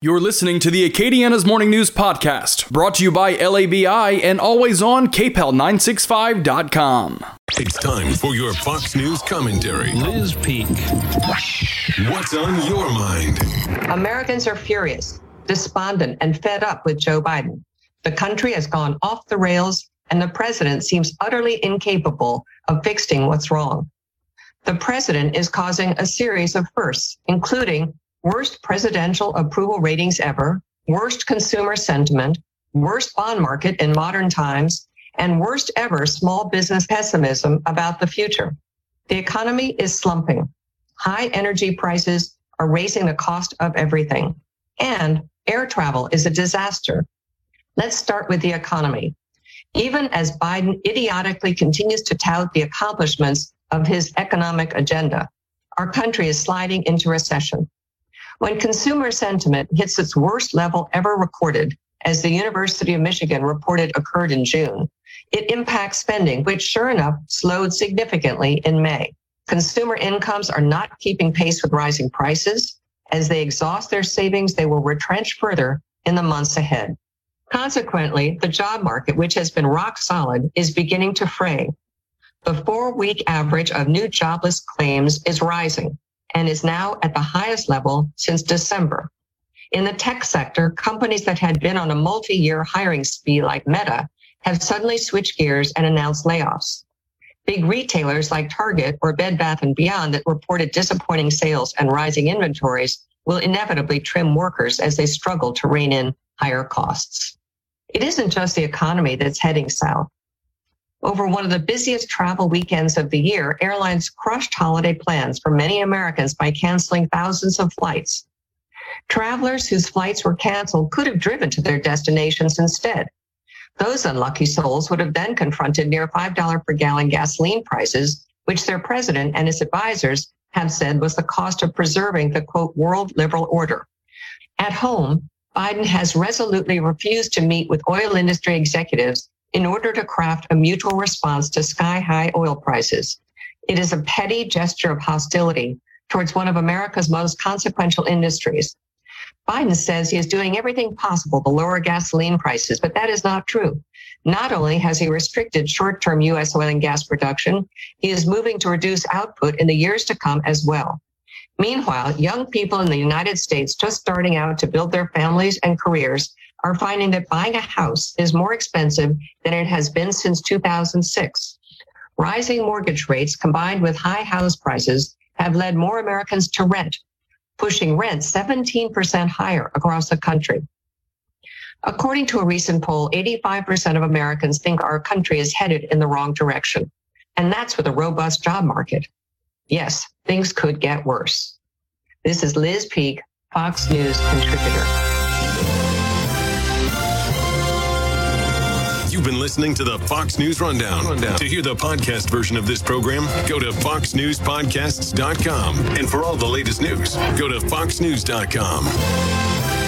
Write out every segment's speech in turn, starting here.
You're listening to the Acadiana's Morning News Podcast, brought to you by LABI and always on KPEL965.com. It's time for your Fox News commentary. Liz Peek. What's on your mind? Americans are furious, despondent, and fed up with Joe Biden. The country has gone off the rails, and the president seems utterly incapable of fixing what's wrong. The president is causing a series of firsts, including worst presidential approval ratings ever, worst consumer sentiment, worst bond market in modern times, and worst ever small business pessimism about the future. The economy is slumping. High energy prices are raising the cost of everything. And air travel is a disaster. Let's start with the economy. Even as Biden idiotically continues to tout the accomplishments of his economic agenda, our country is sliding into recession. When consumer sentiment hits its worst level ever recorded, as the University of Michigan reported occurred in June, it impacts spending, which sure enough slowed significantly in May. Consumer incomes are not keeping pace with rising prices. As they exhaust their savings, they will retrench further in the months ahead. Consequently, the job market, which has been rock solid, is beginning to fray. The four week average of new jobless claims is rising and is now at the highest level since December. In the tech sector, companies that had been on a multi-year hiring spree like Meta have suddenly switched gears and announced layoffs. Big retailers like Target or Bed Bath & Beyond that reported disappointing sales and rising inventories will inevitably trim workers as they struggle to rein in higher costs. It isn't just the economy that's heading south. Over one of the busiest travel weekends of the year, airlines crushed holiday plans for many Americans by canceling thousands of flights. Travelers whose flights were canceled could have driven to their destinations instead. Those unlucky souls would have then confronted near $5 per gallon gasoline prices, which their president and his advisors have said was the cost of preserving the quote world liberal order. At home, Biden has resolutely refused to meet with oil industry executives in order to craft a mutual response to sky high oil prices. It is a petty gesture of hostility towards one of America's most consequential industries. Biden says he is doing everything possible to lower gasoline prices, but that is not true. Not only has he restricted short term U.S. oil and gas production, he is moving to reduce output in the years to come as well. Meanwhile, young people in the United States just starting out to build their families and careers are finding that buying a house is more expensive than it has been since 2006. Rising mortgage rates combined with high house prices have led more Americans to rent, pushing rent 17% higher across the country. According to a recent poll, 85% of Americans think our country is headed in the wrong direction. And that's with a robust job market. Yes, things could get worse. This is Liz Peek, Fox News contributor. You've been listening to the Fox News Rundown. Rundown. To hear the podcast version of this program, go to foxnewspodcasts.com. And for all the latest news, go to foxnews.com.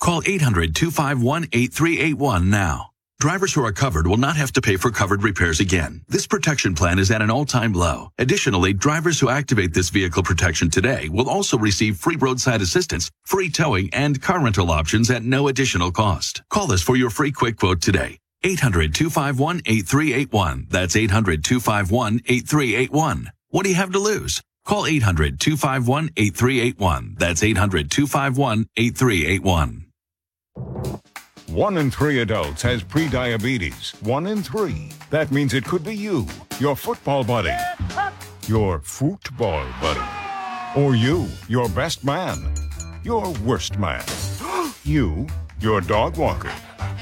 Call 800 251 8381 now. Drivers who are covered will not have to pay for covered repairs again. This protection plan is at an all-time low. Additionally, drivers who activate this vehicle protection today will also receive free roadside assistance, free towing, and car rental options at no additional cost. Call us for your free quick quote today. 800 251 8381. That's 800 251 8381. What do you have to lose? Call 800 251 8381. That's 800 251 8381. One in three adults has prediabetes. One in three. That means it could be you, your football buddy, your football buddy, or you, your best man, your worst man, you, your dog walker,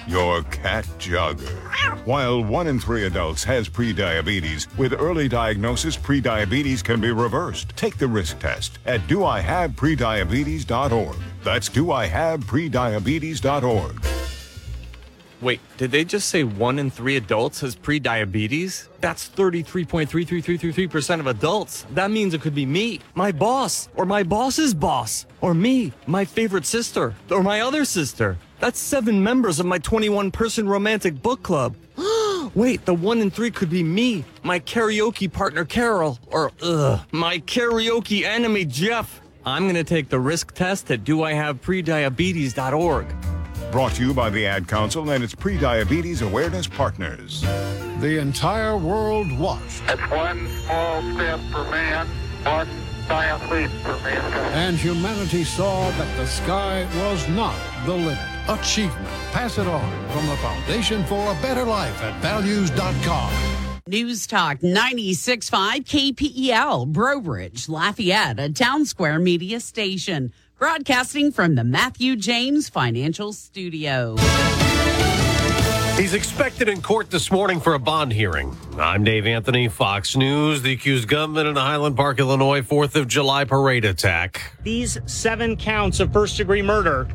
your cat jogger. While one in three adults has prediabetes, with early diagnosis, prediabetes can be reversed. Take the risk test at doihaveprediabetes.org. That's doihaveprediabetes.org. Wait, did they just say one in three adults has prediabetes? That's 33.33333% of adults. That means it could be me, my boss, or my boss's boss, or me, my favorite sister, or my other sister. That's seven members of my 21 person romantic book club. Wait, the one in three could be me, my karaoke partner Carol, or ugh, my karaoke enemy Jeff. I'm gonna take the risk test at doihaveprediabetes.org. Brought to you by the Ad Council and its pre-diabetes awareness partners. The entire world watched. It's one small step for man, one giant leap for mankind. And humanity saw that the sky was not the limit. Achievement. Pass it on from the Foundation for a Better Life at values.com. News Talk 96.5 KPEL, Breaux Bridge, Lafayette, a town square media station. Broadcasting from the Matthew James Financial Studio. He's expected in court this morning for a bond hearing. I'm Dave Anthony, Fox News. The accused gunman in a Highland Park, Illinois, 4th of July parade attack. These seven counts of first degree murder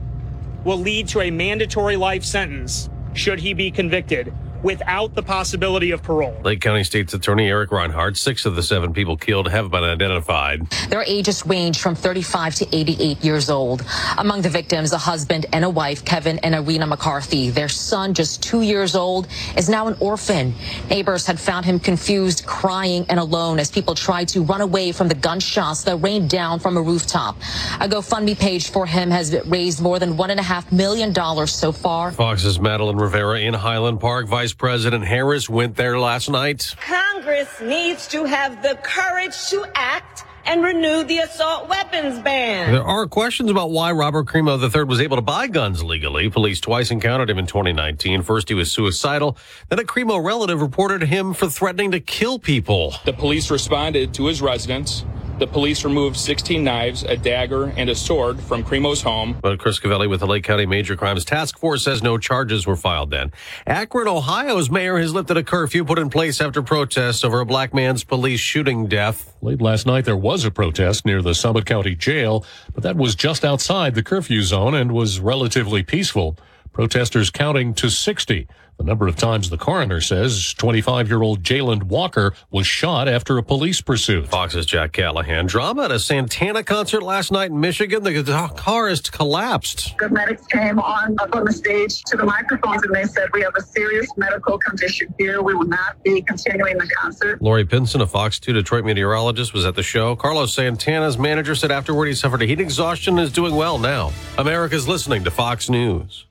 will lead to a mandatory life sentence should he be convicted without the possibility of parole. Lake County State's Attorney Eric Rinehart, six of the seven people killed have been identified. Their ages range from 35 to 88 years old. Among the victims, a husband and a wife, Kevin and Irina McCarthy. Their son, just two years old, is now an orphan. Neighbors had found him confused, crying, and alone as people tried to run away from the gunshots that rained down from a rooftop. A GoFundMe page for him has raised more than $1.5 million so far. Fox's Madeline Rivera in Highland Park. Vice President Harris went there last night. Congress needs to have the courage to act and renew the assault weapons ban. There are questions about why Robert Crimo III was able to buy guns legally. Police twice encountered him in 2019. First, he was suicidal. Then a Crimo relative reported him for threatening to kill people. The police responded to his residence. The police removed 16 knives, a dagger, and a sword from Crimo's home. But Chris Covelli with the Lake County Major Crimes Task Force says no charges were filed then. Akron, Ohio's mayor has lifted a curfew put in place after protests over a black man's police shooting death. Late last night, there was a protest near the Summit County Jail, but that was just outside the curfew zone and was relatively peaceful. Protesters counting to 60. The number of times the coroner says 25 year old Jayland Walker was shot after a police pursuit. Fox's Jack Callahan. Drama at a Santana concert last night in Michigan. The guitarist collapsed. The medics came on up on the stage to the microphones and they said, We have a serious medical condition here. We will not be continuing the concert. Lori Pinson, a Fox 2 Detroit meteorologist, was at the show. Carlos Santana's manager said afterward he suffered a heat exhaustion and is doing well now. America's listening to Fox News.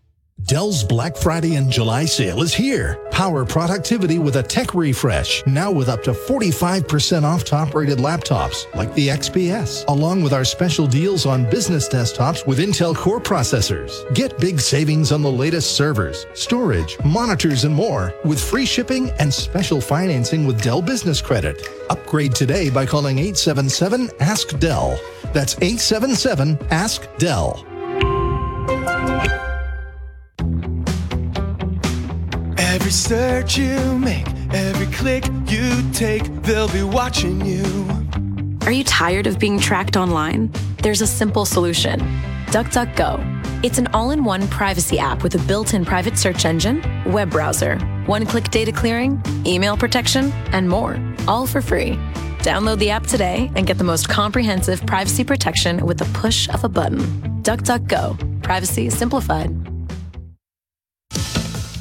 Dell's Black Friday and July sale is here. Power productivity with a tech refresh, now with up to 45% off top rated laptops like the XPS, along with our special deals on business desktops with Intel Core processors. Get big savings on the latest servers, storage, monitors, and more with free shipping and special financing with Dell Business Credit. Upgrade today by calling 877 Ask Dell. That's 877 Ask Dell. Every search you make, every click you take, they'll be watching you. Are you tired of being tracked online? There's a simple solution DuckDuckGo. It's an all in one privacy app with a built in private search engine, web browser, one click data clearing, email protection, and more, all for free. Download the app today and get the most comprehensive privacy protection with the push of a button. DuckDuckGo. Privacy simplified.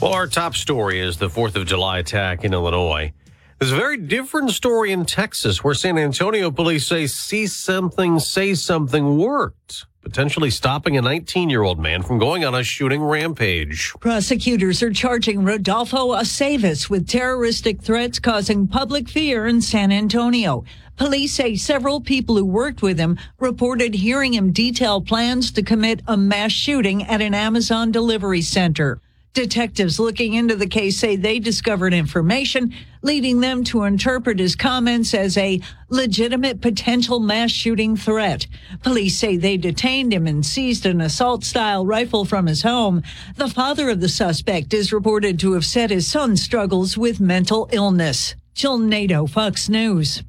Well, our top story is the 4th of July attack in Illinois. There's a very different story in Texas where San Antonio police say see something, say something worked, potentially stopping a 19 year old man from going on a shooting rampage. Prosecutors are charging Rodolfo Aceves with terroristic threats causing public fear in San Antonio. Police say several people who worked with him reported hearing him detail plans to commit a mass shooting at an Amazon delivery center. Detectives looking into the case say they discovered information leading them to interpret his comments as a legitimate potential mass shooting threat. Police say they detained him and seized an assault style rifle from his home. The father of the suspect is reported to have said his son struggles with mental illness. Jill Nato, Fox News.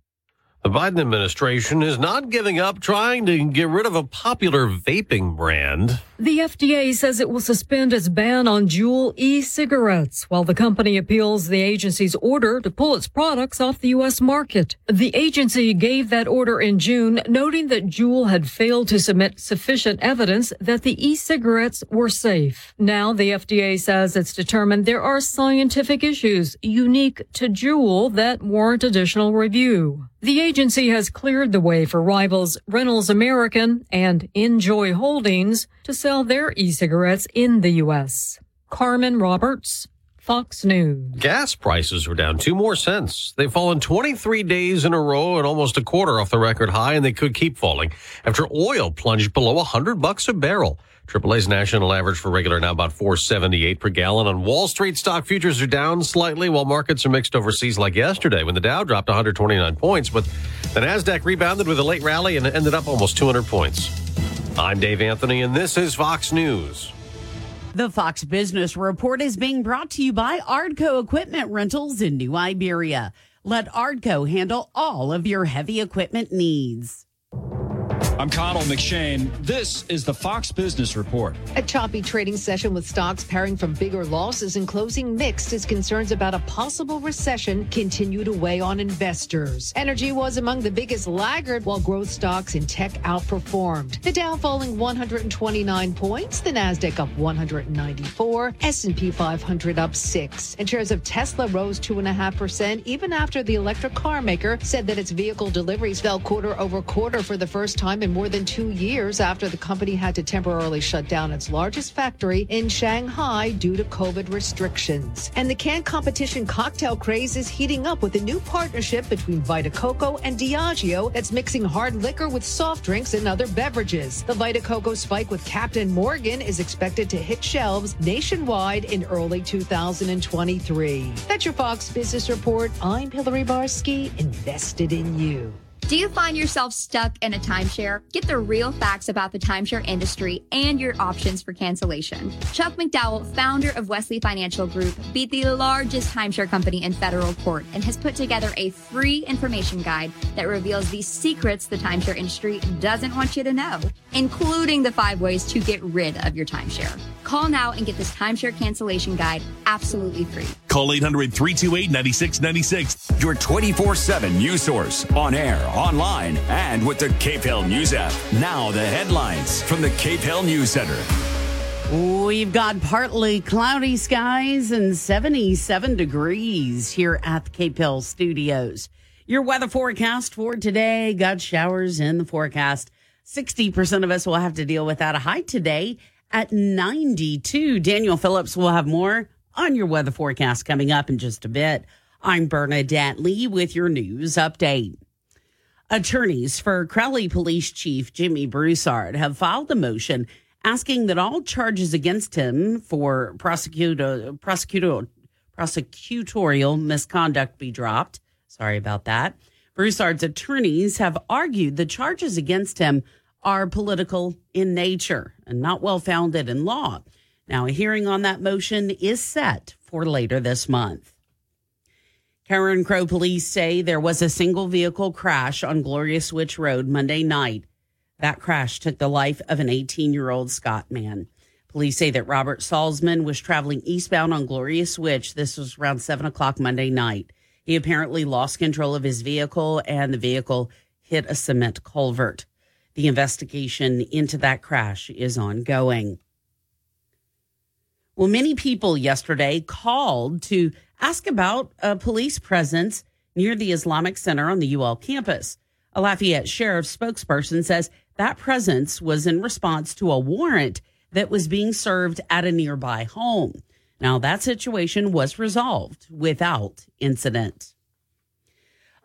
The Biden administration is not giving up trying to get rid of a popular vaping brand. The FDA says it will suspend its ban on Juul e-cigarettes while the company appeals the agency's order to pull its products off the U.S. market. The agency gave that order in June, noting that Juul had failed to submit sufficient evidence that the e-cigarettes were safe. Now the FDA says it's determined there are scientific issues unique to Juul that warrant additional review. The agency has cleared the way for rivals Reynolds American and NJOY Holdings to sell their e-cigarettes in the U.S. Carmen Roberts, Fox News. Gas prices were down two more cents. They've fallen 23 days in a row and almost a quarter off the record high, and they could keep falling after oil plunged below 100 bucks a barrel. AAA's national average for regular now about 478 per gallon. On Wall Street, stock futures are down slightly while markets are mixed overseas like yesterday when the Dow dropped 129 points, but the Nasdaq rebounded with a late rally and ended up almost 200 points. I'm Dave Anthony and this is Fox News. The Fox Business Report is being brought to you by Ardco Equipment Rentals in New Iberia. Let Ardco handle all of your heavy equipment needs. I'm Connell McShane. This is the Fox Business Report. A choppy trading session with stocks pairing from bigger losses and closing mixed as concerns about a possible recession continue to weigh on investors. Energy was among the biggest laggard while growth stocks in tech outperformed. The Dow falling 129 points, the Nasdaq up 194, S&P 500 up 6. And shares of Tesla rose 2.5% even after the electric car maker said that its vehicle deliveries fell quarter over quarter for the first time in more than two years after the company had to temporarily shut down its largest factory in Shanghai due to COVID restrictions. And the can competition cocktail craze is heating up with a new partnership between Vita Coco and Diageo that's mixing hard liquor with soft drinks and other beverages. The Vita Coco Spike with Captain Morgan is expected to hit shelves nationwide in early 2023. That's your Fox Business Report. I'm Hillary Barsky, invested in you. Do you find yourself stuck in a timeshare? Get the real facts about the timeshare industry and your options for cancellation. Chuck McDowell, founder of Wesley Financial Group, beat the largest timeshare company in federal court and has put together a free information guide that reveals the secrets the timeshare industry doesn't want you to know, including the five ways to get rid of your timeshare. Call now and get this timeshare cancellation guide absolutely free. Call 800 328 9696. Your 24 7 news source on air, online, and with the KPEL News app. Now, the headlines from the KPEL News Center. We've got partly cloudy skies and 77 degrees here at the KPEL studios. Your weather forecast for today got showers in the forecast. 60% of us will have to deal with that. A high today at 92. Daniel Phillips will have more on your weather forecast coming up in just a bit. I'm Bernadette Lee with your news update. Attorneys for Crowley Police Chief Jimmy Broussard have filed a motion asking that all charges against him for prosecutor, prosecutor, prosecutorial misconduct be dropped. Sorry about that. Broussard's attorneys have argued the charges against him are political in nature and not well founded in law. Now, a hearing on that motion is set for later this month. Carencro police say there was a single vehicle crash on Gloria Switch Road Monday night. That crash took the life of an 18 year old Scott man. Police say that Robert Salzman was traveling eastbound on Gloria Switch. This was around 7 o'clock Monday night. He apparently lost control of his vehicle and the vehicle hit a cement culvert. The investigation into that crash is ongoing. Well, many people yesterday called to ask about a police presence near the Islamic Center on the UL campus. A Lafayette Sheriff's spokesperson says that presence was in response to a warrant that was being served at a nearby home. Now, that situation was resolved without incident.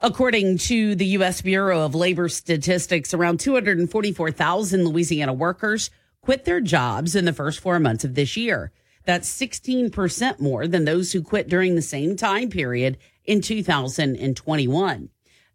According to the U.S. Bureau of Labor Statistics, around 244,000 Louisiana workers quit their jobs in the first four months of this year. That's 16% more than those who quit during the same time period in 2021.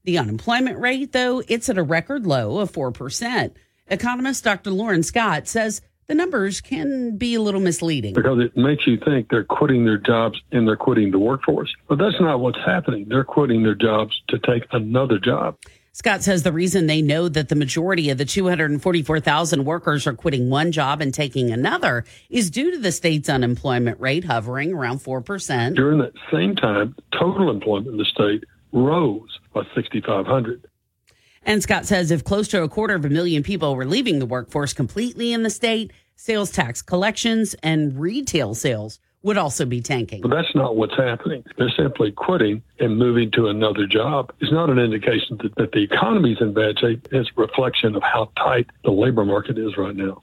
The unemployment rate, though, it's at a record low of 4%. Economist Dr. Loren Scott says the numbers can be a little misleading. Because it makes you think they're quitting their jobs and they're quitting the workforce. But that's not what's happening. They're quitting their jobs to take another job. Scott says the reason they know that the majority of the 244,000 workers are quitting one job and taking another is due to the state's unemployment rate hovering around 4%. During that same time, total employment in the state rose by 6,500. And Scott says if close to a quarter of a million people were leaving the workforce completely in the state, sales tax collections and retail sales would also be tanking. But that's not what's happening. They're simply quitting and moving to another job. It's not an indication that, that the economy's in bad shape. It's a reflection of how tight the labor market is right now.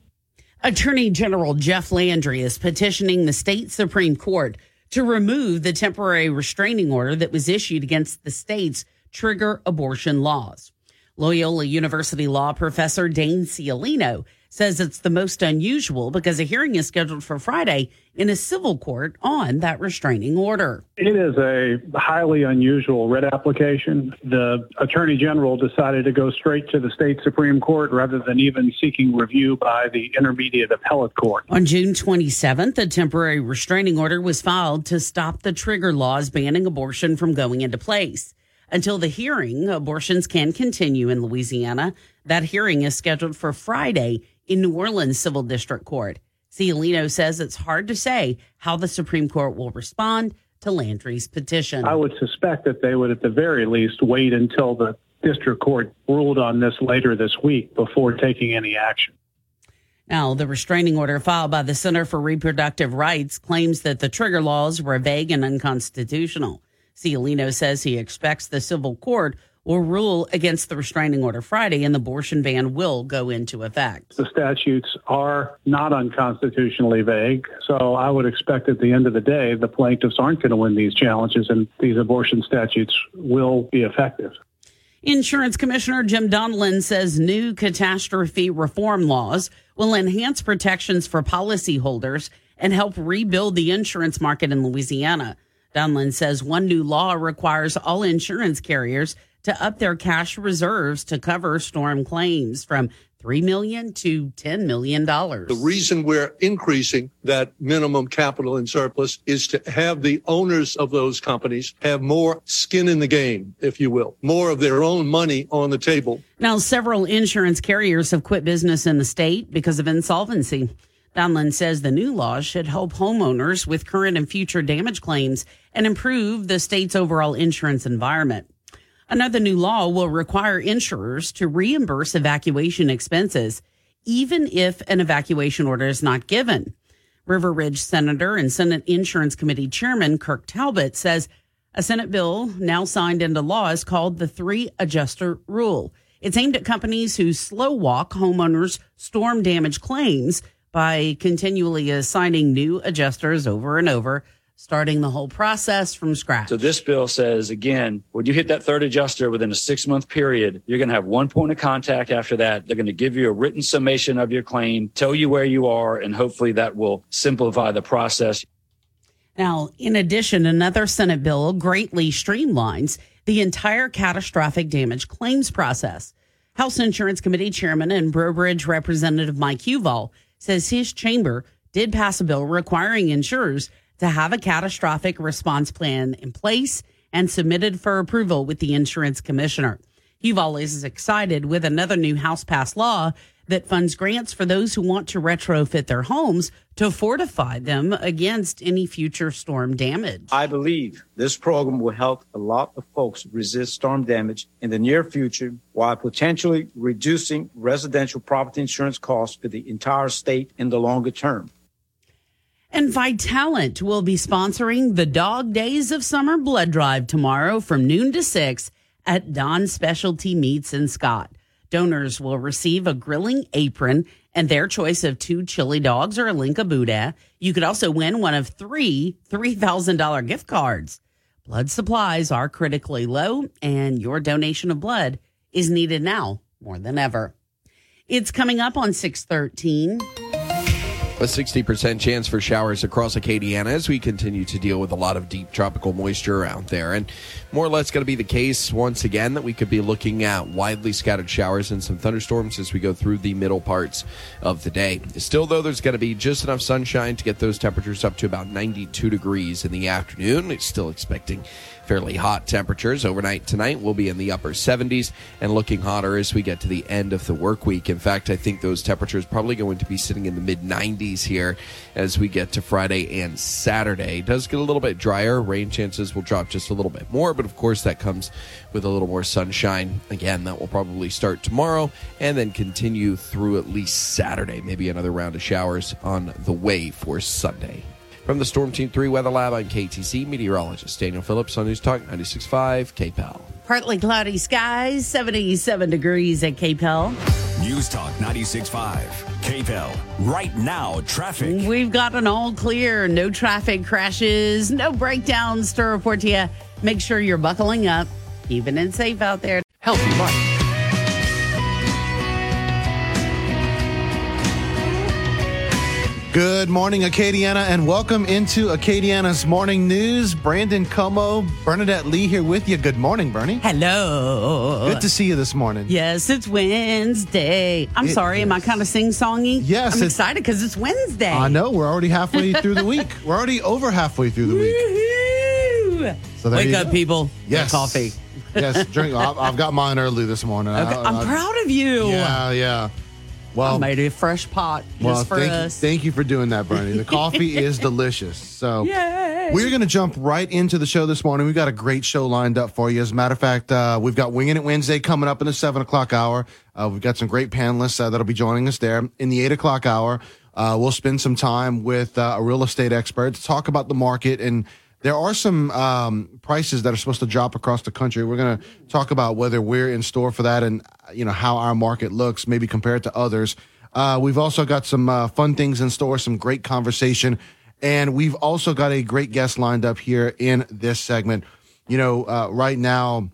Attorney General Jeff Landry is petitioning the state Supreme Court to remove the temporary restraining order that was issued against the state's trigger abortion laws. Loyola University law professor Dane Ciolino says it's the most unusual because a hearing is scheduled for Friday in a civil court on that restraining order. It is a highly unusual writ application. The Attorney General decided to go straight to the state Supreme Court rather than even seeking review by the Intermediate Appellate Court. On June 27th, a temporary restraining order was filed to stop the trigger laws banning abortion from going into place. Until the hearing, abortions can continue in Louisiana. That hearing is scheduled for Friday in New Orleans Civil District Court. Ciolino says it's hard to say how the Supreme Court will respond to Landry's petition. I would suspect that they would, at the very least, wait until the district court ruled on this later this week before taking any action. Now, the restraining order filed by the Center for Reproductive Rights claims that the trigger laws were vague and unconstitutional. Ciolino says he expects the civil court will rule against the restraining order Friday and the abortion ban will go into effect. The statutes are not unconstitutionally vague, so I would expect at the end of the day the plaintiffs aren't going to win these challenges and these abortion statutes will be effective. Insurance Commissioner Jim Donelon says new catastrophe reform laws will enhance protections for policyholders and help rebuild the insurance market in Louisiana. Donelon says one new law requires all insurance carriers to up their cash reserves to cover storm claims from three million to ten million dollars. The reason we're increasing that minimum capital and surplus is to have the owners of those companies have more skin in the game, if you will, more of their own money on the table. Now, several insurance carriers have quit business in the state because of insolvency. Donelon says the new laws should help homeowners with current and future damage claims and improve the state's overall insurance environment. Another new law will require insurers to reimburse evacuation expenses, even if an evacuation order is not given. River Ridge Senator and Senate Insurance Committee Chairman Kirk Talbot says a Senate bill now signed into law is called the three adjuster rule. It's aimed at companies who slow walk homeowners' storm damage claims by continually assigning new adjusters over and over starting the whole process from scratch. So this bill says again, when you hit that third adjuster within a six month period, you're going to have one point of contact after that. They're going to give you a written summation of your claim, tell you where you are, and hopefully that will simplify the process. Now, in addition, another Senate bill greatly streamlines the entire catastrophic damage claims process. House Insurance Committee Chairman and Breaux Bridge Representative Mike Huval says his chamber did pass a bill requiring insurers to have a catastrophic response plan in place and submitted for approval with the insurance commissioner. Huval is excited with another new House passed law that funds grants for those who want to retrofit their homes to fortify them against any future storm damage. I believe this program will help a lot of folks resist storm damage in the near future while potentially reducing residential property insurance costs for the entire state in the longer term. And Vitalant will be sponsoring the Dog Days of Summer Blood Drive tomorrow from noon to 6 at Don Specialty Meats in Scott. Donors will receive a grilling apron and their choice of two chili dogs or a link of boudin. You could also win one of three $3,000 gift cards. Blood supplies are critically low, and your donation of blood is needed now more than ever. It's coming up on 613. A 60% chance for showers across Acadiana as we continue to deal with a lot of deep tropical moisture out there. And more or less going to be the case once again that we could be looking at widely scattered showers and some thunderstorms as we go through the middle parts of the day. Still, though, there's going to be just enough sunshine to get those temperatures up to about 92 degrees in the afternoon. It's still expecting fairly hot temperatures. Overnight tonight will be in the upper 70s and looking hotter as we get to the end of the work week. In fact i think those temperatures probably going to be sitting in the mid 90s here as we get to friday and saturday. It does get a little bit drier. Rain chances will drop just a little bit more but of course that comes with a little more sunshine. Again that will probably start tomorrow and then continue through at least saturday. Maybe another round of showers on the way for sunday from the Storm Team 3 Weather Lab on KATC, meteorologist Daniel Phillips on News Talk 96.5 KPEL. Partly cloudy skies, 77 degrees at KPEL. News Talk 96.5 KPEL. Right now, traffic. We've got an all clear, no traffic crashes, no breakdowns to report to you. Make sure you're buckling up, keeping it safe out there. Healthy life. Good morning, Acadiana, and welcome into Acadiana's morning news. Brandon Comeaux, Bernadette Lee here with you. Good morning, Bernie. Hello. Good to see you this morning. Yes, it's Wednesday. I'm It sorry, am I kind of sing songy? Yes, I'm it's- excited because it's Wednesday. I know we're already halfway through the week. We're already over halfway through the week. Woo-hoo. So there Wake you up, go. people. Yes. Coffee. yes, drink. I've, I've got mine early this morning. Okay, I- I'm proud of you. Yeah, yeah. Well, I made a fresh pot just for thank, us. You, thank you for doing that, Bernie. The coffee is delicious. So Yay. we're going to jump right into the show this morning. We've got a great show lined up for you. As a matter of fact, uh, we've got Winging It Wednesday coming up in the seven o'clock hour. Uh, we've got some great panelists uh, that'll be joining us there in the eight o'clock hour. Uh, we'll spend some time with uh, a real estate expert to talk about the market and. There are some um, prices that are supposed to drop across the country. We're going to talk about whether we're in store for that and you know how our market looks, maybe compared to others. Uh, we've also got some uh, fun things in store, some great conversation, and we've also got a great guest lined up here in this segment. You know, uh, right now,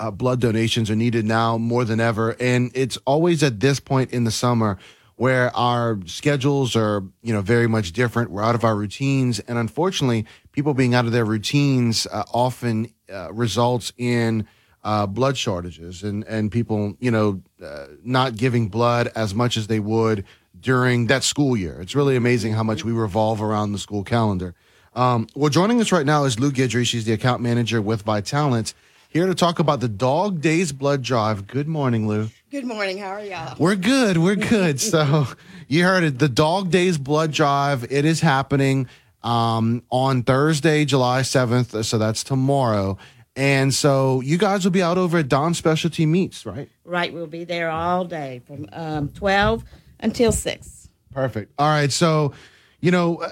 uh, blood donations are needed now more than ever, and it's always at this point in the summer where our schedules are, you know, very much different. We're out of our routines, and unfortunately, people being out of their routines uh, often uh, results in uh, blood shortages and and people, you know, uh, not giving blood as much as they would during that school year. It's really amazing how much we revolve around the school calendar. Um, well, joining us right now is Lou Guidry. She's the account manager with Vitalant, here to talk about the Dog Days Blood Drive. Good morning, Lou. Good morning. How are y'all? We're good. We're good. so you heard it. The Dog Days Blood Drive. It is happening um, on Thursday, July seventh. So that's tomorrow. And so you guys will be out over at Don Specialty Meats, right? Right. We'll be there all day from um, 12 until 6. Perfect. All right. So, you know,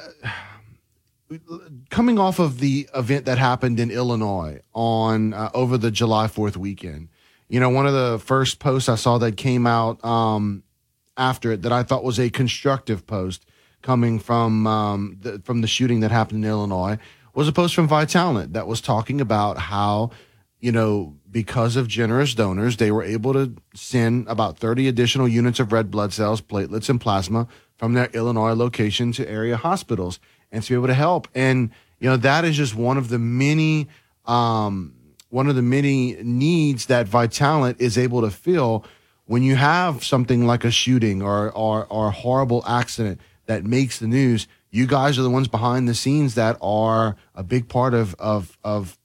uh, coming off of the event that happened in Illinois on uh, over the July 4th weekend, you know, one of the first posts I saw that came out um, after it that I thought was a constructive post coming from um, the, from the shooting that happened in Illinois was a post from Vitalant that was talking about how you know, because of generous donors, they were able to send about 30 additional units of red blood cells, platelets, and plasma from their Illinois location to area hospitals and to be able to help. And, you know, that is just one of the many, um, one of the many needs that Vitalant is able to fill when you have something like a shooting or, or, or a horrible accident that makes the news. You guys are the ones behind the scenes that are a big part of, of, of,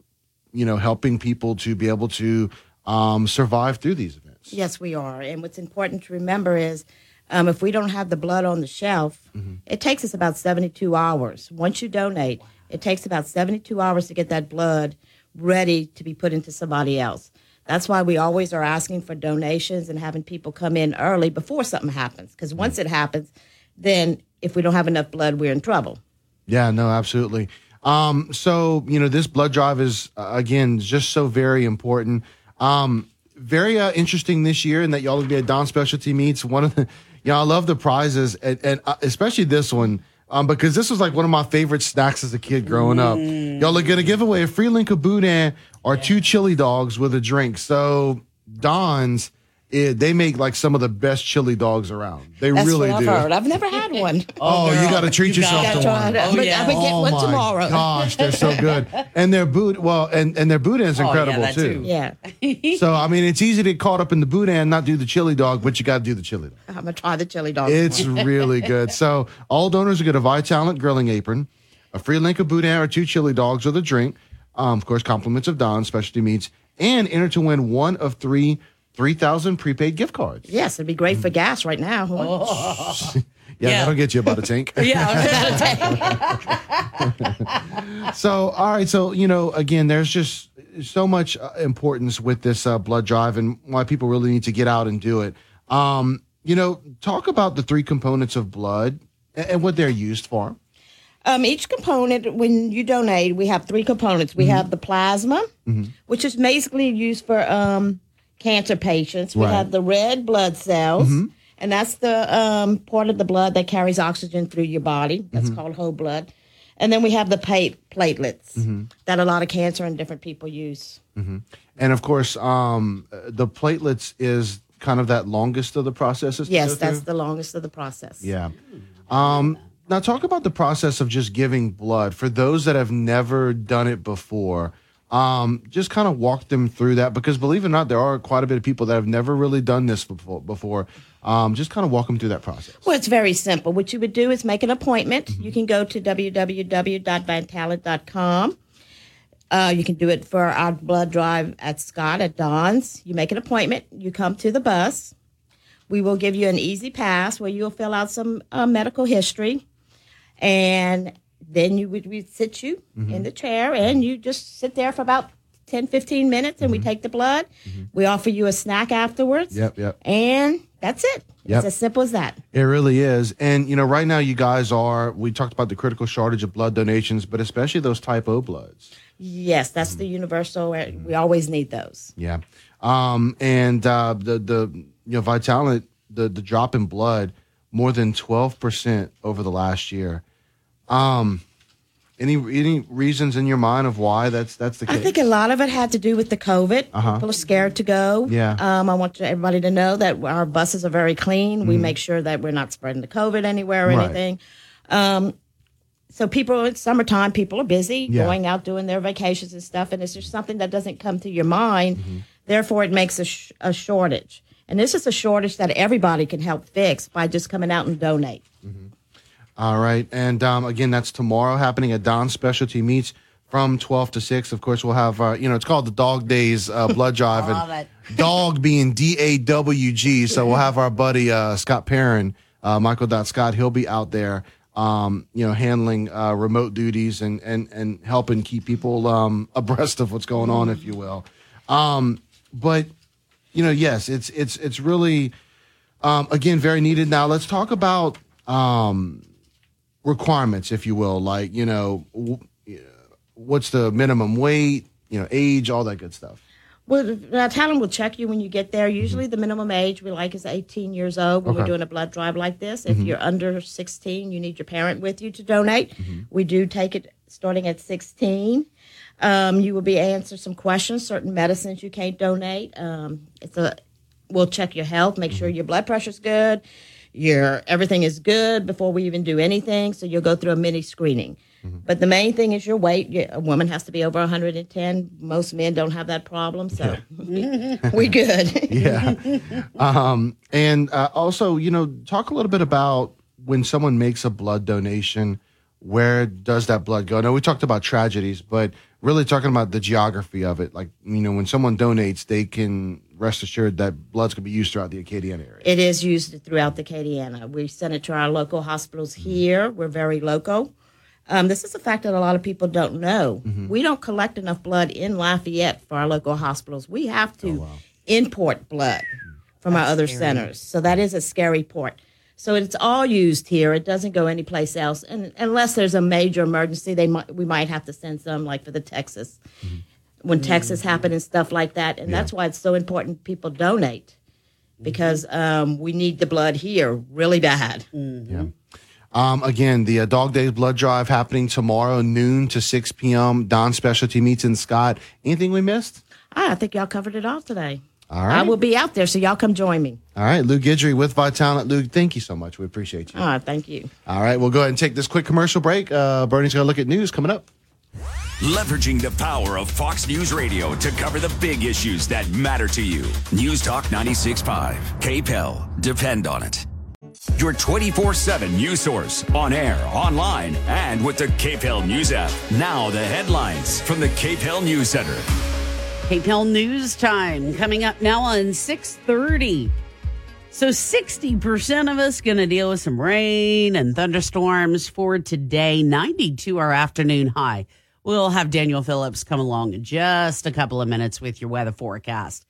you know, helping people to be able to um, survive through these events. Yes, we are. And what's important to remember is um, if we don't have the blood on the shelf, it takes us about 72 hours. Once you donate, it takes about 72 hours to get that blood ready to be put into somebody else. That's why we always are asking for donations and having people come in early before something happens. Because once it happens, then if we don't have enough blood, we're in trouble. Yeah, no, absolutely. Um, so you know, this blood drive is uh, again just so very important. Um, very uh, interesting this year in that y'all will be at Don Specialty Meats. One of the, you know, I love the prizes and, and uh, especially this one. Um, because this was like one of my favorite snacks as a kid growing up. Y'all are gonna give away a free link of boudin or two chili dogs with a drink. So Don's it, they make like some of the best chili dogs around. They That's really what I've do. heard. I've never had one. Oh, you got to treat You yourself gotta one. it. Oh, yeah. I'm gonna get oh one my tomorrow. Gosh, they're so good. And their boot, well, and and their boudin is Oh, yeah, incredible that too. too. Yeah. so I mean, it's easy to get caught up in the boudin and not do the chili dog, but you got to do the chili dog. I'm gonna try the chili dog. It's really good. So all donors will get a Vitalant grilling apron, a free link of boudin or two chili dogs with a drink, um, of course, compliments of Don specialty meats, and enter to win one of three 3,000 prepaid gift cards. Yes, it'd be great for gas right now. Yeah, that'll get you about a tank. Yeah, so, all right. So, you know, again, there's just so much uh, importance with this uh, blood drive and why people really need to get out and do it. Um, you know, talk about the three components of blood and, and what they're used for. Um, each component, when you donate, we have three components. We have the plasma, Mm-hmm. which is basically used for um, cancer patients. We Right. have the red blood cells, Mm-hmm. and that's the um, part of the blood that carries oxygen through your body. That's Mhm. called whole blood. And then we have the platelets Mhm. that a lot of cancer and different people use. hmm And of course, um, the platelets is kind of that longest of the processes. Yes, that's the longest of the process. Yeah. Um, now, talk about the process of just giving blood for those that have never done it before. Um, just kind of walk them through that because, believe it or not, there are quite a bit of people that have never really done this before. Before, um, just kind of walk them through that process. Well, it's very simple. What you would do is make an appointment. You can go to www.vitalant.com. Uh, you can do it for our blood drive at Scott at Don's. You make an appointment. You come to the bus. We will give you an easy pass where you'll fill out some uh, medical history, and then you would we sit you in the chair and you just sit there for about 10, 15 minutes, and we take the blood. We offer you a snack afterwards, Yep, yep. and that's it. Yep. It's as simple as that. It really is. And, you know, right now, you guys are, we talked about the critical shortage of blood donations, but especially those type O bloods. Yes, that's the universal. uh, We always need those. Yeah. Um, and uh, the, the, you know, Vitalant, the, the drop in blood, more than 12% over the last year. Um, any, any reasons in your mind of why that's, that's the case? I think a lot of it had to do with the COVID. Uh-huh. People are scared to go. Yeah. Um, I want everybody to know that our buses are very clean. We Mhm. make sure that we're not spreading the COVID anywhere or Right. anything. Um, so people, it's summertime, people are busy Yeah. going out doing their vacations and stuff, and it's just something that doesn't come to your mind. Mm-hmm. Therefore, it makes a, sh- a shortage. And this is a shortage that everybody can help fix by just coming out and donate. All right. And um, again, that's tomorrow happening at Don's Specialty Meats from 12 to 6. Of course, we'll have, uh, you know, it's called the Dog Days uh, Blood Drive. Love and it. dog being D A W G. So we'll have our buddy uh, Scott Perrin, uh, Michael Dot Scott. He'll be out there, um, you know, handling uh, remote duties and, and, and helping keep people um, abreast of what's going on, if you will. Um, but, you know, yes, it's, it's, it's really, um, again, very needed. Now, let's talk about um, requirements, if you will, like, you know, w- what's the minimum weight, you know, age, all that good stuff. Well, the talent will check you when you get there. Usually, the minimum age we like is 18 years old when we're doing a blood drive like this. If Mhm. you're under 16, you need your parent with you to donate. We do take it starting at 16. Um, you will be answered some questions, certain medicines you can't donate. Um, it's a we'll check your health, make sure your blood pressure's good, your everything is good before we even do anything. So you'll go through a mini screening. But the main thing is your weight. A woman has to be over 110. Most men don't have that problem, so we good. yeah. Um, and uh, also, you know, talk a little bit about when someone makes a blood donation, where does that blood go? I know we talked about tragedies, but really talking about the geography of it. Like, you know, when someone donates, they can rest assured that blood's going to be used throughout the Acadiana area. It is used throughout the Acadiana. We send it to our local hospitals mm-hmm. here. We're very local. Um, this is a fact that a lot of people don't know. Mm-hmm. We don't collect enough blood in Lafayette for our local hospitals. We have to oh, import blood mm-hmm. from our other scary. centers. So that is a scary part. So it's all used here. It doesn't go anyplace else. And unless there's a major emergency, they might we might have to send some like for the Texas. When Texas happened and stuff like that. And that's why it's so important people donate because um, we need the blood here really bad. Yeah. Um, again, the uh, Dog Days Blood Drive happening tomorrow, noon to 6 p.m. Don Specialty Meats in Scott. Anything we missed? Ah, I think y'all covered it all today. All right. I will be out there, so y'all come join me. All right, Lou Guidry with Vitalant. Lou, thank you so much. We appreciate you. Ah, thank you. All right, we'll go ahead and take this quick commercial break. Uh, Bernie's going to look at news coming up. Leveraging the power of Fox News Radio to cover the big issues that matter to you. News Talk 96.5. KPEL. Depend on it. Your 24 7 news source on air, online, and with the KPEL News app. Now, the headlines from the KPEL News Center. KPEL News Time coming up now on 630. So 60% of us going to deal with some rain and thunderstorms for today. 92 our afternoon high. We'll have Daniel Phillips come along in just a couple of minutes with your weather forecast.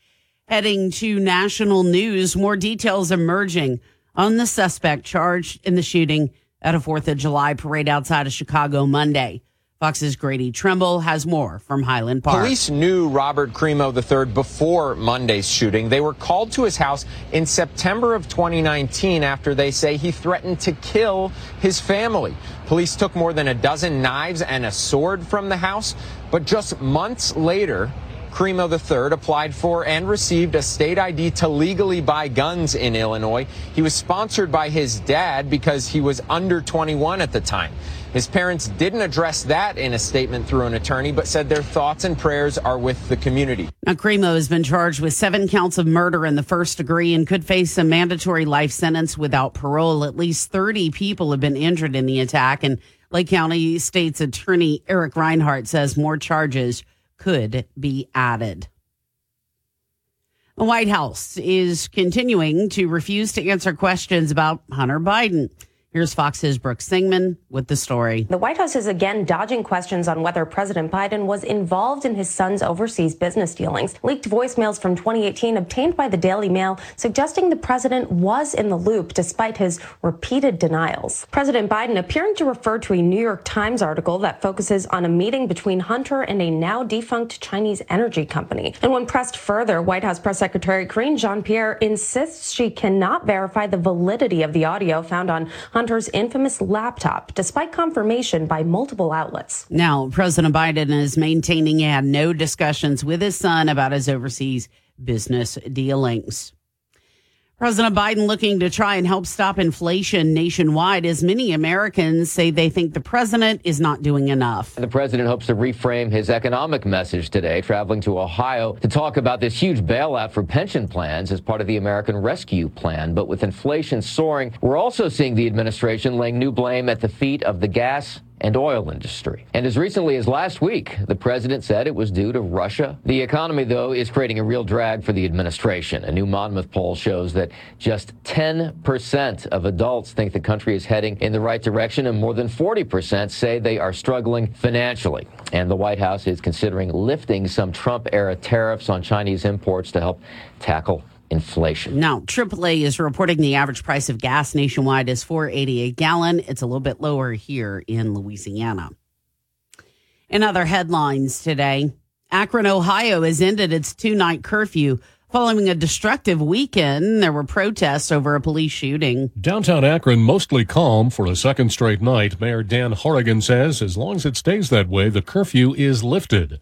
Heading to national news, more details emerging on the suspect charged in the shooting at a 4th of July parade outside of Chicago Monday. Fox's Grady Trimble has more from Highland Park. Police knew Robert Crimo III before Monday's shooting. They were called to his house in September of 2019 after they say he threatened to kill his family. Police took more than a dozen knives and a sword from the house, but just months later, Crimo III applied for and received a state ID to legally buy guns in Illinois. He was sponsored by his dad because he was under 21 at the time. His parents didn't address that in a statement through an attorney, but said their thoughts and prayers are with the community. Now, has been charged with seven counts of murder in the first degree and could face a mandatory life sentence without parole. At least 30 people have been injured in the attack, and Lake County State's Attorney Eric Rinehart says more charges could be added. The White House is continuing to refuse to answer questions about Hunter Biden. Here's Fox's Brooke Singman with the story. The White House is again dodging questions on whether President Biden was involved in his son's overseas business dealings. Leaked voicemails from 2018 obtained by the Daily Mail suggesting the president was in the loop despite his repeated denials. President Biden appearing to refer to a New York Times article that focuses on a meeting between Hunter and a now defunct Chinese energy company. And when pressed further, White House Press Secretary Karine Jean-Pierre insists she cannot verify the validity of the audio found on Hunter Hunter's infamous laptop, despite confirmation by multiple outlets. Now, President Biden is maintaining he had no discussions with his son about his overseas business dealings. President Biden looking to try and help stop inflation nationwide as many Americans say they think the president is not doing enough. The president hopes to reframe his economic message today, traveling to Ohio to talk about this huge bailout for pension plans as part of the American Rescue Plan. But with inflation soaring, we're also seeing the administration laying new blame at the feet of the gas and oil industry. And as recently as last week, the president said it was due to Russia. The economy, though, is creating a real drag for the administration. A new Monmouth poll shows that just 10% of adults think the country is heading in the right direction, and more than 40% say they are struggling financially. And the White House is considering lifting some Trump era tariffs on Chinese imports to help tackle inflation. Now, AAA is reporting the average price of gas nationwide is 4.80 a gallon. It's a little bit lower here in Louisiana. In other headlines today, Akron, Ohio has ended its two-night curfew following a destructive weekend. There were protests over a police shooting. Downtown Akron mostly calm for a second straight night. Mayor Dan Horrigan says as long as it stays that way, the curfew is lifted.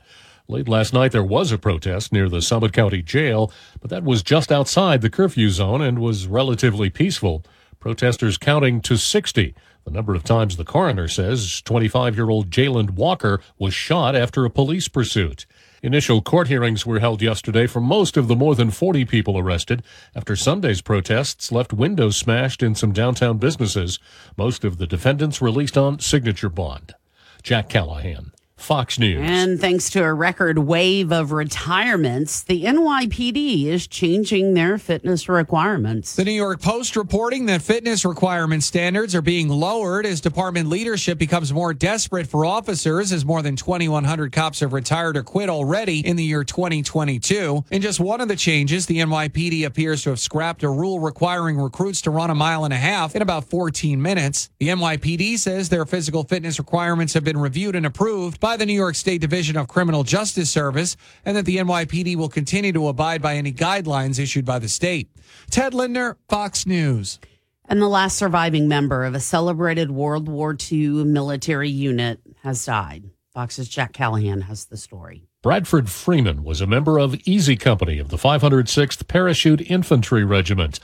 Late last night, there was a protest near the Summit County Jail, but that was just outside the curfew zone and was relatively peaceful. Protesters counting to 60. The number of times the coroner says 25 year old Jayland Walker was shot after a police pursuit. Initial court hearings were held yesterday for most of the more than 40 people arrested after Sunday's protests left windows smashed in some downtown businesses. Most of the defendants released on signature bond. Jack Callahan. Fox News. And thanks to a record wave of retirements, the NYPD is changing their fitness requirements. The New York Post reporting that fitness requirement standards are being lowered as department leadership becomes more desperate for officers as more than 2,100 cops have retired or quit already in the year 2022. In just one of the changes, the NYPD appears to have scrapped a rule requiring recruits to run a mile and a half in about 14 minutes. The NYPD says their physical fitness requirements have been reviewed and approved by the New York State Division of Criminal Justice Service and that the NYPD will continue to abide by any guidelines issued by the state. Ted Lindner, Fox News. And the last surviving member of a celebrated World War II military unit has died. Fox's Jack Callahan has the story. Bradford Freeman was a member of Easy Company of the 506th Parachute Infantry Regiment.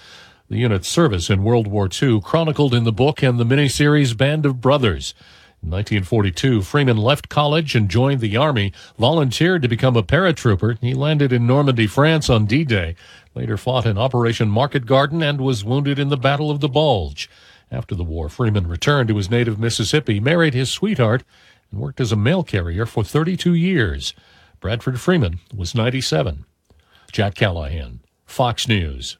The unit's service in World War II chronicled in the book and the miniseries Band of Brothers. In 1942, Freeman left college and joined the Army, volunteered to become a paratrooper. He landed in Normandy, France on D-Day, later fought in Operation Market Garden and was wounded in the Battle of the Bulge. After the war, Freeman returned to his native Mississippi, married his sweetheart, and worked as a mail carrier for 32 years. Bradford Freeman was 97. Jack Callahan, Fox News.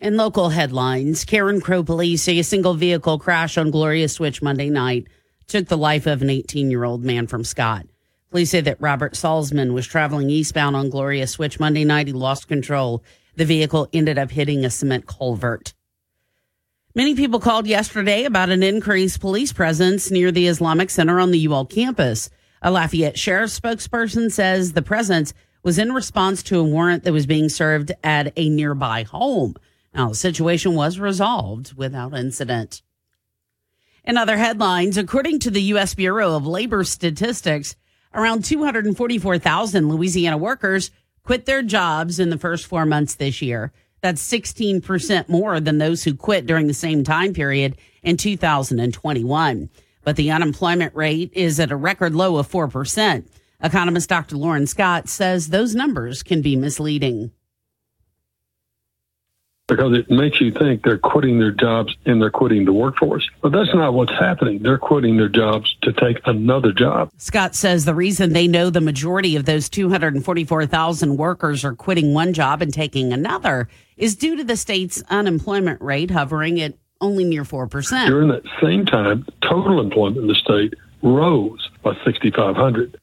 In local headlines, Carencro police say a single vehicle crash on Gloria Switch Monday night took the life of an 18 year old man from Scott. Police say that Robert Salzman was traveling eastbound on Gloria Switch Monday night. He lost control. The vehicle ended up hitting a cement culvert. Many people called yesterday about an increased police presence near the Islamic Center on the UL campus. A Lafayette sheriff spokesperson says the presence was in response to a warrant that was being served at a nearby home. Now, the situation was resolved without incident. In other headlines, according to the U.S. Bureau of Labor Statistics, around 244,000 Louisiana workers quit their jobs in the first four months this year. That's 16% more than those who quit during the same time period in 2021. But the unemployment rate is at a record low of 4%. Economist Dr. Loren Scott says those numbers can be misleading because it makes you think they're quitting their jobs and they're quitting the workforce. But that's not what's happening. They're quitting their jobs to take another job. Scott says the reason they know the majority of those 244,000 workers are quitting one job and taking another is due to the state's unemployment rate hovering at only near 4%. During that same time, total employment in the state rose by 6,500.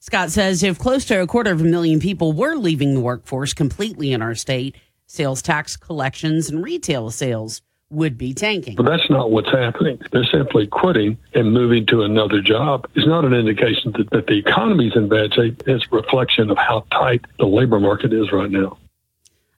Scott says if close to a quarter of a million people were leaving the workforce completely in our state, sales tax collections and retail sales would be tanking. But that's not what's happening. They're simply quitting and moving to another job. It's not an indication that, that the economy is in bad shape. It's a reflection of how tight the labor market is right now.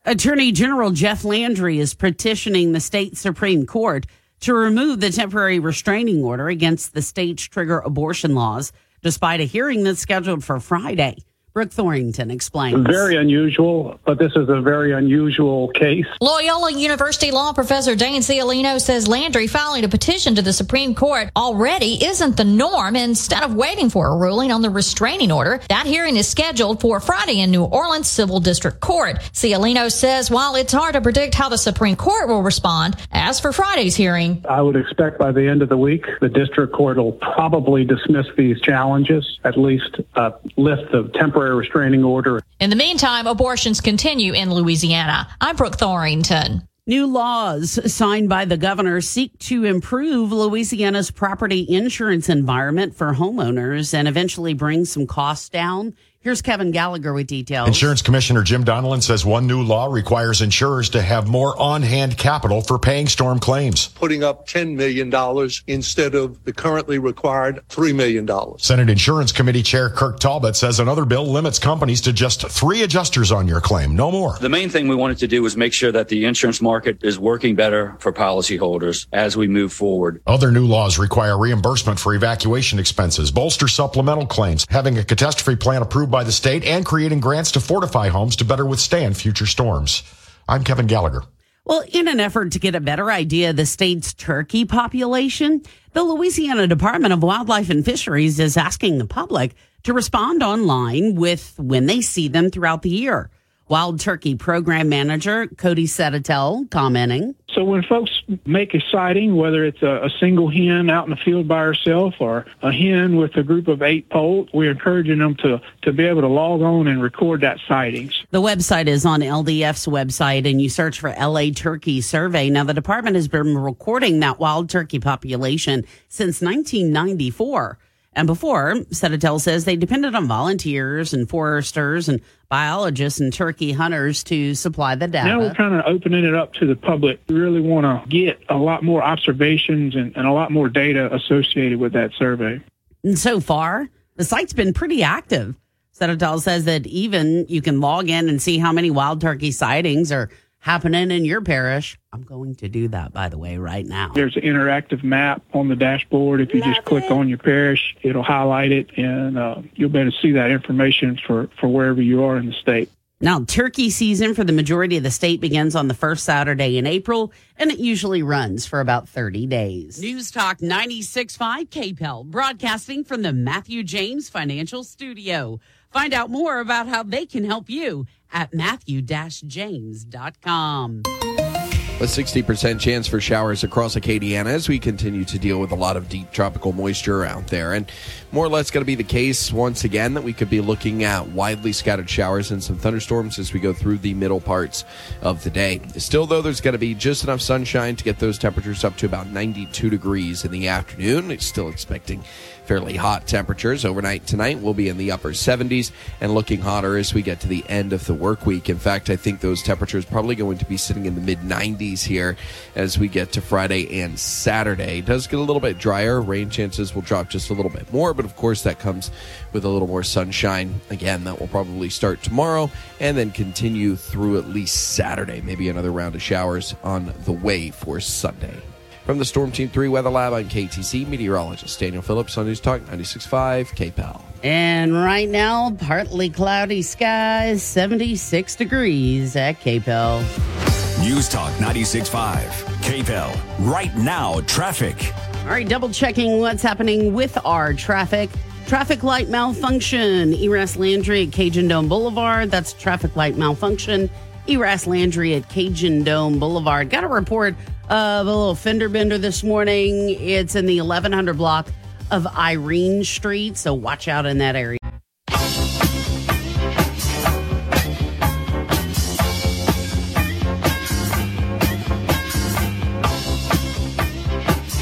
Attorney General Jeff Landry is petitioning the state Supreme Court to remove the temporary restraining order against the state's trigger abortion laws, despite a hearing that's scheduled for Friday. Brooke Thorington explains. Very unusual, but this is a very unusual case. Loyola University law professor Dane Ciolino says Landry filing a petition to the Supreme Court already isn't the norm. Instead of waiting for a ruling on the restraining order, that hearing is scheduled for Friday in New Orleans Civil District Court. Ciolino says while it's hard to predict how the Supreme Court will respond, as for Friday's hearing, I would expect by the end of the week, the district court will probably dismiss these challenges, at least uh, lift the temporary temporary restraining order. In the meantime, abortions continue in Louisiana. I'm Brooke Thorington. New laws signed by the governor seek to improve Louisiana's property insurance environment for homeowners and eventually bring some costs down. Here's Kevin Gallagher with details. Insurance Commissioner Jim Donelon says one new law requires insurers to have more on hand capital for paying storm claims. Putting up $10 million instead of the currently required $3 million. Senate Insurance Committee Chair Kirk Talbot says another bill limits companies to just three adjusters on your claim, no more. The main thing we wanted to do was make sure that the insurance market is working better for policyholders as we move forward. Other new laws require reimbursement for evacuation expenses, bolster supplemental claims, having a catastrophe plan approved by the state and creating grants to fortify homes to better withstand future storms. I'm Kevin Gallagher. Well, in an effort to get a better idea of the state's turkey population, the Louisiana Department of Wildlife and Fisheries is asking the public to respond online with when they see them throughout the year. Wild Turkey Program Manager Cody Cedotal commenting. So when folks make a sighting, whether it's a, a, single hen out in the field by herself or a hen with a group of eight poults, we're encouraging them to, to be able to log on and record that sightings. The website is on LDF's website and you search for LA Turkey Survey. Now the department has been recording that wild turkey population since 1994. And before, Cedotal says they depended on volunteers and foresters and biologists and turkey hunters to supply the data. Now we're kind of opening it up to the public. We really want to get a lot more observations and, and a lot more data associated with that survey. And so far, the site's been pretty active. Cedotal says that even you can log in and see how many wild turkey sightings or happening in your parish. I'm going to do that, by the way, right now. There's an interactive map on the dashboard. If you just click on your parish, it'll highlight it, and uh, you'll be able to see that information for, for wherever you are in the state. Now, turkey season for the majority of the state begins on the first Saturday in April, and it usually runs for about 30 days. News Talk 96.5 KPEL, broadcasting from the Matthew James Financial Studio. Find out more about how they can help you at matthew-james.com. A 60% chance for showers across Acadiana as we continue to deal with a lot of deep tropical moisture out there. And more or less going to be the case once again that we could be looking at widely scattered showers and some thunderstorms as we go through the middle parts of the day. Still, though, there's going to be just enough sunshine to get those temperatures up to about 92 degrees in the afternoon. It's still expecting fairly hot temperatures. Overnight tonight will be in the upper 70s and looking hotter as we get to the end of the work week. In fact, I think those temperatures probably going to be sitting in the mid 90s here as we get to Friday and Saturday. It does get a little bit drier. Rain chances will drop just a little bit more, but of course that comes with a little more sunshine. Again, that will probably start tomorrow and then continue through at least Saturday. Maybe another round of showers on the way for Sunday. From the Storm Team 3 Weather Lab, I'm KATC meteorologist Daniel Phillips on News Talk 96.5 KPEL. And right now, partly cloudy skies, 76 degrees at KPEL. News Talk 96.5 KPEL. Right now, traffic. All right, double checking what's happening with our traffic. Traffic light malfunction. Eraste Landry at Cajun Dome Boulevard. That's traffic light malfunction. Eraste Landry at Cajun Dome Boulevard. Got a report of a little fender bender this morning. It's in the 1100 block of Irene Street, so watch out in that area.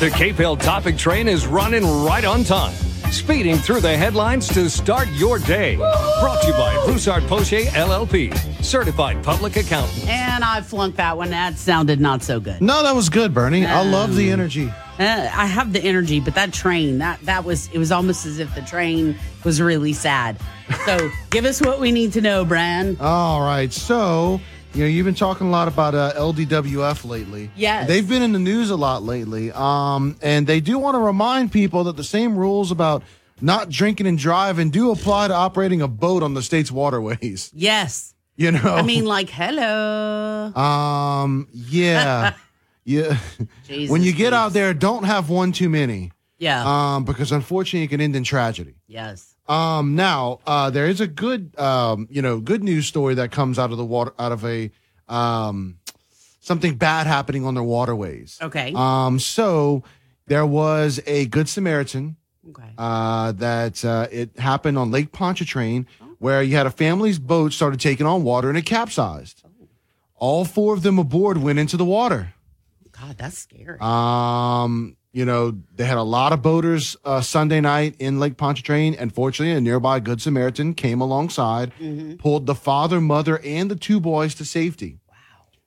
The KPEL topic train is running right on time, speeding through the headlines to start your day. Brought to you by Broussard Poche LLP, certified public accountant. And I flunked that one. That sounded not so good. No, that was good, Bernie. I love the energy. Uh, I have the energy, but that train, that that was it was almost as if the train was really sad. So give us what we need to know, Bran. All right. So, you know, you've been talking a lot about uh, LDWF lately. Yes. They've been in the news a lot lately. Um, and they do want to remind people that the same rules about not drinking and driving do apply to operating a boat on the state's waterways. Yes. You know? I mean, like, hello. Um, yeah. yeah. Jesus when you get out there, don't have one too many. Yeah. Um, because unfortunately it can end in tragedy. Yes. Um, now, uh, there is a good, um, you know, good news story that comes out of the water, out of a, um, something bad happening on their waterways. Okay. Um, so there was a good Samaritan. Okay. Uh, that uh, it happened on Lake Pontchartrain, where you had a family's boat started taking on water and it capsized. All four of them aboard went into the water. God, that's scary. Um, you know, they had a lot of boaters uh, Sunday night in Lake Pontchartrain. and fortunately, a nearby Good Samaritan came alongside, Mhm. pulled the father, mother, and the two boys to safety. Wow.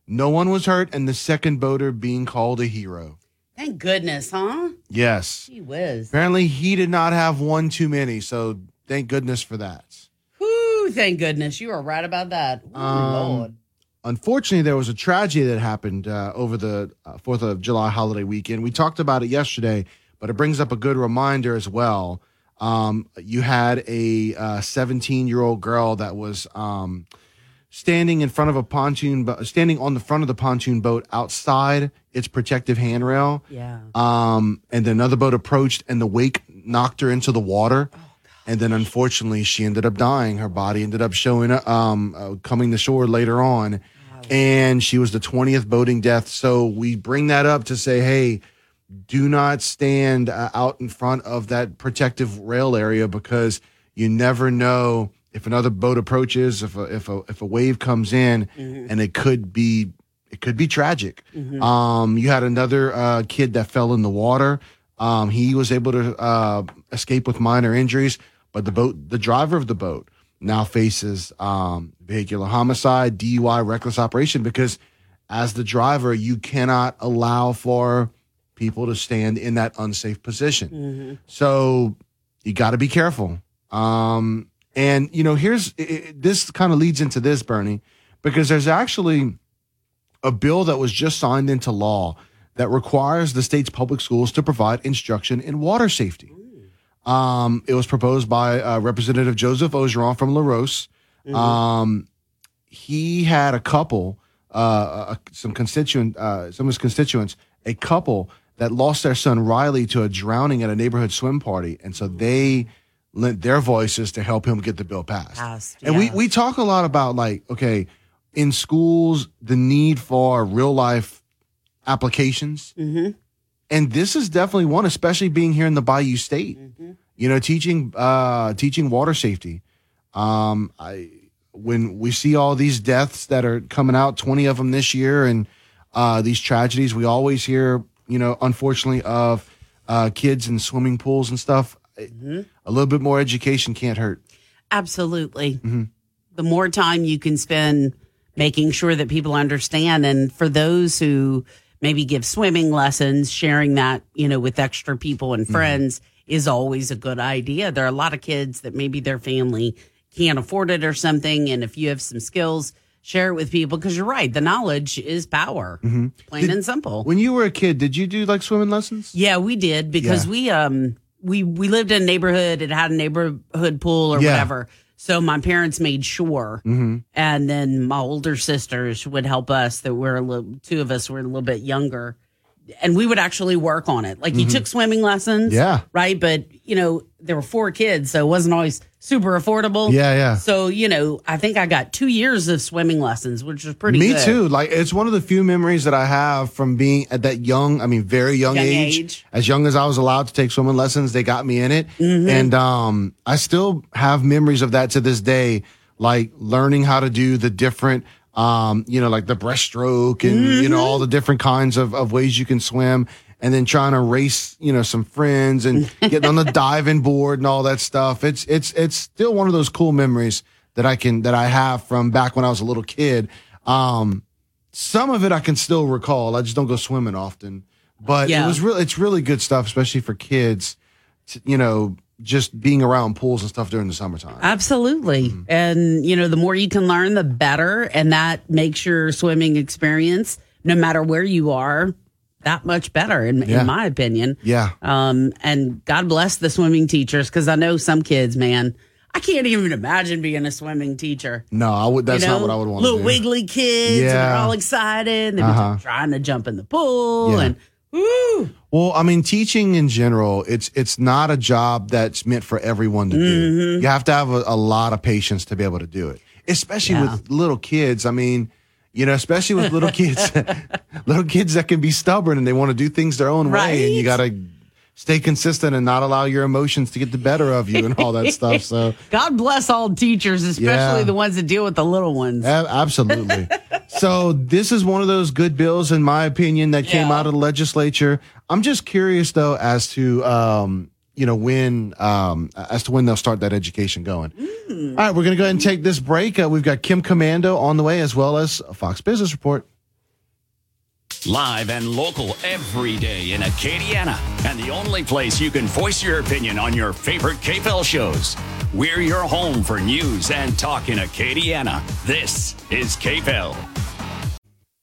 No one was hurt, and the second boater being called a hero. Thank goodness, huh? Yes. Gee whiz. Apparently, he did not have one too many, so thank goodness for that. Whew, thank goodness. You are right about that. Ooh, Um, Lord. Unfortunately, there was a tragedy that happened uh, over the uh, Fourth of July holiday weekend. We talked about it yesterday, but it brings up a good reminder as well. Um, you had a 17 year old girl that was um, standing in front of a pontoon, bo- standing on the front of the pontoon boat outside its protective handrail. Yeah. Um, and then another boat approached, and the wake knocked her into the water. Oh, and then unfortunately, she ended up dying. Her body ended up showing, um, uh, coming to shore later on, and she was the twentieth boating death. So we bring that up to say, hey, do not stand uh, out in front of that protective rail area because you never know if another boat approaches, if a, if a if a wave comes in, Mhm. and it could be it could be tragic. Mhm. Um, you had another uh, kid that fell in the water. Um, he was able to uh, escape with minor injuries, but the boat, the driver of the boat, now faces um, vehicular homicide, DUI, reckless operation because as the driver, you cannot allow for people to stand in that unsafe position. Mhm. So you got to be careful. Um, and you know, here's i i this kind of leads into this, Bernie, because there's actually a bill that was just signed into law that requires the state's public schools to provide instruction in water safety. Um, it was proposed by uh, Representative Joseph Orgeron from Larose. Um, he had a couple, uh, uh, some constituent, uh, some of his constituents, a couple that lost their son Riley to a drowning at a neighborhood swim party, and so they lent their voices to help him get the bill passed. Passed, And we yeah. we talk a lot about like, okay, in schools, the need for real life applications, Mm-hmm. And this is definitely one, especially being here in the Bayou State. You know, teaching uh, teaching water safety. Um, I when we see all these deaths that are coming out, twenty of them this year, and uh, these tragedies, we always hear, you know, unfortunately, of uh, kids in swimming pools and stuff. A little bit more education can't hurt. Absolutely. Mm-hmm. The more time you can spend making sure that people understand, and for those who maybe give swimming lessons, sharing that, you know, with extra people and Mm-hmm. friends is always a good idea. There are a lot of kids that maybe their family can't afford it or something. And if you have some skills, share it with people because you're right. The knowledge is power, Mm-hmm. plain and simple. When you were a kid, did you do like swimming lessons? Yeah, we did because Yeah. we um we we lived in a neighborhood. It had a neighborhood pool or Yeah. whatever. So my parents made sure, Mm-hmm. and then my older sisters would help us. That were a little, two of us were a little bit younger, and we would actually work on it. Like you Mhm. took swimming lessons, Yeah. right? But you know there were four kids, so it wasn't always super affordable. Yeah, yeah. So you know, I think I got two years of swimming lessons, which was pretty. Me good. too. Like it's one of the few memories that I have from being at that young, I mean, very young, Young age. age. As young as I was allowed to take swimming lessons, they got me in it. Mhm. And um, I still have memories of that to this day, like learning how to do the different um, you know, like the breaststroke and you know, all the different kinds of, of ways you can swim. And then trying to race, you know, some friends and getting on the diving board and all that stuff. It's it's it's still one of those cool memories that I can that I have from back when I was a little kid. Um, some of it I can still recall. I just don't go swimming often, but Yeah. it was really it's really good stuff, especially for kids. To, you know, just being around pools and stuff during the summertime. Absolutely. Mm-hmm. And, you know, the more you can learn, the better. And that makes your swimming experience, no matter where you are, that much better, in, Yeah. in my opinion. Yeah. Um, and God bless the swimming teachers, because I know some kids, man, I can't even imagine being a swimming teacher. No, I would. That's You know, not what I would want. Little to do. wiggly kids, and they're all excited. They're Uh-huh. trying to jump in the pool, Yeah. and woo, Well, I mean, teaching in general, it's it's not a job that's meant for everyone to Mm-hmm. do. You have to have a, a lot of patience to be able to do it, especially Yeah. with little kids. I mean, you know, especially with little kids, little kids that can be stubborn and they want to do things their own way, and you got to stay consistent and not allow your emotions to get the better of you and all that stuff. So, God bless all teachers, especially Yeah. the ones that deal with the little ones. a- absolutely. so this is one of those good bills, in my opinion, that came Yeah. out of the legislature. I'm just curious though as to um, you know when um, as to when they'll start that education going. Hmm. All right, we're gonna go ahead and take this break. Uh, we've got Kim Komando on the way as well as a Fox Business Report. Live and local every day in Acadiana. And the only place you can voice your opinion on your favorite KPEL shows. We're your home for news and talk in Acadiana. This is KPEL.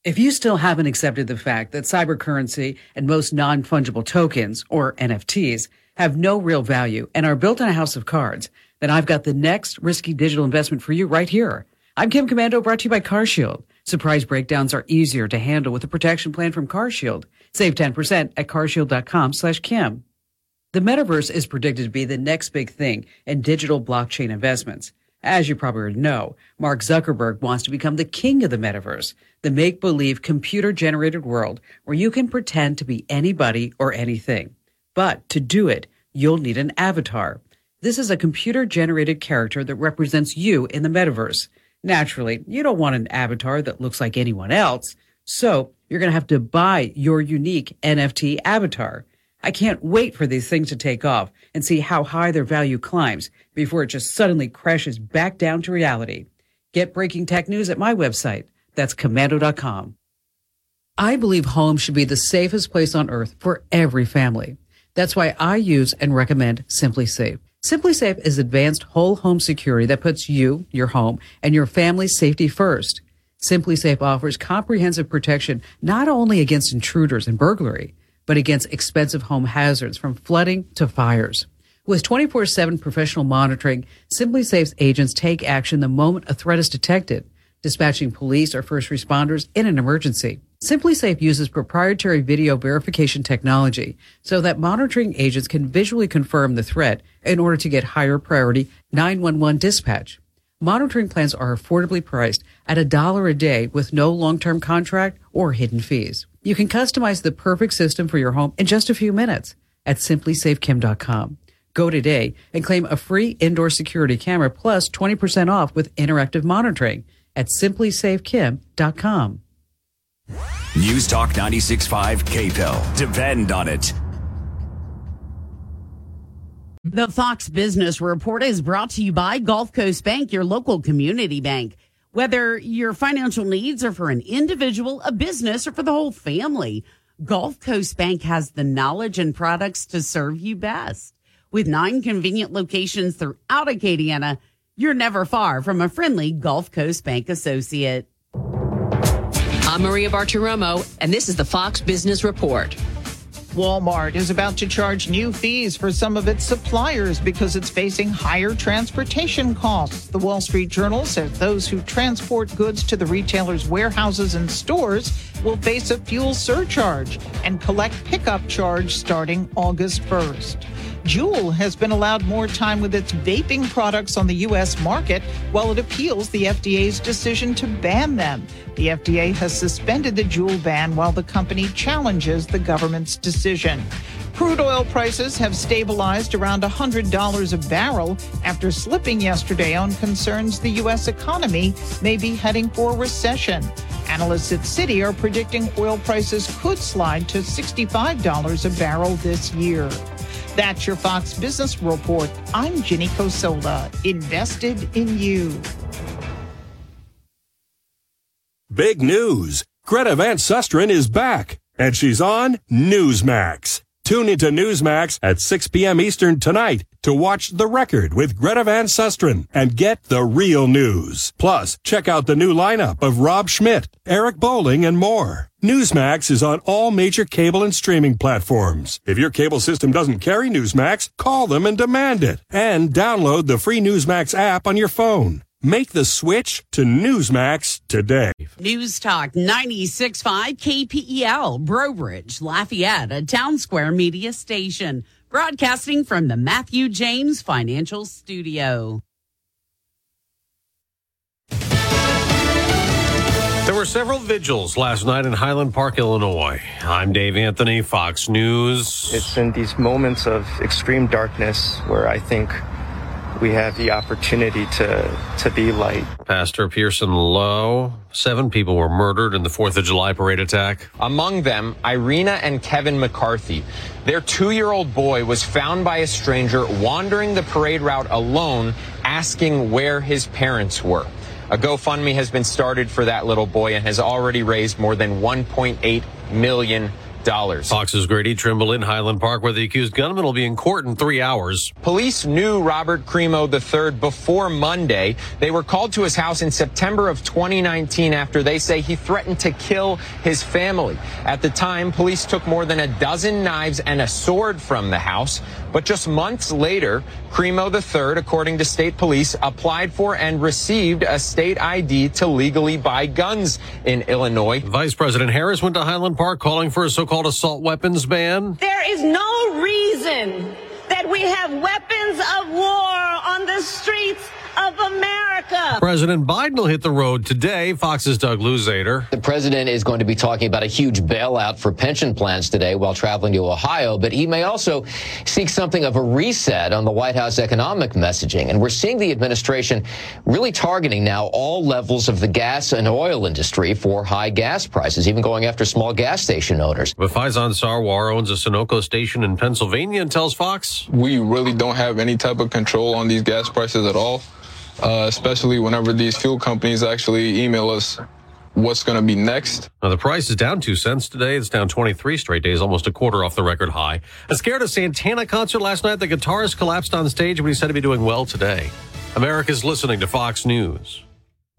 If you still haven't accepted the fact that cybercurrency and most non fungible tokens, or NFTs, have no real value and are built on a house of cards, then I've got the next risky digital investment for you right here. I'm Kim Komando, brought to you by CarShield. Surprise breakdowns are easier to handle with a protection plan from CarShield. Save 10% at carshield.com slash Kim. The metaverse is predicted to be the next big thing in digital blockchain investments. As you probably know, Mark Zuckerberg wants to become the king of the metaverse, the make believe computer generated world where you can pretend to be anybody or anything. But to do it, you'll need an avatar. This is a computer generated character that represents you in the metaverse. Naturally, you don't want an avatar that looks like anyone else, so you're going to have to buy your unique NFT avatar. I can't wait for these things to take off and see how high their value climbs before it just suddenly crashes back down to reality. Get breaking tech news at my website. That's komando.com. I believe home should be the safest place on earth for every family. That's why I use and recommend SimpliSafe. SimpliSafe is advanced whole home security that puts you, your home, and your family's safety first. SimpliSafe offers comprehensive protection not only against intruders and burglary, but against expensive home hazards from flooding to fires. With 24-7 professional monitoring, SimpliSafe's agents take action the moment a threat is detected, dispatching police or first responders in an emergency. SimpliSafe uses proprietary video verification technology so that monitoring agents can visually confirm the threat in order to get higher priority 911 dispatch. Monitoring plans are affordably priced at a dollar a day with no long-term contract or hidden fees. You can customize the perfect system for your home in just a few minutes at simplisafekim.com. Go today and claim a free indoor security camera plus 20% off with interactive monitoring at simplisafekim.com. News Talk 96.5 KPEL. Depend on it. The Fox Business Report is brought to you by Gulf Coast Bank, your local community bank. Whether your financial needs are for an individual, a business, or for the whole family, Gulf Coast Bank has the knowledge and products to serve you best. With nine convenient locations throughout Acadiana, you're never far from a friendly Gulf Coast Bank associate. I'm Maria Bartiromo, and this is the Fox Business Report. Walmart is about to charge new fees for some of its suppliers because it's facing higher transportation costs. The Wall Street Journal says those who transport goods to the retailer's warehouses and stores will face a fuel surcharge and collect pickup charge starting August 1st. Juul has been allowed more time with its vaping products on the U.S. market while it appeals the FDA's decision to ban them. The FDA has suspended the Juul ban while the company challenges the government's decision. Crude oil prices have stabilized around $100 a barrel after slipping yesterday on concerns the U.S. economy may be heading for recession. Analysts at Citi are predicting oil prices could slide to $65 a barrel this year. That's your Fox Business Report. I'm Jenny Cosola, invested in you. Big news. Greta Van Susteren is back, and she's on Newsmax. Tune into Newsmax at 6 p.m. Eastern tonight to watch The Record with Greta Van Susteren and get the real news. Plus, check out the new lineup of Rob Schmitt, Eric Bolling, and more. Newsmax is on all major cable and streaming platforms. If your cable system doesn't carry Newsmax, call them and demand it. And download the free Newsmax app on your phone. Make the switch to Newsmax today. News Talk 96.5 KPEL, Breaux Bridge, Lafayette, a town square media station, broadcasting from the Matthew James Financial Studio. There were several vigils last night in Highland Park, Illinois. I'm Dave Anthony, Fox News. It's in these moments of extreme darkness where I think we have the opportunity to to be light. Pastor Pearson Lowe. Seven people were murdered in the Fourth of July parade attack. Among them, Irina and Kevin McCarthy. Their two-year-old boy was found by a stranger wandering the parade route alone, asking where his parents were. A GoFundMe has been started for that little boy and has already raised more than 1.8 million dollars. Fox's Grady Trimble in Highland Park, where the accused gunman will be in court in three hours. Police knew Robert Crimo III before Monday. They were called to his house in September of 2019 after they say he threatened to kill his family. At the time, police took more than a dozen knives and a sword from the house. But just months later, Crimo III, according to state police, applied for and received a state ID to legally buy guns in Illinois. Vice President Harris went to Highland Park calling for a so-called assault weapons ban. There is no reason that we have weapons of war on the streets of America. President Biden will hit the road today. Fox's Doug Luzader. The president is going to be talking about a huge bailout for pension plans today while traveling to Ohio, but he may also seek something of a reset on the White House economic messaging. And we're seeing the administration really targeting now all levels of the gas and oil industry for high gas prices, even going after small gas station owners. But Faizan Sarwar owns a Sunoco station in Pennsylvania and tells Fox. We really don't have any type of control on these gas prices at all uh, especially whenever these fuel companies actually email us what's going to be next. Now, the price is down two cents today. It's down 23 straight days, almost a quarter off the record high. A scared of Santana concert last night. The guitarist collapsed on stage, but he said to be doing well today. America's listening to Fox News.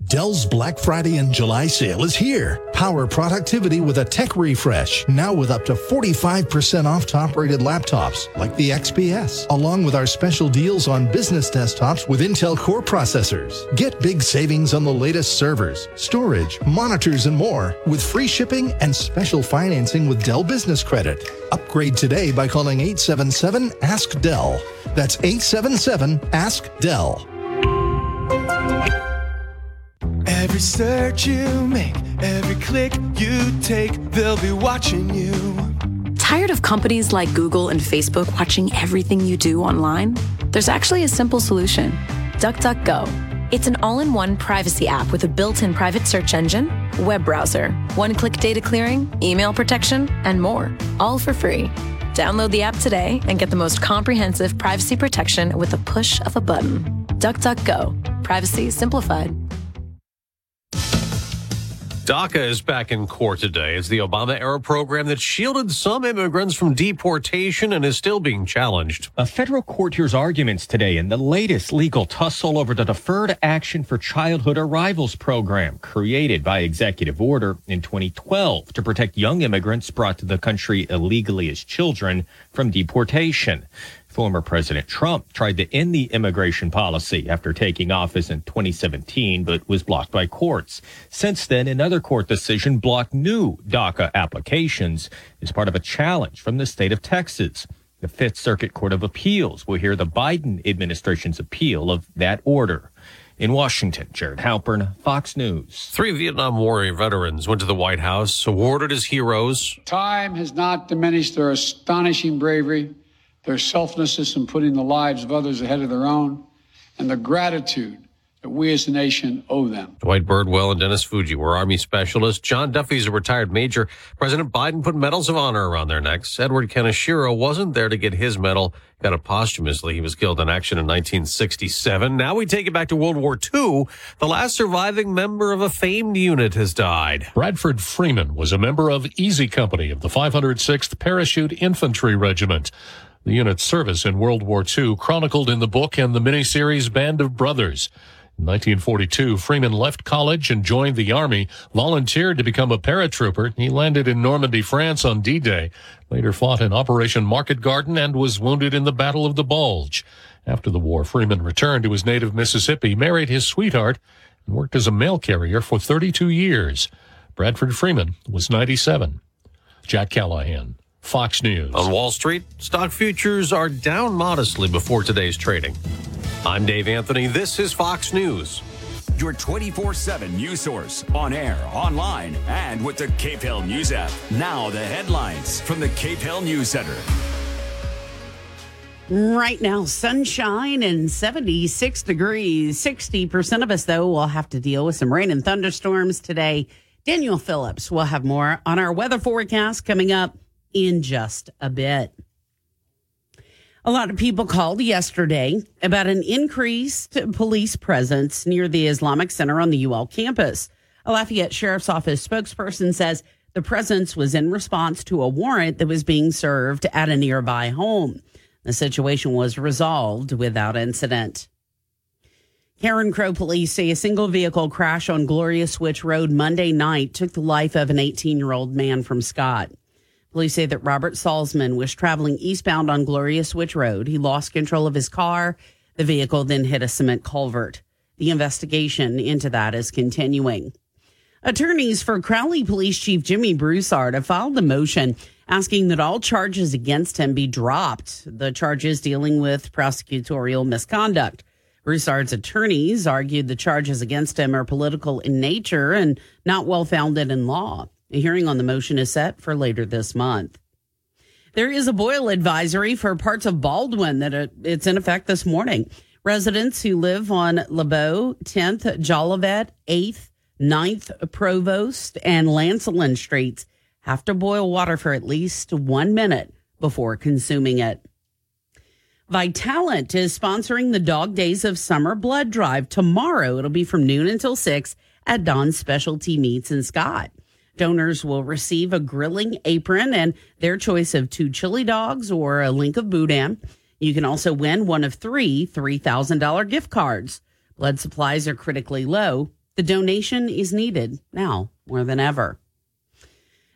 Dell's Black Friday and July sale is here. Power productivity with a tech refresh, now with up to 45% off top rated laptops like the XPS, along with our special deals on business desktops with Intel Core processors. Get big savings on the latest servers, storage, monitors, and more with free shipping and special financing with Dell Business Credit. Upgrade today by calling 877 Ask Dell. That's 877 Ask Dell. Every search you make, every click you take, they'll be watching you. Tired of companies like Google and Facebook watching everything you do online? There's actually a simple solution DuckDuckGo. It's an all in one privacy app with a built in private search engine, web browser, one click data clearing, email protection, and more, all for free. Download the app today and get the most comprehensive privacy protection with a push of a button. DuckDuckGo. Privacy simplified. DACA is back in court today. It's the Obama era program that shielded some immigrants from deportation and is still being challenged. A federal court hears arguments today in the latest legal tussle over the Deferred Action for Childhood Arrivals program created by executive order in 2012 to protect young immigrants brought to the country illegally as children from deportation. Former President Trump tried to end the immigration policy after taking office in 2017, but was blocked by courts. Since then, another court decision blocked new DACA applications as part of a challenge from the state of Texas. The Fifth Circuit Court of Appeals will hear the Biden administration's appeal of that order. In Washington, Jared Halpern, Fox News. Three Vietnam War veterans went to the White House, awarded as heroes. Time has not diminished their astonishing bravery their selflessness in putting the lives of others ahead of their own, and the gratitude that we as a nation owe them. Dwight Birdwell and Dennis Fujii were Army specialists. John Duffy's a retired major. President Biden put medals of honor around their necks. Edward Kaneshiro wasn't there to get his medal. Got it posthumously. He was killed in action in 1967. Now we take it back to World War II. The last surviving member of a famed unit has died. Bradford Freeman was a member of Easy Company of the 506th Parachute Infantry Regiment. The unit's service in World War II chronicled in the book and the miniseries Band of Brothers. In 1942, Freeman left college and joined the Army, volunteered to become a paratrooper. He landed in Normandy, France on D-Day, later fought in Operation Market Garden and was wounded in the Battle of the Bulge. After the war, Freeman returned to his native Mississippi, married his sweetheart, and worked as a mail carrier for 32 years. Bradford Freeman was 97. Jack Callahan, Fox News. On Wall Street, stock futures are down modestly before today's trading. I'm Dave Anthony. This is Fox News. Your 24 7 news source on air, online, and with the KPEL News app. Now, the headlines from the KPEL News Center. Right now, sunshine and 76 degrees. 60% of us, though, will have to deal with some rain and thunderstorms today. Daniel Phillips will have more on our weather forecast coming up in just a bit. A lot of people called yesterday about an increased police presence near the Islamic Center on the UL campus. A Lafayette Sheriff's Office spokesperson says the presence was in response to a warrant that was being served at a nearby home. The situation was resolved without incident. Carencro police say a single vehicle crash on Gloria Switch Road Monday night took the life of an 18 year old man from Scott. Police say that Robert Salzman was traveling eastbound on Gloria Switch Road. He lost control of his car. The vehicle then hit a cement culvert. The investigation into that is continuing. Attorneys for Crowley Police Chief Jimmy Broussard have filed a motion asking that all charges against him be dropped. The charges dealing with prosecutorial misconduct. Broussard's attorneys argued the charges against him are political in nature and not well founded in law. A hearing on the motion is set for later this month. There is a boil advisory for parts of Baldwin that uh, it's in effect this morning. Residents who live on LeBeau, 10th, Jolivet, 8th, 9th, Provost, and Lancelin Streets have to boil water for at least one minute before consuming it. Vitalant is sponsoring the Dog Days of Summer Blood Drive tomorrow. It'll be from noon until 6 at Don's Specialty Meats in Scott. Donors will receive a grilling apron and their choice of two chili dogs or a link of boudin. You can also win one of three $3,000 gift cards. Blood supplies are critically low The donation is needed now more than ever.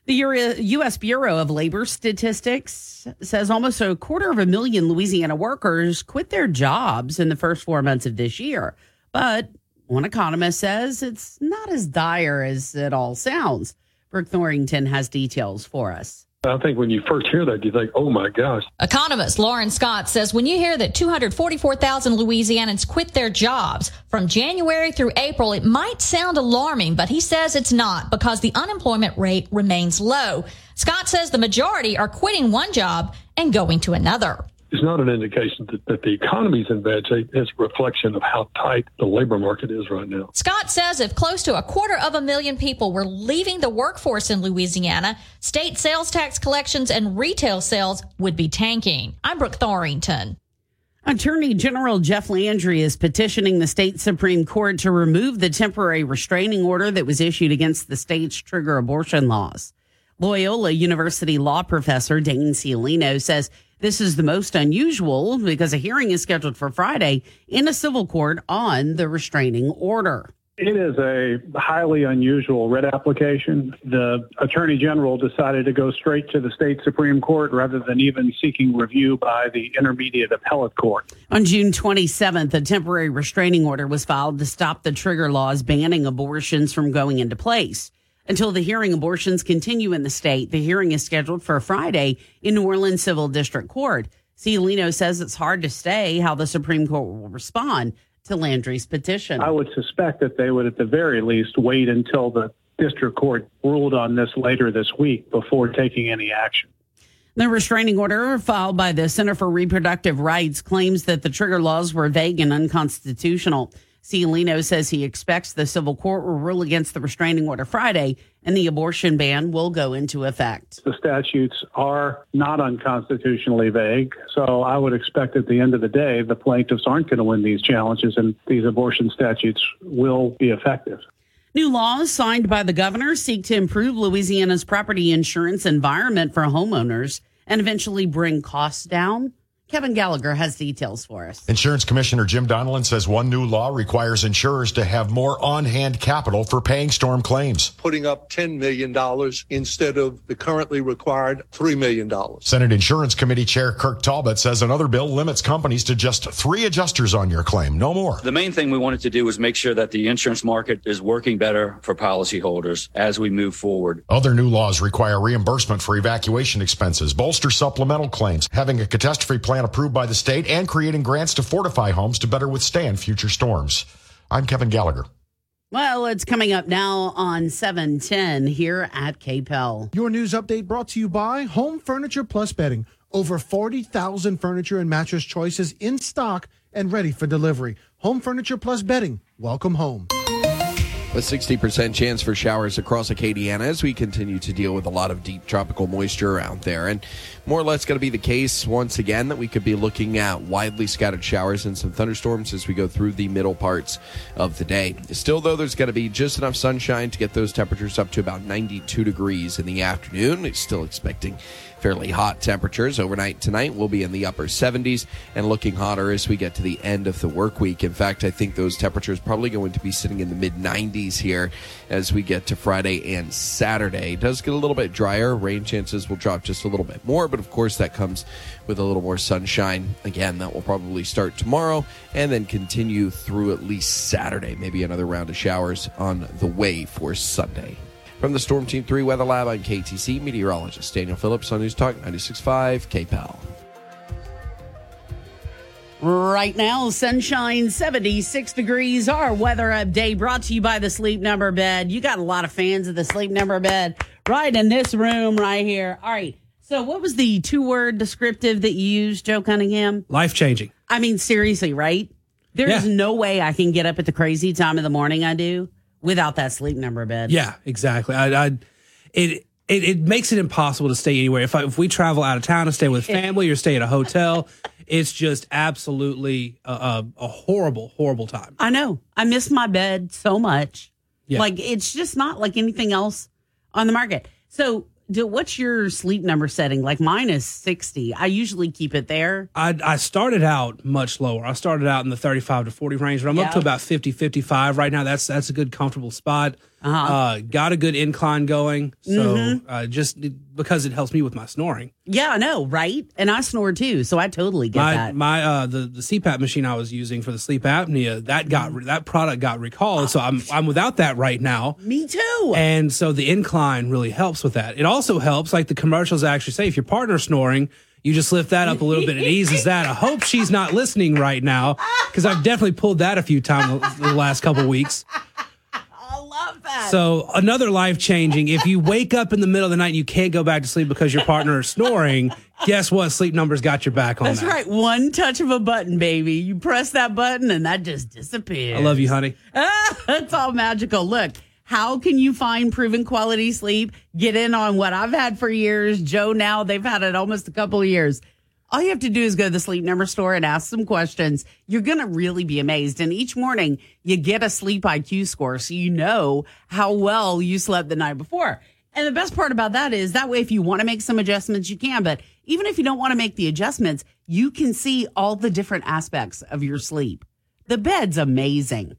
The U.S. Bureau of Labor Statistics says almost a quarter of a million Louisiana workers quit their jobs in the first four months of this year. But one economist says it's not as dire as it all sounds. Brooke Thorington has details for us. I think when you first hear that, you think, oh my gosh. Economist Loren Scott says when you hear that 244,000 Louisianans quit their jobs from January through April, it might sound alarming, but he says it's not because the unemployment rate remains low. Scott says the majority are quitting one job and going to another is not an indication that, that the economy is in bad shape. It's a reflection of how tight the labor market is right now. Scott says if close to a quarter of a million people were leaving the workforce in Louisiana, state sales tax collections and retail sales would be tanking. I'm Brooke Thorington. Attorney General Jeff Landry is petitioning the state Supreme Court to remove the temporary restraining order that was issued against the state's trigger abortion laws. Loyola University law professor Dane Ciolino says this is the most unusual because a hearing is scheduled for Friday in a civil court on the restraining order. It is a highly unusual writ application. The Attorney General decided to go straight to the state Supreme Court rather than even seeking review by the Intermediate Appellate Court. On June 27th, a temporary restraining order was filed to stop the trigger laws banning abortions from going into place. Until the hearing, abortions continue in the state. The hearing is scheduled for Friday in New Orleans Civil District Court. Ciolino says it's hard to say how the Supreme Court will respond to Landry's petition. I would suspect that they would, at the very least, wait until the district court ruled on this later this week before taking any action. The restraining order filed by the Center for Reproductive Rights claims that the trigger laws were vague and unconstitutional. Ciolino says he expects the civil court will rule against the restraining order Friday and the abortion ban will go into effect. The statutes are not unconstitutionally vague, so I would expect at the end of the day the plaintiffs aren't going to win these challenges and these abortion statutes will be effective. New laws signed by the governor seek to improve Louisiana's property insurance environment for homeowners and eventually bring costs down. Kevin Gallagher has details for us. Insurance Commissioner Jim Donelon says one new law requires insurers to have more on hand capital for paying storm claims. Putting up $10 million instead of the currently required $3 million. Senate Insurance Committee Chair Kirk Talbot says another bill limits companies to just three adjusters on your claim, no more. The main thing we wanted to do was make sure that the insurance market is working better for policyholders as we move forward. Other new laws require reimbursement for evacuation expenses, bolster supplemental claims, having a catastrophe plan plan approved by the state and creating grants to fortify homes to better withstand future storms. I'm Kevin Gallagher. Well, it's coming up now on 710 here at KPEL. Your news update brought to you by Home Furniture Plus Bedding. Over 40,000 furniture and mattress choices in stock and ready for delivery. Home Furniture Plus Bedding. Welcome home. A 60% chance for showers across Acadiana as we continue to deal with a lot of deep tropical moisture out there. And more or less going to be the case once again that we could be looking at widely scattered showers and some thunderstorms as we go through the middle parts of the day. Still, though, there's going to be just enough sunshine to get those temperatures up to about 92 degrees in the afternoon. Still expecting fairly hot temperatures. Overnight tonight We'll be in the upper 70s and looking hotter as we get to the end of the work week. In fact, I think those temperatures probably going to be sitting in the mid 90s here as we get to Friday and Saturday. It does get a little bit drier. Rain chances will drop just a little bit more, but of course that comes with a little more sunshine. Again, that will probably start tomorrow and then continue through at least Saturday. Maybe another round of showers on the way for Sunday. From the Storm Team 3 Weather Lab, I'm KATC meteorologist Daniel Phillips on News Talk 96.5 KPEL. Right now, sunshine, 76 degrees. Our weather update brought to you by the Sleep Number Bed. You got a lot of fans of the Sleep Number Bed right in this room right here. All right. So, what was the two word descriptive that you used, Joe Cunningham? Life changing. I mean, seriously, right? There's Yeah. no way I can get up at the crazy time of the morning I do without that Sleep Number Bed. Yeah, exactly. I, I it, it it makes it impossible to stay anywhere. If I, if we travel out of town to stay with family or stay at a hotel, it's just absolutely a, a, a horrible, horrible time. I know. I miss my bed so much. Yeah. Like it's just not like anything else on the market. So do, what's your sleep number setting? Like mine is 60. I usually keep it there. I, I started out much lower. I started out in the 35 to 40 range, but I'm up to about 50, 55 right now. That's that's a good, comfortable spot. Uh-huh. Uh, got a good incline going. So Mhm. uh, just because it helps me with my snoring. Yeah, I know, right? And I snore too, so I totally get my that. my uh the, the CPAP machine I was using for the sleep apnea that got Mm-hmm. that product got recalled so I'm I'm without that right now. Me too. And so the incline really helps with that. It also helps like the commercials actually say if your partner's snoring you just lift that up a little bit. It eases that. I hope she's not listening right now because I've definitely pulled that a few times the last couple weeks. Love that. So another life changing. If you wake up in the middle of the night and you can't go back to sleep because your partner is snoring, guess what? Sleep numbers got your back on That's that. right. One touch of a button, baby. You press that button and that just disappears. I love you, honey. Ah, it's all magical. Look, how can you find proven quality sleep? Get in on what I've had for years. Joe now, they've had it almost a couple of years. All you have to do is go to the sleep number store and ask some questions. You're going to really be amazed. And each morning you get a sleep IQ score so you know how well you slept the night before. And the best part about that is that way, if you want to make some adjustments, you can. But even if you don't want to make the adjustments, you can see all the different aspects of your sleep. The bed's amazing.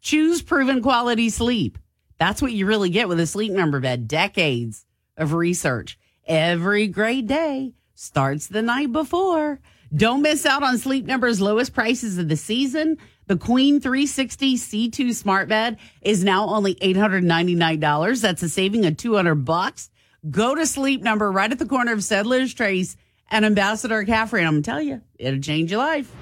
Choose proven quality sleep. That's what you really get with a sleep number bed. Decades of research. Every great day starts the night before. Don't miss out on Sleep Number's lowest prices of the season. The Queen 360 C2 smart bed is now only $899. That's a saving of 200 bucks. Go to Sleep Number right at the corner of Settlers Trace and Ambassador Caffrey. And I'm telling you, it'll change your life.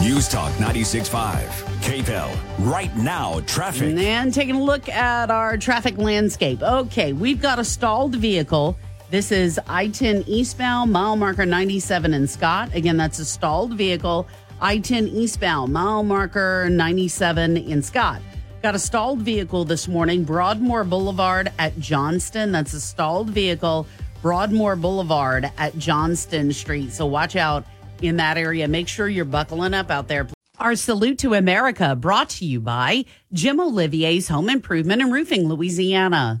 News Talk 96.5. KPEL. Right now, traffic. And taking a look at our traffic landscape. Okay, we've got a stalled vehicle. This is I 10 eastbound, mile marker 97 in Scott. Again, that's a stalled vehicle. I 10 eastbound, mile marker 97 in Scott. Got a stalled vehicle this morning, Broadmoor Boulevard at Johnston. That's a stalled vehicle, Broadmoor Boulevard at Johnston Street. So watch out in that area. Make sure you're buckling up out there. Our salute to America brought to you by Jim Olivier's Home Improvement and Roofing, Louisiana.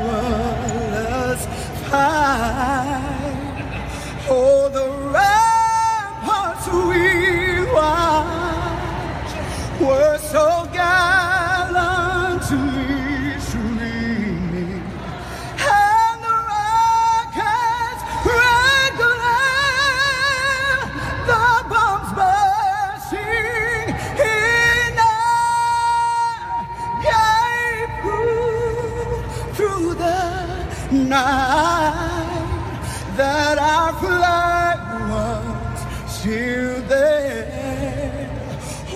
perilous fight. Oh, the ramparts we watched were so gallantly night that our flag was still there.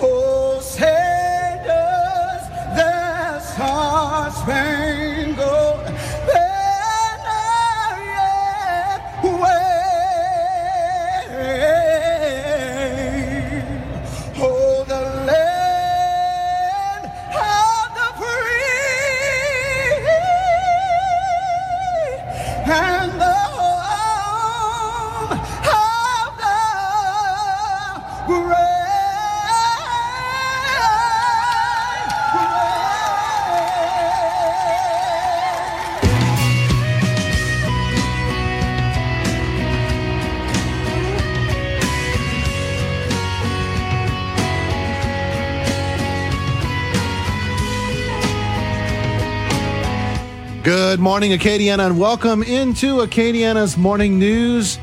Oh, say does their star-spangled Good morning, Acadiana, and welcome into Acadiana's morning news.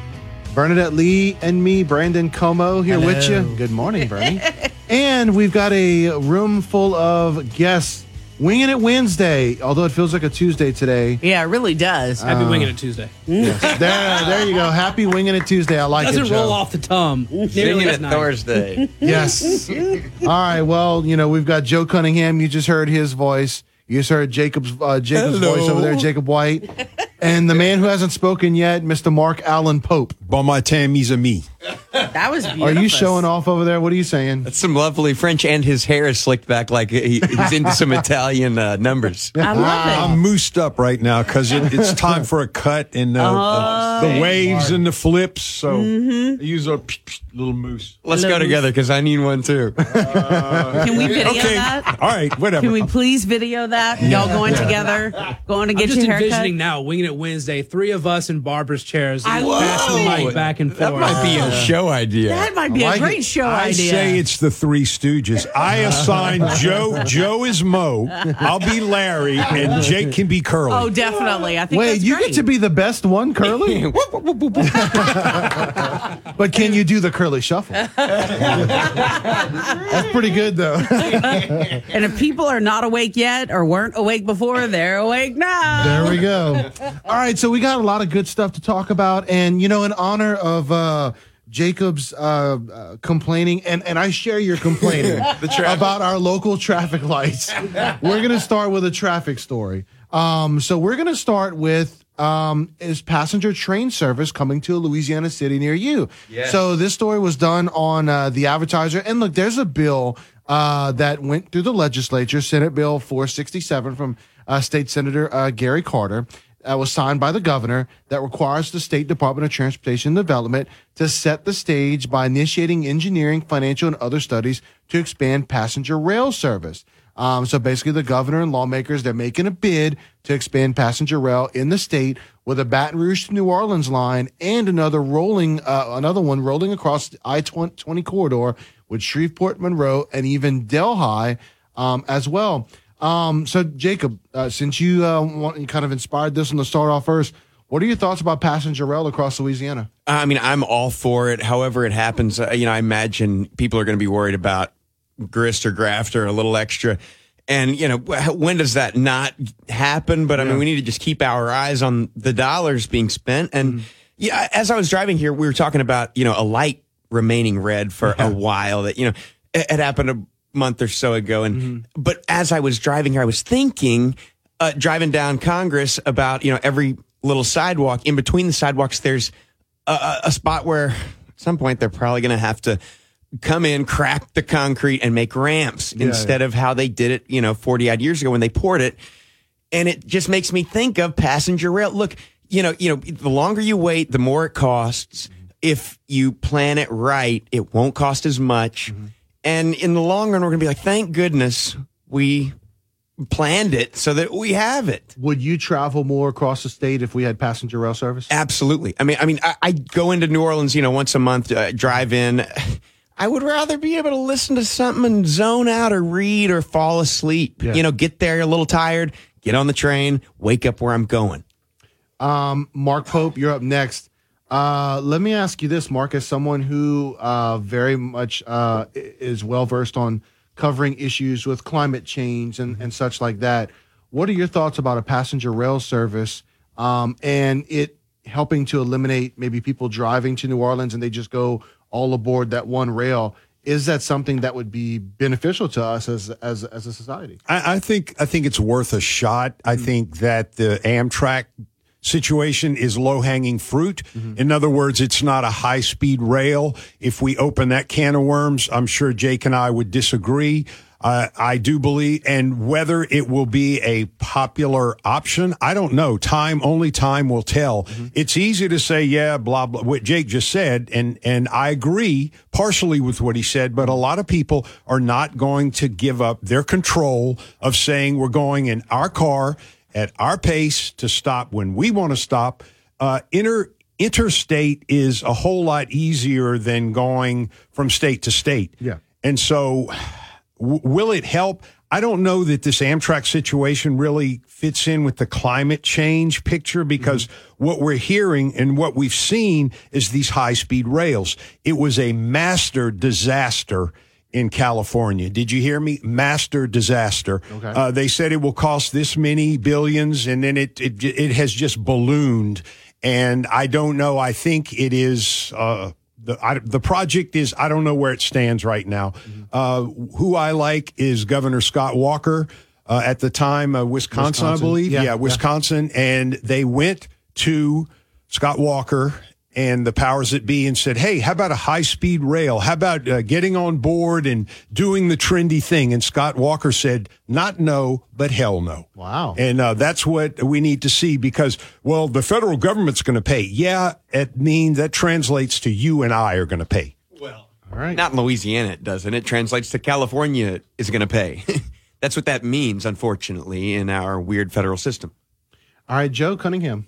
Bernadette Lee and me, Brandon Comeaux, here with you. Good morning, Bernie. and we've got a room full of guests Winging It Wednesday, although it feels like a Tuesday today. Yeah, it really does. Happy Winging uh, It Tuesday. Yes. there, there you go. Happy Winging It Tuesday. I like Doesn't it. Joe. roll off the tongue. nearly as nice. Thursday. Yes. All right. Well, you know, we've got Joe Cunningham. You just heard his voice. You just heard Jacob's uh, Jacob's Hello. voice over there, Jacob White, and the man who hasn't spoken yet, Mr. Mark Allen Pope. Bon matin, mes amis. That was beautiful. Are you showing off over there? What are you saying? That's some lovely French, and his hair is slicked back like he, he's into some Italian uh, numbers. I love it. I'm moosed up right now because it, it's time for a cut and uh, Oh. the waves and the flips. So Mhm. I use a little mousse. Let's go together because I need one too. Can we video okay. that? All right, whatever. Can we please video that? Y'all going together, going to I'm get just your haircut. envisioning now, winging it Wednesday, three of us in Barbara's chairs, I passing the love mic it. back and forth. That might be a show idea. That might be a great show I idea. say it's the Three Stooges. I assign Joe. Joe is Mo. I'll be Larry, and Jake can be Curly. oh, definitely. I think Wait, that's you great. get to be the best one, Curly. but can you do the Curly shuffle? That's pretty good, though. and if people are not awake yet or weren't awake before, they're awake now. There we go. All right, so we got a lot of good stuff to talk about, and you know, in honor of uh, Jacob's uh, uh, complaining, and and I share your complaining about our local traffic lights. We're gonna start with a traffic story. Um, so we're gonna start with. Um, is passenger train service coming to a Louisiana city near you? Yes. So this story was done on uh, the Advertiser, and look, there's a bill uh, that went through the legislature, Senate Bill 467 from uh, State Senator uh, Gary Carter. That was signed by the governor that requires the State Department of Transportation and Development to set the stage by initiating engineering, financial, and other studies to expand passenger rail service. Um, so basically, the governor and lawmakers they're making a bid to expand passenger rail in the state with a Baton Rouge to New Orleans line and another rolling, uh, another one rolling across the I twenty corridor with Shreveport, Monroe, and even Delhi um, as well. Um, so Jacob, uh, since you uh, want, you kind of inspired this one to start off first, what are your thoughts about passenger rail across Louisiana? I mean, I'm all for it. However, it happens. Uh, you know, I imagine people are going to be worried about grist or graft or a little extra. And you know, when does that not happen? But I mean, we need to just keep our eyes on the dollars being spent. And yeah, as I was driving here, we were talking about you know a light remaining red for a while. That you know it, it happened month or so ago. And mm-hmm. but as I was driving here, I was thinking, uh, driving down Congress about you know every little sidewalk. In between the sidewalks, there's a, a- spot where at some point they're probably going to have to come in, crack the concrete, and make ramps Yeah, instead of how they did it, you know, 40 odd years ago when they poured it. And it just makes me think of passenger rail. Look, you know, you know, the longer you wait, the more it costs. Mm-hmm. If you plan it right, it won't cost as much. Mm-hmm. And in the long run, we're going to be like, thank goodness we planned it so that we have it. Would you travel more across the state if we had passenger rail service? Absolutely. I mean, I mean, I, I go into New Orleans, you know, once a month, uh, drive in. I would rather be able to listen to something and zone out or read or fall asleep. Yeah. You know, get there a little tired, get on the train, wake up where I'm going. Um, Mark Pope, you're up next. Uh, let me ask you this, Mark, as someone who uh, very much uh, is well versed on covering issues with climate change and, and such like that. What are your thoughts about a passenger rail service um, and it helping to eliminate maybe people driving to New Orleans and they just go all aboard that one rail? Is that something that would be beneficial to us as as as a society? I, I think I think it's worth a shot. I think that the Amtrak situation is low hanging fruit. In other words, it's not a high speed rail. If we open that can of worms, I'm sure Jake and I would disagree. Uh, I do believe, and whether it will be a popular option, I don't know. Time, only time will tell. It's easy to say, yeah, blah, blah, what Jake just said. And, and I agree partially with what he said, but a lot of people are not going to give up their control of saying we're going in our car at our pace to stop when we want to stop. Uh, inter, interstate is a whole lot easier than going from state to state. Yeah. And so, w- will it help? I don't know that this Amtrak situation really fits in with the climate change picture because what we're hearing and what we've seen is these high speed rails. It was a master disaster in California. Did you hear me? Master disaster. Okay. Uh, they said it will cost this many billions, and then it it, it has just ballooned. And I don't know. I think it is. Uh, the, I, the project is, I don't know where it stands right now. Mm-hmm. Uh, who I like is Governor Scott Walker. Uh, at the time, uh, Wisconsin, Wisconsin. I believe. Yeah, yeah yeah. Wisconsin. And they went to Scott Walker and the powers that be and said, Hey, how about a high speed rail? How about uh, getting on board and doing the trendy thing? And Scott Walker said, Not no, but hell no. Wow. And uh, that's what we need to see because, well, the federal government's going to pay. Yeah, it means that translates to you and I are going to pay. Well, all right. Not in Louisiana, it doesn't. It translates to California is going to pay. That's what that means, unfortunately, in our weird federal system. All right, Joe Cunningham.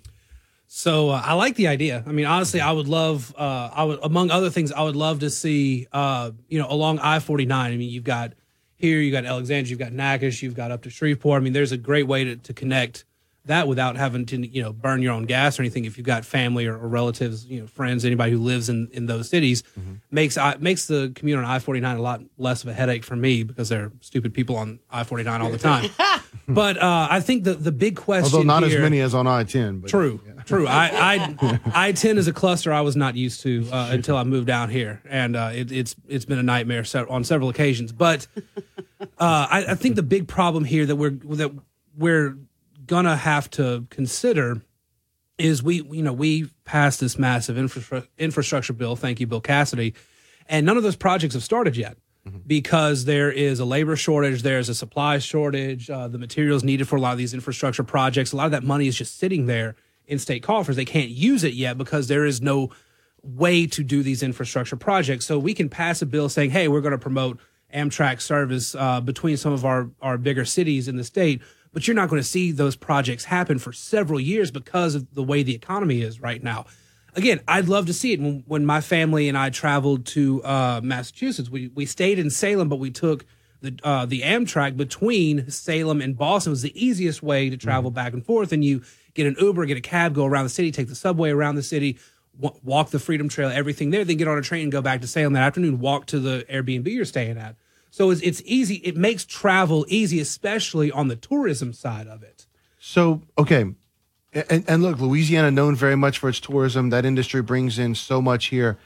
So uh, I like the idea. I mean, honestly, I would love, uh, I would, among other things, I would love to see, uh, you know, along I forty nine. I mean, you've got here, you've got Alexandria, you've got Natchitoches, you've got up to Shreveport. I mean, there's a great way to, to connect that without having to, you know, burn your own gas or anything. If you've got family or, or relatives, you know, friends, anybody who lives in, in those cities, makes I, makes the commute on I forty nine a lot less of a headache for me because there are stupid people on I forty nine all the time. but uh, I think the the big question, Although not here, as many as on I ten. But True, true. I I I ten is a cluster I was not used to uh, until I moved down here, and uh, it, it's it's been a nightmare on several occasions. But uh, I, I think the big problem here that we're that we're gonna have to consider is we you know we passed this massive infra- infrastructure bill. Thank you, Bill Cassidy, and none of those projects have started yet because there is a labor shortage, there's a supply shortage, uh, the materials needed for a lot of these infrastructure projects, a lot of that money is just sitting there in state coffers. They can't use it yet because there is no way to do these infrastructure projects. So we can pass a bill saying, hey, we're going to promote Amtrak service uh, between some of our, our bigger cities in the state. But you're not going to see those projects happen for several years because of the way the economy is right now again, I'd love to see it. When, when my family and I traveled to uh, Massachusetts, we, we stayed in Salem, but we took the uh, the Amtrak between Salem and Boston. It was the easiest way to travel back and forth. And you get an Uber, get a cab, go around the city, take the subway around the city, w- walk the Freedom Trail, everything there. Then get on a train and go back to Salem that afternoon. Walk to the Airbnb you're staying at. So it's, it's easy. It makes travel easy, especially on the tourism side of it. So okay, and, and look, Louisiana known very much for its tourism. That industry brings in so much here.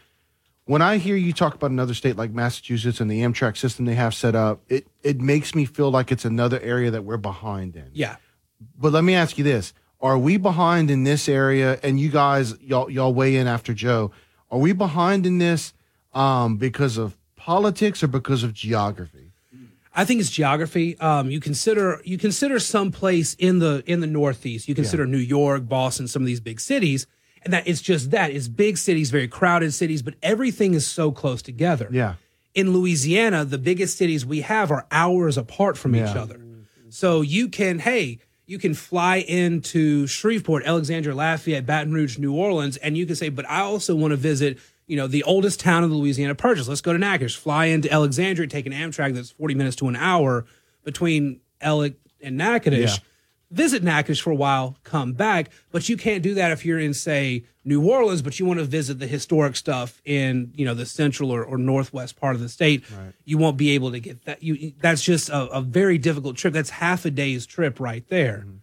When I hear you talk about another state like Massachusetts and the Amtrak system they have set up, it it makes me feel like it's another area that we're behind in. Yeah. But let me ask you this: Are we behind in this area? And you guys, y'all y'all weigh in after Joe. Are we behind in this um, because of politics or because of geography? I think it's geography. Um, you consider you consider some place in the in the Northeast. You consider New York, Boston, some of these big cities, and that it's just that it's big cities, very crowded cities, but everything is so close together. Yeah. In Louisiana, the biggest cities we have are hours apart from each other. So you can, hey, you can fly into Shreveport, Alexandria, Lafayette, Baton Rouge, New Orleans, and you can say, but I also want to visit, you know, the oldest town of the Louisiana Purchase. Let's go to Natchitoches, fly into Alexandria, take an Amtrak that's 40 minutes to an hour between Ellic and Natchitoches. Yeah. Visit Natchitoches for a while, come back, but you can't do that if you're in, say, New Orleans, but you want to visit the historic stuff in, you know, the central or, or northwest part of the state. You won't be able to get that. You that's just a, a very difficult trip. That's half a day's trip right there. Mm-hmm.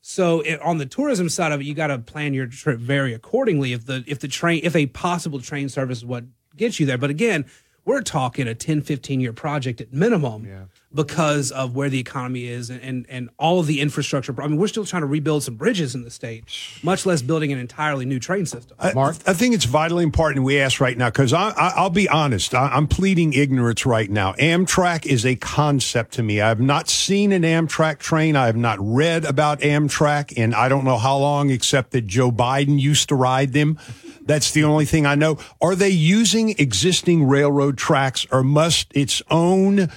So it, on the tourism side of it, you got to plan your trip very accordingly. If the if the train if a possible train service is what gets you there, but again, we're talking a 10, 15 year project at minimum because of where the economy is and, and and all of the infrastructure. I mean, we're still trying to rebuild some bridges in the state, much less building an entirely new train system. I, I think it's vitally important we ask right now because I, I, I'll be honest. I, I'm pleading ignorance right now. Amtrak is a concept to me. I have not seen an Amtrak train. I have not read about Amtrak, and I don't know how long, except that Joe Biden used to ride them. That's the only thing I know. Are they using existing railroad tracks, or must its own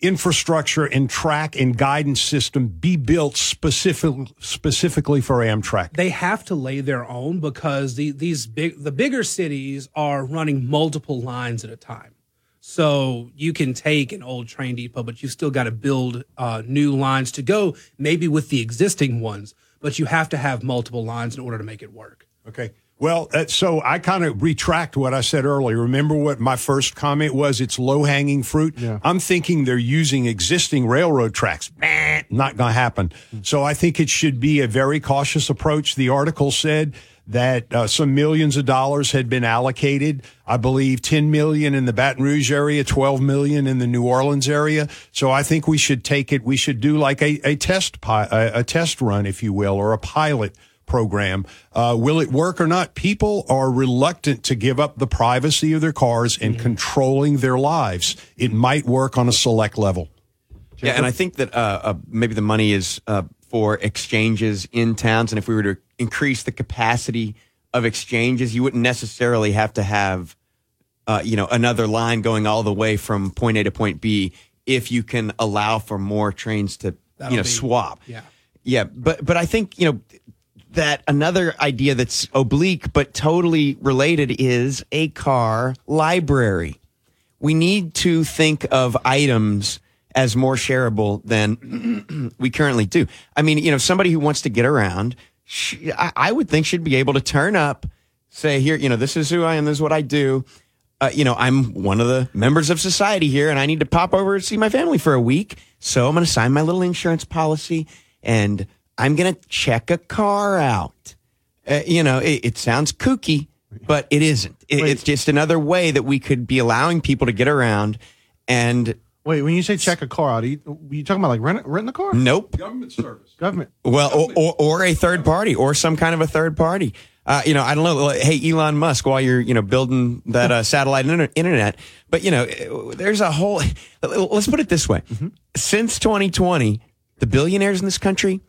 infrastructure and track and guidance system be built specific, specifically for Amtrak? they have to lay their own because the, these big the bigger cities are running multiple lines at a time. So you can take an old train depot, but you still got to build uh, new lines to go, maybe with the existing ones. But you have to have multiple lines in order to make it work. Okay. Well, uh, so I kind of retract what I said earlier. Remember what my first comment was? It's low hanging fruit. I'm thinking they're using existing railroad tracks. Bah, not going to happen. So I think it should be a very cautious approach. The article said that uh, some millions of dollars had been allocated. I believe 10 million in the Baton Rouge area, 12 million in the New Orleans area. So I think we should take it. We should do like a, a test pi- a, a test run, if you will, or a pilot program. Uh, will it work or not? People are reluctant to give up the privacy of their cars and controlling their lives. It might work on a select level. Yeah, and I think that uh, uh, maybe the money is uh, for exchanges in towns, and if we were to increase the capacity of exchanges, you wouldn't necessarily have to have, uh, you know, another line going all the way from point A to point B if you can allow for more trains to, That'll you know, be- swap. Yeah. Yeah, but but I think you know that another idea that's oblique but totally related is a car library. We need to think of items as more shareable than we currently do. I mean, you know, somebody who wants to get around, sh- I, I would think should be able to turn up, say, here, you know, this is who I am, this is what I do. Uh, you know, I'm one of the members of society here, and I need to pop over and see my family for a week. So I'm going to sign my little insurance policy, and I'm going to check a car out. Uh, you know, it, it sounds kooky, but it isn't. It, it's just another way that we could be allowing people to get around. And Wait, when you say check a car out, are you, are you talking about like rent, renting a car? nope. Government service. Government. Well, or, or, or a third party, or some kind of a third party. Uh, you know, I don't know. like, Hey, Elon Musk, while you're you know building that uh, satellite inter- internet, but you know, there's a whole. Let's put it this way: since 2020, the billionaires in this country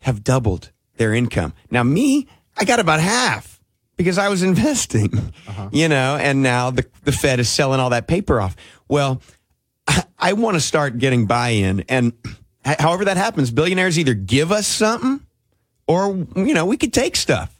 have doubled their income. Now, me, I got about half because I was investing. Uh-huh. You know, and now the the Fed is selling all that paper off. Well, I, I want to start getting buy-in, and however that happens, billionaires either give us something, or you know, we could take stuff.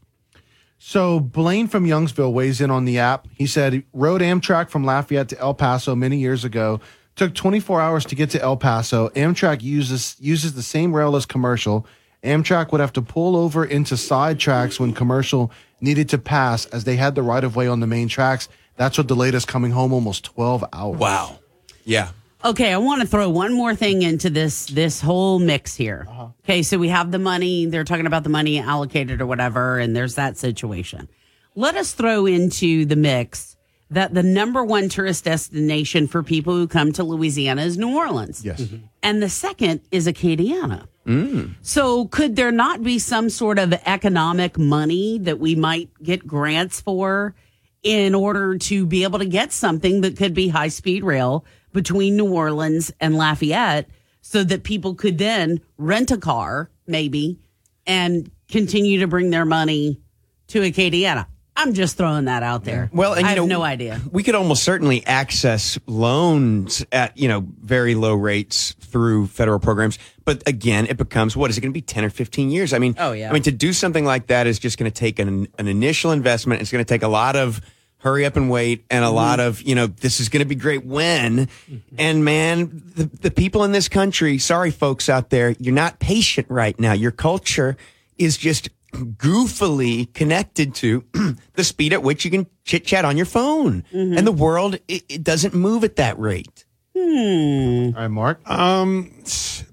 So Blaine from Youngsville weighs in on the app. He said rode Amtrak from Lafayette to El Paso many years ago. Took 24 hours to get to El Paso. Amtrak uses uses the same rail as commercial. Amtrak would have to pull over into side tracks when commercial needed to pass as they had the right of way on the main tracks. That's what delayed us coming home almost 12 hours. Wow. Yeah. Okay, I want to throw one more thing into this this whole mix here. Uh-huh. Okay, so we have the money, they're talking about the money allocated or whatever and there's that situation. Let us throw into the mix that the number one tourist destination for people who come to Louisiana is New Orleans. Yes. Mm-hmm. And the second is Acadiana. Mm. So could there not be some sort of economic money that we might get grants for in order to be able to get something that could be high speed rail between New Orleans and Lafayette so that people could then rent a car maybe and continue to bring their money to Acadiana? I'm just throwing that out there. Well, and I you have know, no idea. We could almost certainly access loans at you know very low rates through federal programs. But again, it becomes what is it going to be ten or fifteen years? I mean, Oh, yeah. I mean to do something like that is just going to take an an initial investment. It's going to take a lot of hurry up and wait and a lot mm-hmm. of you know this is going to be great when mm-hmm. and man the, the people in this country sorry folks out there you're not patient right now your culture is just goofily connected to the speed at which you can chit chat on your phone and the world it, it doesn't move at that rate Hmm. All right, Mark. Um,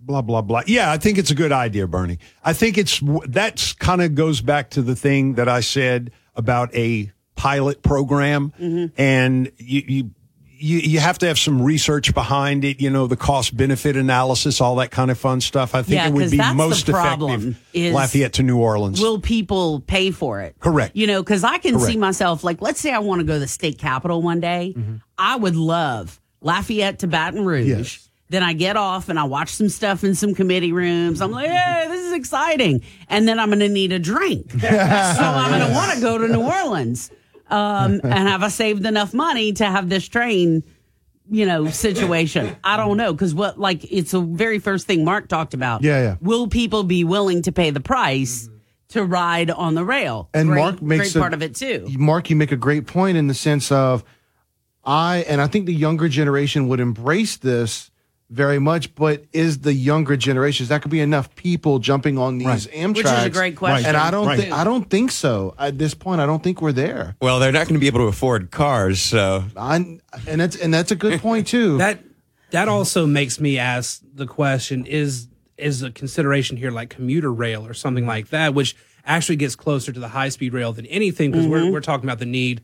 blah blah blah. Yeah, I think it's a good idea, Bernie. I think it's that's kind of goes back to the thing that I said about a pilot program, and you, you you you have to have some research behind it. You know, the cost benefit analysis, all that kind of fun stuff. I think Yeah, it would be most effective. is Lafayette to New Orleans. Will people pay for it? Correct. You know, because I can see myself like, let's say I want to go to the state capitol one day. Mm-hmm. I would love Lafayette to Baton Rouge. Yes. Then I get off and I watch some stuff in some committee rooms. I'm like, hey, this is exciting. And then I'm going to need a drink. so I'm going to want to go to New Orleans. Um, and have I saved enough money to have this train, you know, situation? I don't know. Cause what, like, it's the very first thing Mark talked about. Yeah, yeah. Will people be willing to pay the price to ride on the rail? And great, Mark makes great a- part of it too. Mark, you make a great point in the sense of I, and I think the younger generation would embrace this very much, but is the younger generations that could be enough people jumping on these Right. Amtrak? Which is a great question. And I don't Right. think I don't think so. At this point, I don't think we're there. Well, they're not going to be able to afford cars, so I, and that's and that's a good point too. That that also makes me ask the question: Is is a consideration here like commuter rail or something like that, which actually gets closer to the high speed rail than anything because we're mm-hmm. we're talking about the need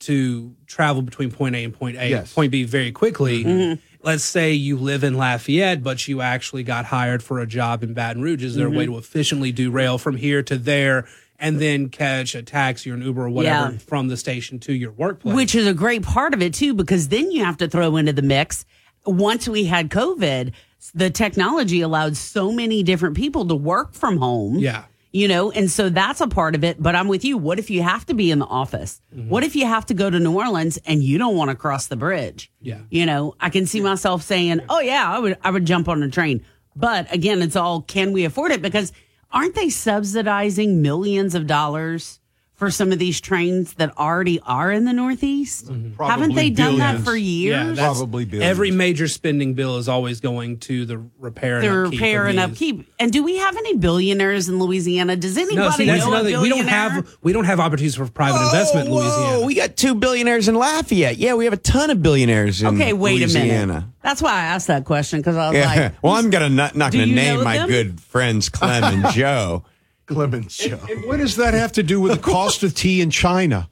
to travel between point A and point A, Yes. point B very quickly. Mm-hmm. Let's say you live in Lafayette, but you actually got hired for a job in Baton Rouge. Is there a way mm-hmm. to efficiently do rail from here to there? And then catch a taxi or an Uber or whatever Yeah. from the station to your workplace. Which is a great part of it too, because then you have to throw into the mix. Once we had COVID, the technology allowed so many different people to work from home. Yeah. You know, and so that's a part of it. But I'm with you. What if you have to be in the office? Mm-hmm. What if you have to go to New Orleans and you don't want to cross the bridge? Yeah. You know, I can see myself saying, "Oh yeah, I would I would jump on a train." But again, it's all can we afford it because aren't they subsidizing millions of dollars for some of these trains that already are in the Northeast? Mm-hmm. Haven't Probably they done that for years? Yeah, Probably billions. Every major spending bill is always going to the repair and the upkeep repair and these. upkeep. And do we have any billionaires in Louisiana? Does anybody No, see, that's know a another. We don't have we don't have opportunities for private investment in Louisiana. Oh, we got two billionaires in Lafayette. Yeah, we have a ton of billionaires in Okay, wait a minute. That's why I asked that question because I was Yeah. like, well, I'm gonna not, not going to name my them? good friends Clem and Joe. Clemens show. And what does that have to do with the cost of tea in China?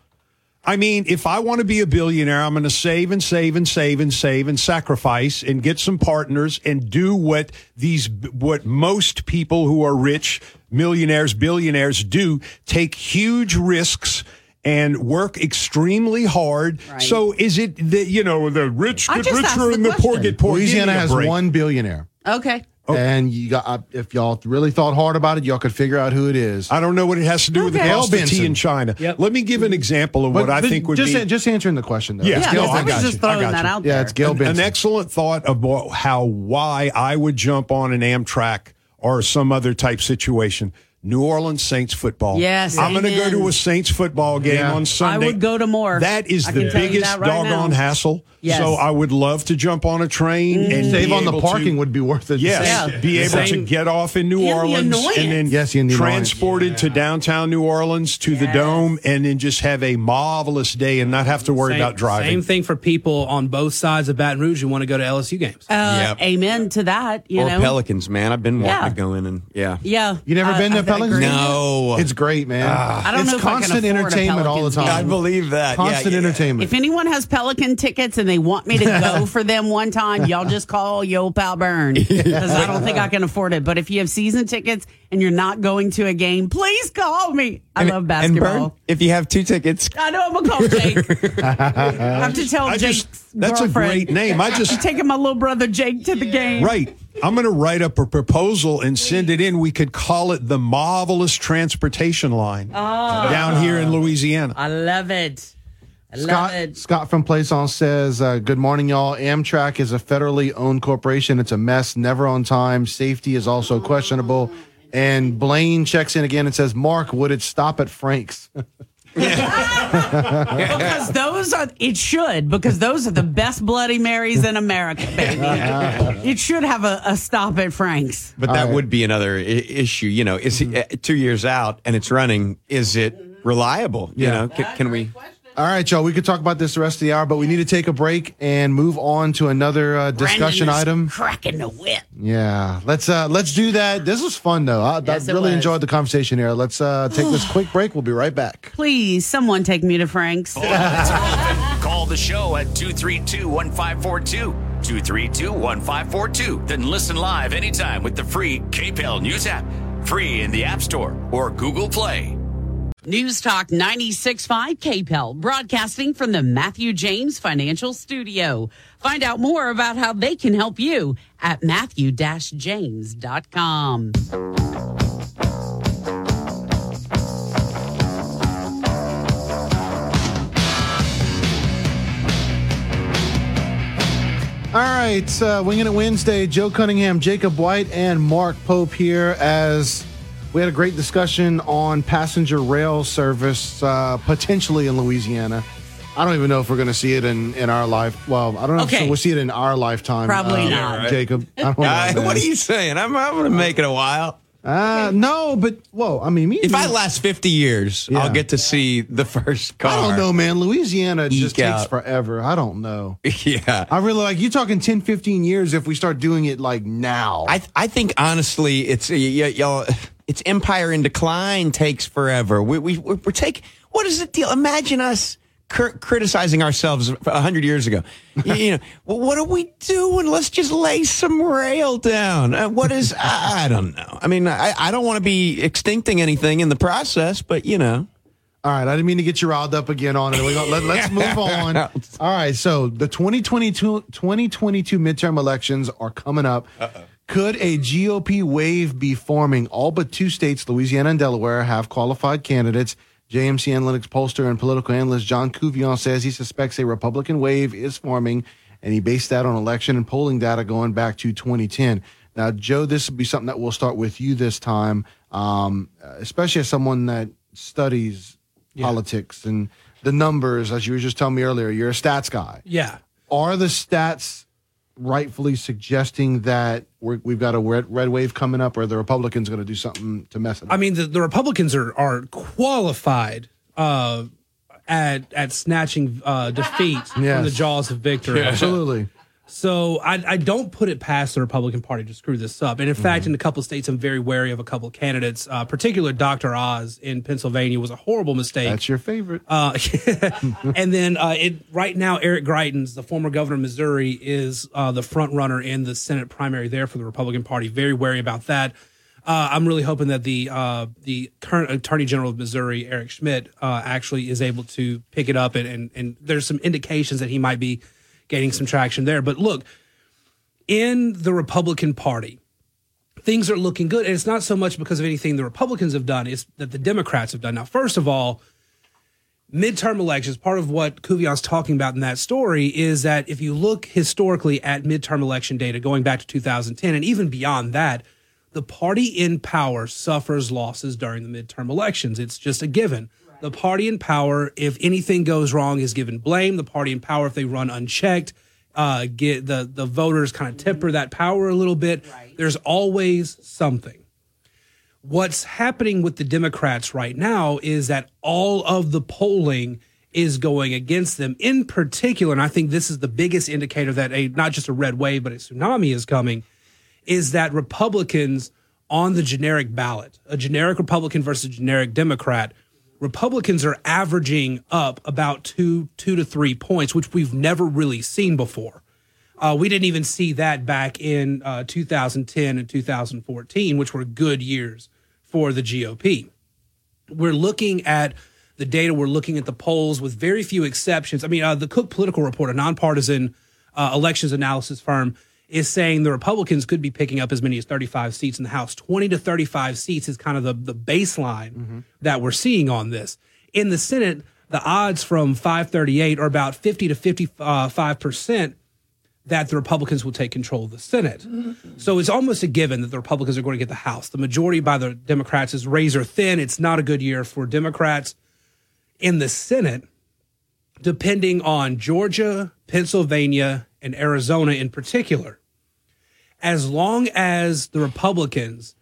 I mean, if I want to be a billionaire, I'm going to save and save and save and save and sacrifice and get some partners and do what these, what most people who are rich, millionaires, billionaires do, take huge risks and work extremely hard. Right. So is it that, you know, the rich get richer the and the poor get poor? Louisiana has break. one billionaire. okay. And you got uh, if y'all really thought hard about it, y'all could figure out who it is. I don't know what it has to do with the Okay. cost of tea in China. Yep. Let me give an example of what But- I think would just be. just answering the question though. Yeah, Yeah, Gail no, I I was got just you. I throwing got that you. out there. Yeah, it's Gail an, Benson. an excellent thought about how why I would jump on an Amtrak or some other type situation. New Orleans Saints football. Yes, I'm going to go to a Saints football game Yeah. on Sunday. I would go to more. That is I the can tell you biggest that right doggone now. hassle. Yes. So I would love to jump on a train and mm. Save be on the able parking to, would be worth it. Yes, Yeah. be able to get off in New And Orleans annoyance. and then Yes, and the annoyance. transported to downtown New Orleans to the dome and then just have a marvelous day and not have to worry Same- about driving. Same thing for people on both sides of Baton Rouge who want to go to LSU games. Uh, Yep. Amen to that. You or know, Pelicans, man. I've been wanting Yeah. to go in and yeah. yeah. You never I- been to Pelicans? No, It's great, man. Ah. I don't it's know if I can constant a entertainment all the time. I believe that. Yeah, Constant yeah. entertainment. If anyone has Pelican tickets and they want me to go for them one time, y'all just call yo pal Burn because I don't think I can afford it. But if you have season tickets and you're not going to a game, please call me. I And- love And basketball. Burn, if you have two tickets, I know I'm gonna call Jake. I have to tell I Jake. just- that's a great name. I just- taking my little brother Jake to the game. Right. I'm going to write up a proposal and send it in. We could call it the marvelous transportation line ah. down here in Louisiana. I love it. I Scott. Scott from Plaisance says, uh, Good morning, y'all. Amtrak is a federally owned corporation. It's a mess, never on time. Safety is also questionable. And Blaine checks in again and says, Mark, would it stop at Frank's? because those are it should because those are the best Bloody Marys in America, baby. it should have a, a stop at Frank's. but that would be another I- issue. You know, is it, uh, two years out and it's running? Is it reliable? You Yeah. know, can, can we? All right, y'all. We could talk about this the rest of the hour, but we need to take a break and move on to another uh, discussion item. cracking the whip. Yeah, let's uh, let's do that. This was fun though. I, Yes, I really enjoyed the conversation here. Let's uh, take this quick break. We'll be right back. Please, someone take me to Frank's. Call the show at 232 1542. 232 1542. Then listen live anytime with the free KPEL News app. Free in the App Store or Google Play. News Talk 96.5 KPEL, broadcasting from the Matthew James Financial Studio. Find out more about how they can help you at matthew-james.com. All right, uh, Winging It Wednesday. Joe Cunningham, Jacob White, and Mark Pope here as we had a great discussion on passenger rail service uh, potentially in Louisiana. I don't even know if we're going to see it in, in our life. Well, I don't know Okay. if we'll see it in our lifetime. Probably uh, not. Jacob. I don't know, Uh, what are you saying? I'm, I'm going to make it a while. Uh, no, but whoa, I mean, me. If I last 50 years, Yeah. I'll get to see the first car. I don't know, man. Louisiana just Eke takes out. forever. I don't know. Yeah. I really like you talking 10, 15 years if we start doing it like now. I I think honestly, it's y- y- y'all. It's empire in decline takes forever. We we we're, we're take. What is the deal? Imagine us cr- criticizing ourselves a hundred years ago. you, know, well, what are we doing? Let's just lay some rail down. Uh, what is? I, I don't know. I mean, I I don't want to be extincting anything in the process, but you know. All right, I didn't mean to get you riled up again on it. We let, us move on. All right, so the 2022, 2022 midterm elections are coming up. Could a GOP wave be forming? All but two states, Louisiana and Delaware, have qualified candidates. JMC Analytics pollster and political analyst John Couvillon says he suspects a Republican wave is forming, and he based that on election and polling data going back to 2010. Now, Joe, this will be something that we'll start with you this time, um, especially as someone that studies politics and the numbers, as you were just telling me earlier. You're a stats guy. Yeah. Are the stats rightfully suggesting that we're, we've got a red, red wave coming up, or the Republicans going to do something to mess it up? I mean, the, the Republicans are are qualified uh, at at snatching uh, defeat from the jaws of victory. Absolutely. So I, I don't put it past the Republican Party to screw this up. And in fact, in a couple of states, I'm very wary of a couple of candidates. Uh, particular Dr. Oz in Pennsylvania was a horrible mistake. That's your favorite. Uh, and then uh, it right now, Eric Greitens, the former governor of Missouri, is uh, the front runner in the Senate primary there for the Republican Party. Very wary about that. Uh, I'm really hoping that the uh, the current Attorney General of Missouri, Eric Schmitt, uh, actually is able to pick it up, and, and and there's some indications that he might be gaining some traction there. But look, in the Republican Party, things are looking good. And it's not so much because of anything the Republicans have done, it's that the Democrats have done. Now, first of all, midterm elections, part of what Couvillon's talking about in that story is that if you look historically at midterm election data going back to 2010 and even beyond that, the party in power suffers losses during the midterm elections. It's just a given. The party in power, if anything goes wrong, is given blame. The party in power, if they run unchecked, uh, get the the voters kind of temper that power a little bit. There's always something. What's happening with the Democrats right now is that all of the polling is going against them. In particular, and I think this is the biggest indicator that a not just a red wave but a tsunami is coming, is that Republicans on the generic ballot, a generic Republican versus a generic Democrat, Republicans are averaging up about two two to three points, which we've never really seen before. Uh, we didn't even see that back in uh, 2010 and 2014, which were good years for the GOP. We're looking at the data, we're looking at the polls with very few exceptions. I mean, uh, the Cook Political Report, a nonpartisan uh, elections analysis firm, is saying the Republicans could be picking up as many as 35 seats in the House. 20 to 35 seats is kind of the, the baseline mm-hmm. that we're seeing on this. In the Senate, the odds from 538 are about 50 to 55 percent that the Republicans will take control of the Senate. Mm-hmm. So it's almost a given that the Republicans are going to get the House. The majority by the Democrats is razor thin. It's not a good year for Democrats. In the Senate, depending on Georgia, Pennsylvania, and Arizona in particular, as long as the Republicans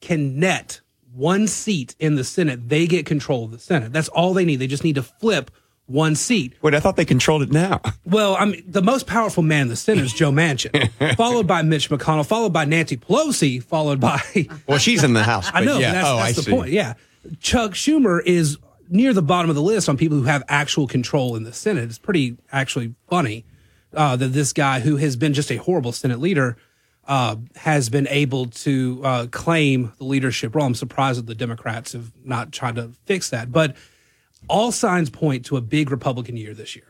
can net one seat in the Senate, they get control of the Senate. That's all they need. They just need to flip one seat. Wait, I thought they controlled it now. Well, I mean, the most powerful man in the Senate is Joe Manchin, followed by Mitch McConnell, followed by Nancy Pelosi, followed by. Well, she's in the House. I know, Yeah. that's, oh, that's I the see. point. Yeah. Chuck Schumer is near the bottom of the list on people who have actual control in the Senate. It's pretty actually funny uh, that this guy, who has been just a horrible Senate leader, uh, has been able to uh, claim the leadership role. I'm surprised that the Democrats have not tried to fix that. But all signs point to a big Republican year this year.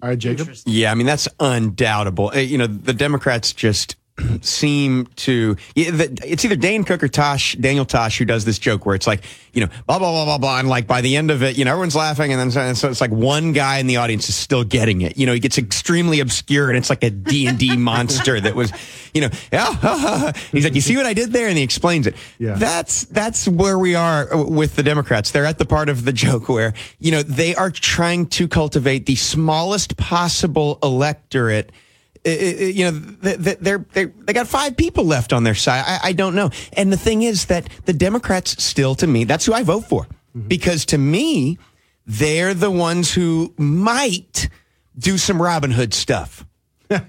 All right, Jacob. Yeah, I mean that's undoubtable. You know, the Democrats just seem to it's either Dane Cook or Tosh Daniel Tosh who does this joke where it's like you know blah blah blah blah blah and like by the end of it you know everyone's laughing and then so, so it's like one guy in the audience is still getting it. You know he gets extremely obscure and it's like a D and D monster that was you know yeah he's like you see what I did there? And he explains it. Yeah. that's that's where we are with the Democrats. They're at the part of the joke where you know they are trying to cultivate the smallest possible electorate uh, you know, th- th- they're, they they got five people left on their side. I, I don't know. And the thing is that the Democrats still, to me, that's who I vote for because to me, they're the ones who might do some Robin Hood stuff. and,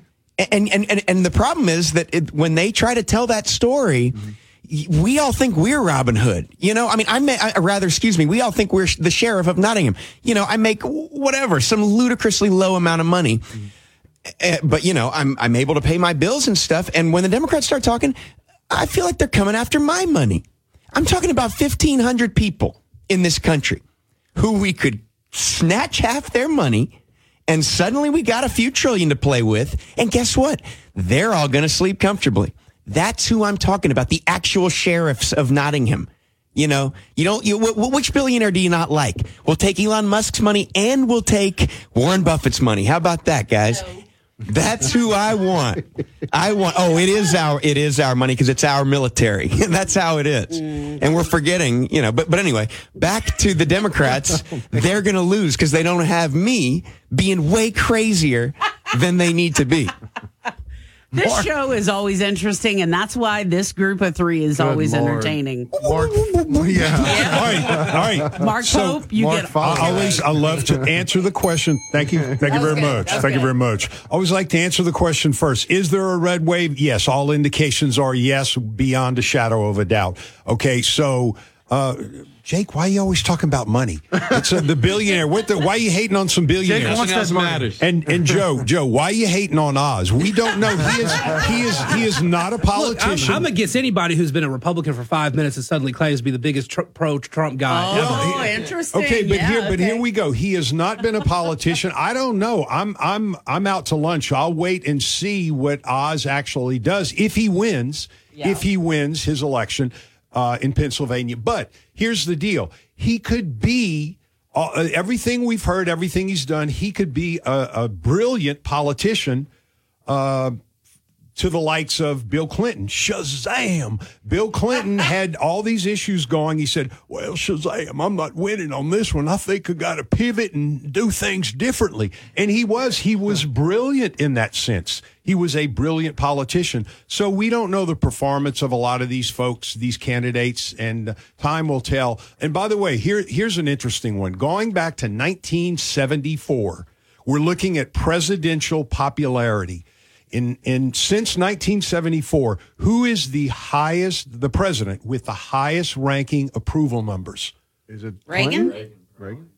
and, and, and the problem is that it, when they try to tell that story, y- we all think we're Robin Hood. You know, I mean, I may, I, rather, excuse me, we all think we're the sheriff of Nottingham. You know, I make whatever, some ludicrously low amount of money. Uh, Eh, eh, but you know, I'm I'm able to pay my bills and stuff. And when the Democrats start talking, I feel like they're coming after my money. I'm talking about 1,500 people in this country who we could snatch half their money, and suddenly we got a few trillion to play with. And guess what? They're all going to sleep comfortably. That's who I'm talking about. The actual sheriffs of Nottingham. You know, you don't. You, wh- wh- which billionaire do you not like? We'll take Elon Musk's money and we'll take Warren Buffett's money. How about that, guys? That's who I want. I want. Oh, it is our. It is our money because it's our military. That's how it is. And we're forgetting, you know. But but anyway, back to the Democrats. Oh, they're going to lose because they don't have me being way crazier than they need to be. This show is always interesting, and that's why this group of three is Good always Lord. entertaining. Mark, yeah. All right, all right. Mark So, Pope, you Mark get Fox. I always, I love to answer the question. Thank you. Thank you very much. Thank you very much. Always like to answer the question first. Is there a red wave? Yes. All indications are yes, beyond a shadow of a doubt. Okay. So, uh, Jake, why are you always talking about money? It's uh, the billionaire. What the, why are you hating on some billionaires? Jake wants that money. matters. And and Joe, Joe, why are you hating on Oz? We don't know. He is he is he is not a Look, I'm, politician. I'm against anybody who's been a Republican for five minutes and suddenly claims to be the biggest tr- pro-Trump guy ever. Oh, interesting. Okay, but Yeah, here, but okay. here we go. He has not been a politician. I don't know. I'm, I'm, I'm out to lunch. I'll wait and see what Oz actually does if he wins. If he wins his election uh, in Pennsylvania. But here's the deal: he could be. Uh, everything we've heard, everything he's done, he could be a, a brilliant politician uh, to the likes of Bill Clinton. Shazam! Bill Clinton had all these issues going. He said, Well, Shazam, I'm not winning on this one. I think I got to pivot and do things differently. And he was. He was brilliant in that sense. He was a brilliant politician. So we don't know the performance of a lot of these folks, these candidates, and uh, time will tell. And by the way, here, here's an interesting one. Going back to 1974, we're looking at presidential popularity in in since 1974 who is the highest the president with the highest ranking approval numbers Is it Reagan? Clinton? Reagan?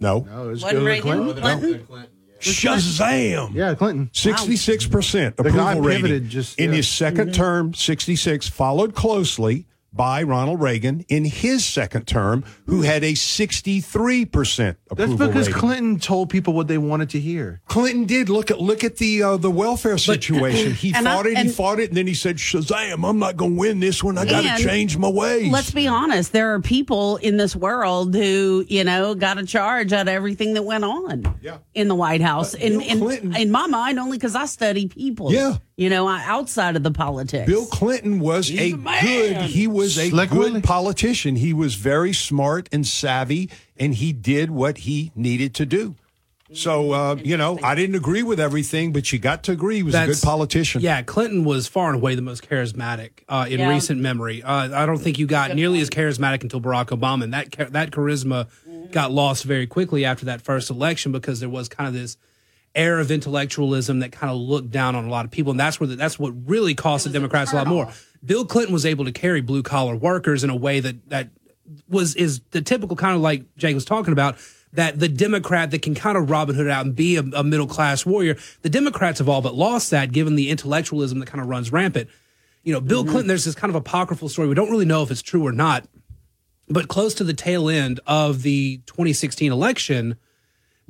no No, it's Wasn't Hillary Reagan? Clinton. Clinton? shazam Yeah, Clinton. 66% The guy approval rating pivoted just- in yeah. his 2nd term 66 followed closely by Ronald Reagan in his second term who had a 63% approval That's because rating. Clinton told people what they wanted to hear. Clinton did look at look at the uh, the welfare situation. He And I- fought it, he fought it, and then he said, "Shazam! I'm not going to win this one. I got to change my ways." Let's be honest. There are people in this world who, you know, got a charge out of everything that went on Yeah. in the White House. In, Bill in, Clinton- in my mind, only because I study people. Yeah. You know, outside of the politics. Bill Clinton was a good. He was a Slick good Willie. politician. He was very smart and savvy, and he did what he needed to do. So uh, you know, I didn't agree with everything, but you got to agree he was a good politician. Yeah, Clinton was far and away the most charismatic uh, in Yeah. recent memory. Uh, I don't think you got nearly as charismatic until Barack Obama, and that that charisma got lost very quickly after that first election because there was kind of this air of intellectualism that kind of looked down on a lot of people, and that's where the, that's what really cost the Democrats a lot more. Bill Clinton was able to carry blue collar workers in a way that that was is the typical kind of like Jake was talking about that the Democrat that can kind of Robin Hood out and be a, a middle class warrior. The Democrats have all but lost that, given the intellectualism that kind of runs rampant. You know, Bill Clinton. There's this kind of apocryphal story. We don't really know if it's true or not, but close to the tail end of the 2016 election,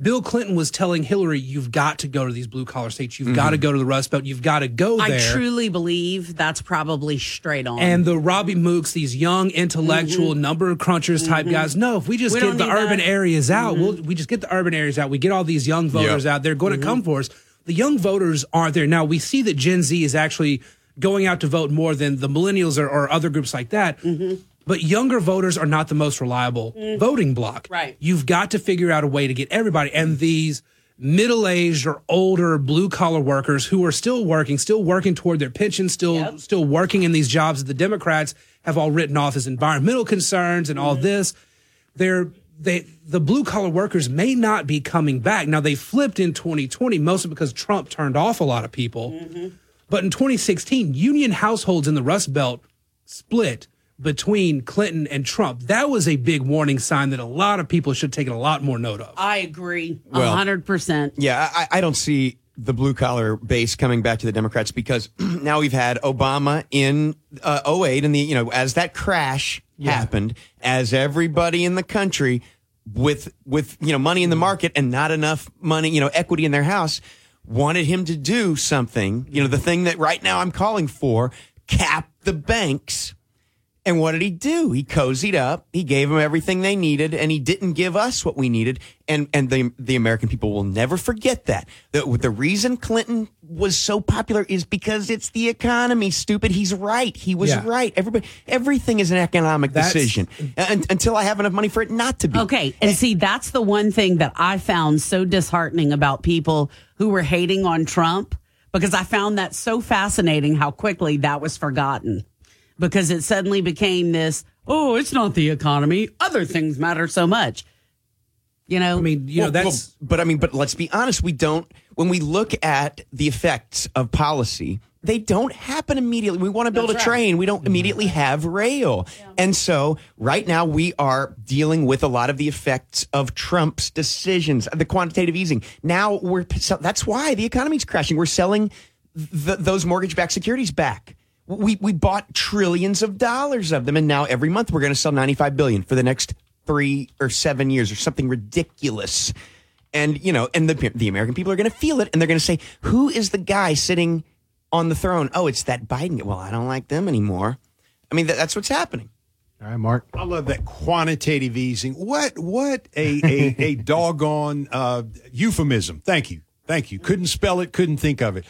Bill Clinton was telling Hillary, "You've got to go to these blue collar states. You've got to go to the Rust Belt. You've got to go there." I truly believe that's probably straight on. and the Robby Mooks, these young intellectual number crunchers type Mhm. guys. No, if we just We get the urban that. Mm-hmm. areas out, we'll, we just get the urban areas out. We get all these young voters Yep. out. They're going to come for us. The young voters aren't there now. We see that Gen Z is actually going out to vote more than the millennials or, or other groups like that. But younger voters are not the most reliable mm-hmm. voting bloc. Right. You've got to figure out a way to get everybody. And these middle aged or older blue collar workers who are still working, still working toward their pension, still still working in these jobs that the Democrats have all written off as environmental concerns and all mm-hmm. this. They're they the blue collar workers may not be coming back. Now they flipped in 2020, mostly because Trump turned off a lot of people. Mm-hmm. But in 2016, union households in the Rust Belt split between Clinton and Trump. That was a big warning sign that a lot of people should take a lot more note of. I agree, a Well- hundred percent. Yeah, I, I don't see the blue collar base coming back to the Democrats because now we've had Obama in uh, 08 and the you know as that crash happened, as everybody in the country with with you know money in the market and not enough money, you know, equity in their house wanted him to do something, you know, the thing that right now I'm calling for, cap the banks. And what did he do? He cozied up. He gave them everything they needed, and he didn't give us what we needed. And and the the American people will never forget that. The, the reason Clinton was so popular is because it's the economy. Stupid. He's right. He was Yeah. right. Everybody, everything is an economic That's- decision. Un- until I have enough money for it not to be. Okay. And see, that's the one thing that I found so disheartening about people who were hating on Trump because I found that so fascinating how quickly that was forgotten because it suddenly became this, oh, it's not the economy. Other things matter so much. You know, I mean, you Well, know, that's, well, but I mean, but let's be honest. We don't. When we look at the effects of policy, they don't happen immediately. We want to build That's a right. train. We don't immediately mm-hmm. have rail, and so right now we are dealing with a lot of the effects of Trump's decisions, the quantitative easing. Now we're that's why the economy's crashing. We're selling th- those mortgage-backed securities back. We we bought trillions of dollars of them, and now every month we're going to sell ninety-five billion for the next three or seven years or something ridiculous. And you know, and the the American people are going to feel it, and they're going to say, "Who is the guy sitting on the throne?" Oh, it's that Biden. Well, I don't like them anymore. I mean, that, that's what's happening. All right, Mark. I love that quantitative easing. What what a a, a doggone uh, euphemism. Thank you, thank you. Couldn't spell it. Couldn't think of it.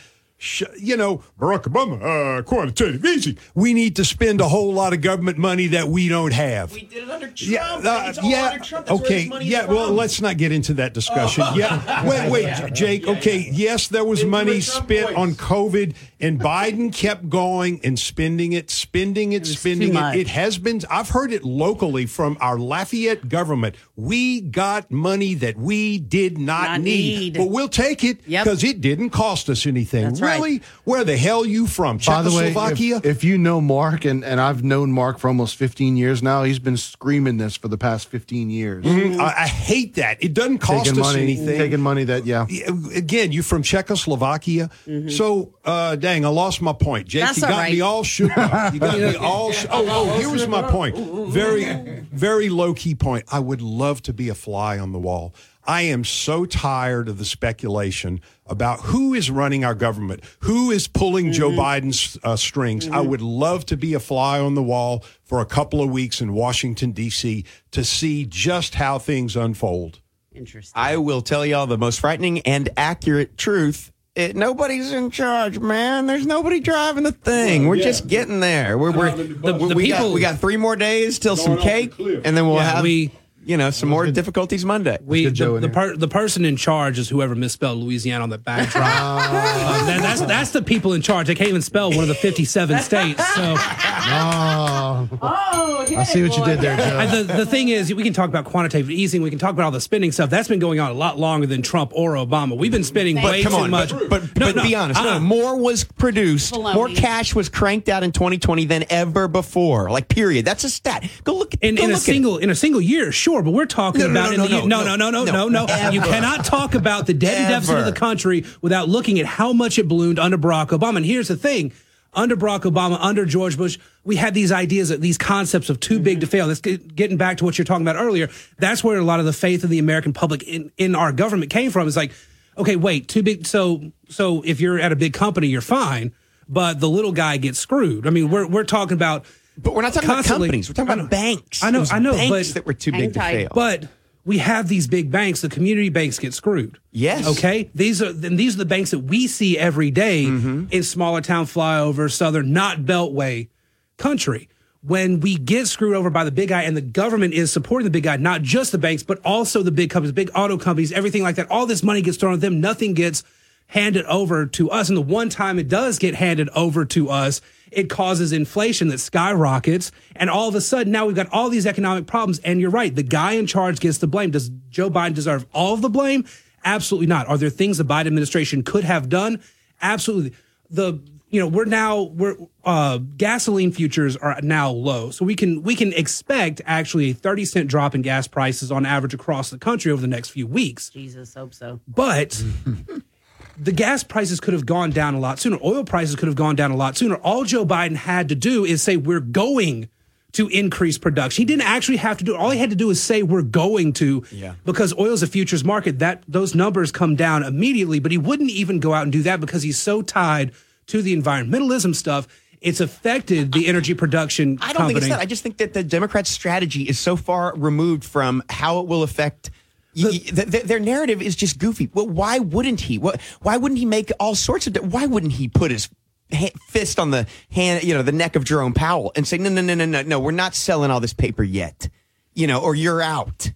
Sh- you know, Barack Obama, uh, quantitative easing. We need to spend a whole lot of government money that we don't have. We did it under Trump. Yeah, uh, yeah. okay. Yeah. Well, let's not get into that discussion. Yeah. Wait, wait, Jake. Okay. Yes, there was money spent on COVID, and Biden kept going and spending it, spending it, spending it. It has been. I've heard it locally from our Lafayette government. We got money that we did not, Not need, need. but we'll take it because it didn't cost us anything. That's right. Really? Where the hell you from? By the way, Czechoslovakia? if, if you know Mark, and, and I've known Mark for almost 15 years now, he's been screaming this for the past 15 years. Mhm. I, I hate that. It doesn't cost taking us money, anything. Taking money that, yeah. Yeah, Again, you from Czechoslovakia. So, uh, dang, I lost my point. Jake, That's you all got me all shook up. You got me all. Sh- oh, oh, here was my point. Very, very low key point. I would love to be a fly on the wall. I am so tired of the speculation about who is running our government, who is pulling Joe Biden's uh, strings. I would love to be a fly on the wall for a couple of weeks in Washington, D.C. to see just how things unfold. Interesting. I will tell y'all the most frightening and accurate truth. It, nobody's in charge, man. There's nobody driving the thing. Well, we're yeah. just getting there. We're, we're The- the we, got, people- we got three more days till some Going the cake, and then we'll Yeah, have we- you know some more difficulties Monday. We the the, per, the person in charge is whoever misspelled Louisiana on the backdrop. Uh, that- that's that's the people in charge. They can't even spell one of the fifty-seven states. So, oh, I see what you did there, Joe. And the the thing is, we can talk about quantitative easing. We can talk about all the spending stuff. That's been going on a lot longer than Trump or Obama. We've been spending But way come too on, much. but, but, No, but no, be honest. uh-uh. No, more was produced, Baloney. more cash was cranked out in 2020 than ever before. Like, period. That's a stat. Go look. in, go in a look at it. single in a single year, sure, but we're talking No, no, about no, in the no, year- no, no, no, no, no, no, no. You cannot talk about the debt and deficit of the country without looking at how much it ballooned under Barack Obama. And here's the thing. under Barack Obama, under George Bush, we had these ideas, these concepts of too big to fail. That's getting back to what you're talking about earlier. That's where a lot of the faith of the American public in, in our government came from. It's like, okay, wait, too big. So, so if you're at a big company, you're fine, but the little guy gets screwed. I mean, we're, we're talking about, but we're not talking about companies. We're talking about banks. I know, It I know, banks but that were too big to fail. But we have these big banks. The community banks get screwed. Yes. Okay. These are then these are the banks that we see every day Mm-hmm. in smaller town flyover, southern, not beltway country. When we get screwed over by the big guy and the government is supporting the big guy, not just the banks, but also the big companies, big auto companies, everything like that. All this money gets thrown at them. Nothing gets handed over to us. And the one time it does get handed over to us, it causes inflation that skyrockets. And all of a sudden, now we've got all these economic problems. And you're right. The guy in charge gets the blame. Does Joe Biden deserve all of the blame? Absolutely not. Are there things the Biden administration could have done? Absolutely. The, you know, we're now, we're, uh, gasoline futures are now low. So we can, we can expect actually a 30 cent drop in gas prices on average across the country over the next few weeks. Jesus, hope so. But the gas prices could have gone down a lot sooner. Oil prices could have gone down a lot sooner. All Joe Biden had to do is say, we're going to increase production. He didn't actually have to do it. All he had to do is say, we're going to, Yeah. because oil's a futures market. That those numbers come down immediately, but he wouldn't even go out and do that because he's so tied to the environmentalism stuff. It's affected the energy production. I don't think it's that. I just think that the Democrats' strategy is so far removed from how it will affect. Y- y- th- th- their narrative is just goofy. Well, why wouldn't he? What, why wouldn't he make all sorts of? Why wouldn't he put his ha- fist on the hand, you know, the neck of Jerome Powell and say, no, no, no, no, no, no, we're not selling all this paper yet, you know, or you're out.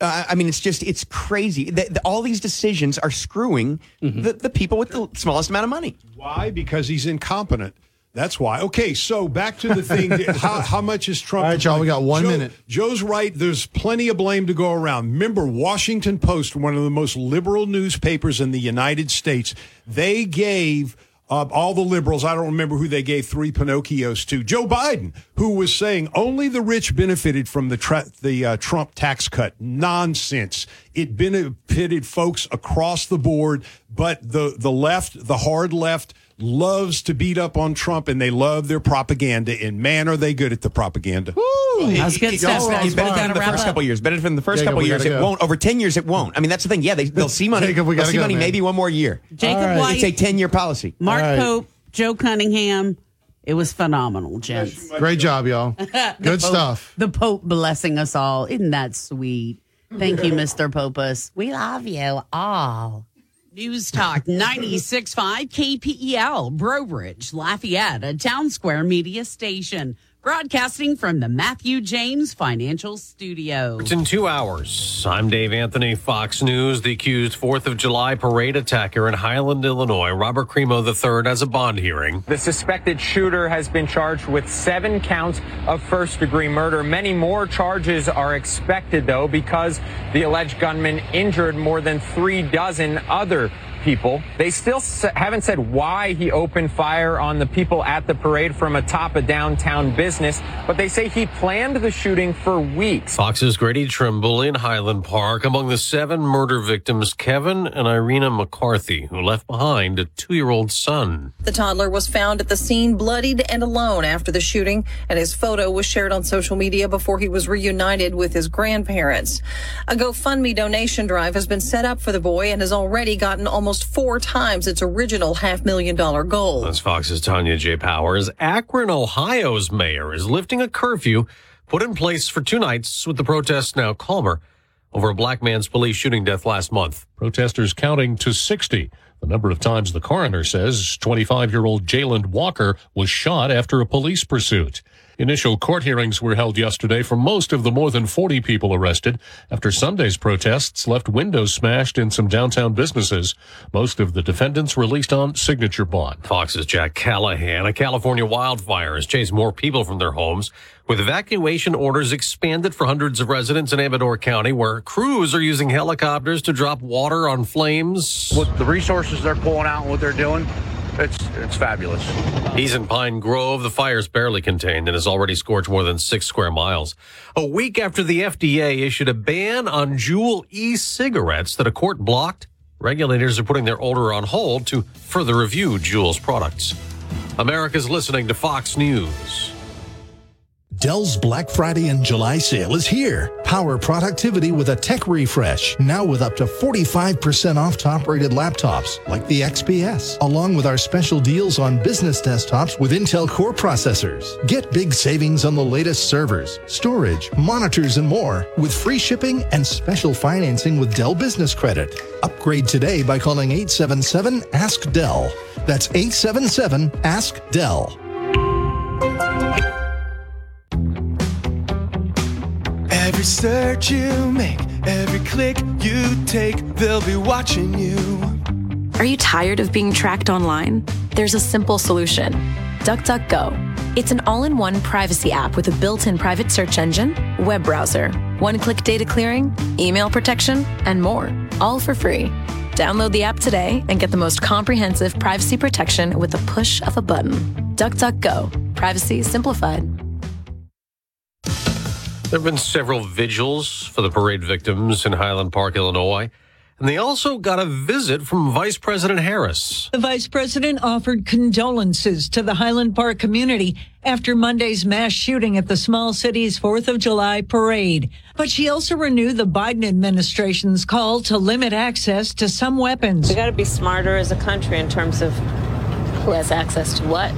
Uh, I mean, it's just it's crazy. The, the, all these decisions are screwing the, the people with the smallest amount of money. Why? Because he's incompetent. That's why. Okay, so back to the thing. how, how much is Trump? All right, y'all, we got one Joe- minute. Joe's right. There's plenty of blame to go around. Remember, Washington Post, one of the most liberal newspapers in the United States, they gave uh, all the liberals, I don't remember who they gave three Pinocchios to, Joe Biden, who was saying only the rich benefited from the, tra- the uh, Trump tax cut. Nonsense. It benefited folks across the board, but the, the left, the hard left, loves to beat up on Trump and they love their propaganda. And man, are they good at the propaganda. That's good stuff, It's guys. We better gotta than the wrap first up. couple years. Better than the first Jacob, couple we years. gotta It go. won't. Over ten years, it won't. I mean, that's the thing. Yeah, they, they'll see money. Jacob, we they'll see go, money man. maybe one more year. Jacob All right. White, It's a ten-year policy. Mark All right. Pope, Joe Cunningham. It was phenomenal, gents. Great job, y'all. Good Pope- stuff. The Pope blessing us all. Isn't that sweet? Thank you, Mr. Popus. We love you all. News Talk 96.5 KPEL, Breaux Bridge, Lafayette, a town square media station. Broadcasting from the Matthew James Financial Studio. It's in two hours. I'm Dave Anthony, Fox News. The accused 4th of July parade attacker in Highland, Illinois, Robert Crimo III, has a bond hearing. The suspected shooter has been charged with seven counts of first degree murder. Many more charges are expected, though, because the alleged gunman injured more than three dozen other people. They still haven't said why he opened fire on the people at the parade from atop a downtown business, but they say he planned the shooting for weeks. Fox's Grady Trimble in Highland Park. Among the seven murder victims, Kevin and Irina McCarthy, who left behind a two year old son. The toddler was found at the scene bloodied and alone after the shooting, and his photo was shared on social media before he was reunited with his grandparents. A GoFundMe donation drive has been set up for the boy and has already gotten almost four times its original half million dollar goal. That's Fox's Tonya J. Powers. Akron, Ohio's mayor is lifting a curfew put in place for two nights with the protests now calmer over a black man's police shooting death last month. Protesters counting to 60. The number of times the coroner says 25 year old Jayland Walker was shot after a police pursuit. Initial court hearings were held yesterday for most of the more than 40 people arrested after Sunday's protests left windows smashed in some downtown businesses. Most of the defendants released on signature bond. Fox's Jack Callahan. A California wildfire has chased more people from their homes, with evacuation orders expanded for hundreds of residents in Amador County, where crews are using helicopters to drop water on flames. With the resources they're pulling out and what they're doing, it's it's fabulous. He's in Pine Grove. The fire's barely contained and has already scorched more than six square miles. A week after the FDA issued a ban on Juul e-cigarettes that a court blocked, regulators are putting their order on hold to further review Juul's products. America's listening to Fox News. Dell's Black Friday and July sale is here. Power productivity with a tech refresh, now with up to 45% off top rated laptops like the XPS, along with our special deals on business desktops with Intel Core processors. Get big savings on the latest servers, storage, monitors, and more with free shipping and special financing with Dell Business Credit. Upgrade today by calling 877 Ask Dell. That's 877 Ask Dell. Every search you make, every click you take, they'll be watching you. Are you tired of being tracked online? There's a simple solution DuckDuckGo. It's an all in one privacy app with a built in private search engine, web browser, one click data clearing, email protection, and more, all for free. Download the app today and get the most comprehensive privacy protection with the push of a button. DuckDuckGo. Privacy simplified. There have been several vigils for the parade victims in Highland Park, Illinois. And they also got a visit from Vice President Harris. The vice president offered condolences to the Highland Park community after Monday's mass shooting at the small city's 4th of July parade. But she also renewed the Biden administration's call to limit access to some weapons. We got to be smarter as a country in terms of who has access to what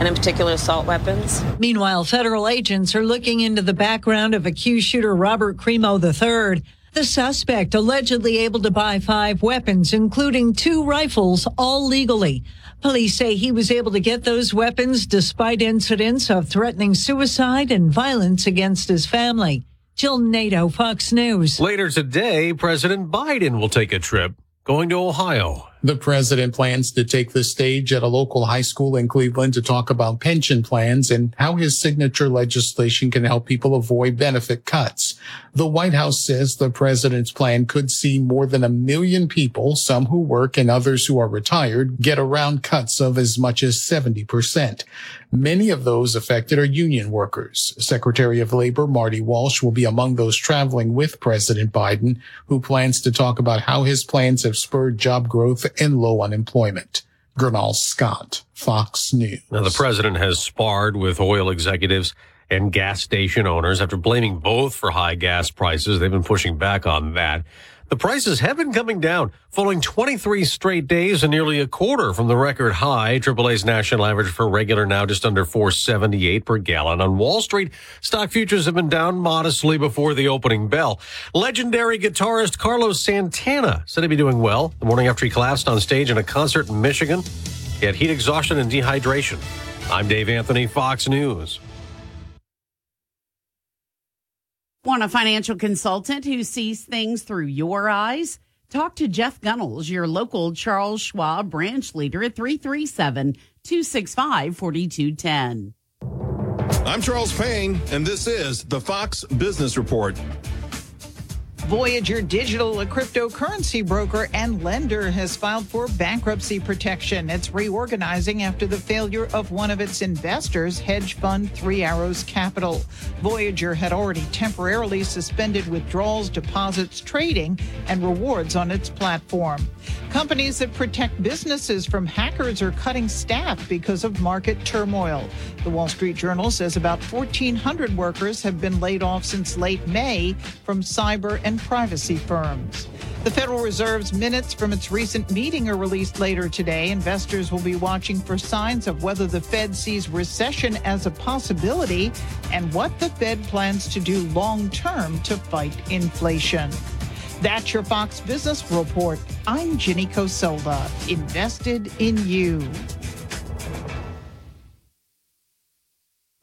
and in particular assault weapons. Meanwhile, federal agents are looking into the background of accused shooter Robert Crimo III. The suspect allegedly able to buy five weapons, including two rifles, all legally. Police say he was able to get those weapons despite incidents of threatening suicide and violence against his family. Jill Nato, Fox News. Later today, President Biden will take a trip going to Ohio. The president plans to take the stage at a local high school in Cleveland to talk about pension plans and how his signature legislation can help people avoid benefit cuts. The White House says the president's plan could see more than a million people, some who work and others who are retired, get around cuts of as much as 70%. Many of those affected are union workers. Secretary of Labor Marty Walsh will be among those traveling with President Biden, who plans to talk about how his plans have spurred job growth and low unemployment. Gernal Scott, Fox News. Now, the president has sparred with oil executives and gas station owners after blaming both for high gas prices. They've been pushing back on that. The prices have been coming down, falling 23 straight days and nearly a quarter from the record high. AAA's national average for regular now just under 478 per gallon. On Wall Street, stock futures have been down modestly before the opening bell. Legendary guitarist Carlos Santana said he'd be doing well the morning after he collapsed on stage in a concert in Michigan. He had heat exhaustion and dehydration. I'm Dave Anthony, Fox News. Want a financial consultant who sees things through your eyes? Talk to Jeff Gunnels, your local Charles Schwab branch leader at 337 265 4210. I'm Charles Payne, and this is the Fox Business Report. Voyager Digital, a cryptocurrency broker and lender, has filed for bankruptcy protection. It's reorganizing after the failure of one of its investors, hedge fund Three Arrows Capital. Voyager had already temporarily suspended withdrawals, deposits, trading, and rewards on its platform. Companies that protect businesses from hackers are cutting staff because of market turmoil. The Wall Street Journal says about 1,400 workers have been laid off since late May from cyber and privacy firms. The Federal Reserve's minutes from its recent meeting are released later today. Investors will be watching for signs of whether the Fed sees recession as a possibility and what the Fed plans to do long term to fight inflation. That's your Fox Business Report. I'm Ginny Cosola, invested in you.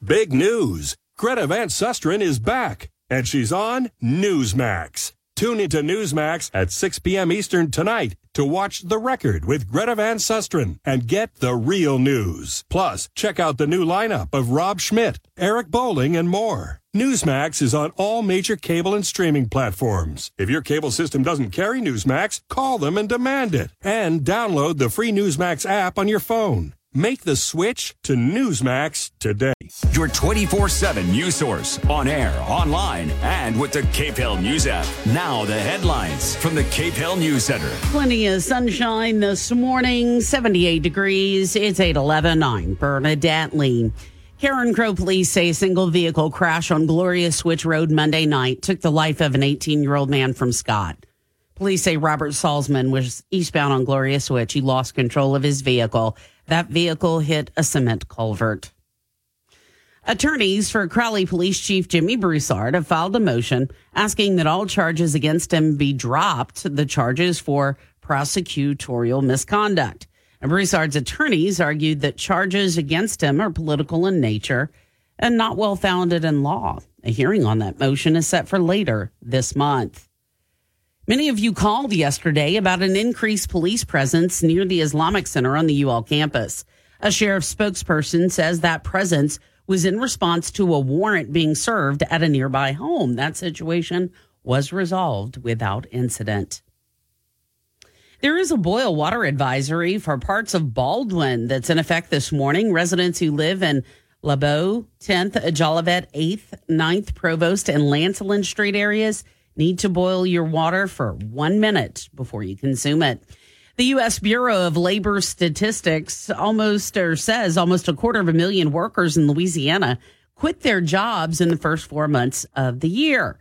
Big news. Greta Van Susteren is back, and she's on Newsmax. Tune into Newsmax at 6 p.m. Eastern tonight to watch The Record with Greta Van Susteren and get the real news. Plus, check out the new lineup of Rob Schmitt, Eric Bolling, and more. Newsmax is on all major cable and streaming platforms. If your cable system doesn't carry Newsmax, call them and demand it. And download the free Newsmax app on your phone. Make the switch to Newsmax today. Your 24 7 news source on air, online, and with the KPEL News app. Now, the headlines from the KPEL News Center. Plenty of sunshine this morning, 78 degrees. It's 811. I'm Bernadette Lee. Carencro police say a single vehicle crash on Gloria Switch Road Monday night took the life of an 18 year old man from Scott. Police say Robert Salzman was eastbound on Gloria Switch. He lost control of his vehicle. That vehicle hit a cement culvert. Attorneys for Crowley Police Chief Jimmy Broussard have filed a motion asking that all charges against him be dropped, the charges for prosecutorial misconduct. And Broussard's attorneys argued that charges against him are political in nature and not well founded in law. A hearing on that motion is set for later this month. Many of you called yesterday about an increased police presence near the Islamic Center on the UL campus. A sheriff's spokesperson says that presence was in response to a warrant being served at a nearby home. That situation was resolved without incident. There is a boil water advisory for parts of Baldwin that's in effect this morning. Residents who live in LeBeau, 10th, Jolivet, 8th, 9th, Provost, and Lancelin Street areas need to boil your water for one minute before you consume it. The U.S. Bureau of Labor Statistics almost or says almost a quarter of a million workers in Louisiana quit their jobs in the first four months of the year.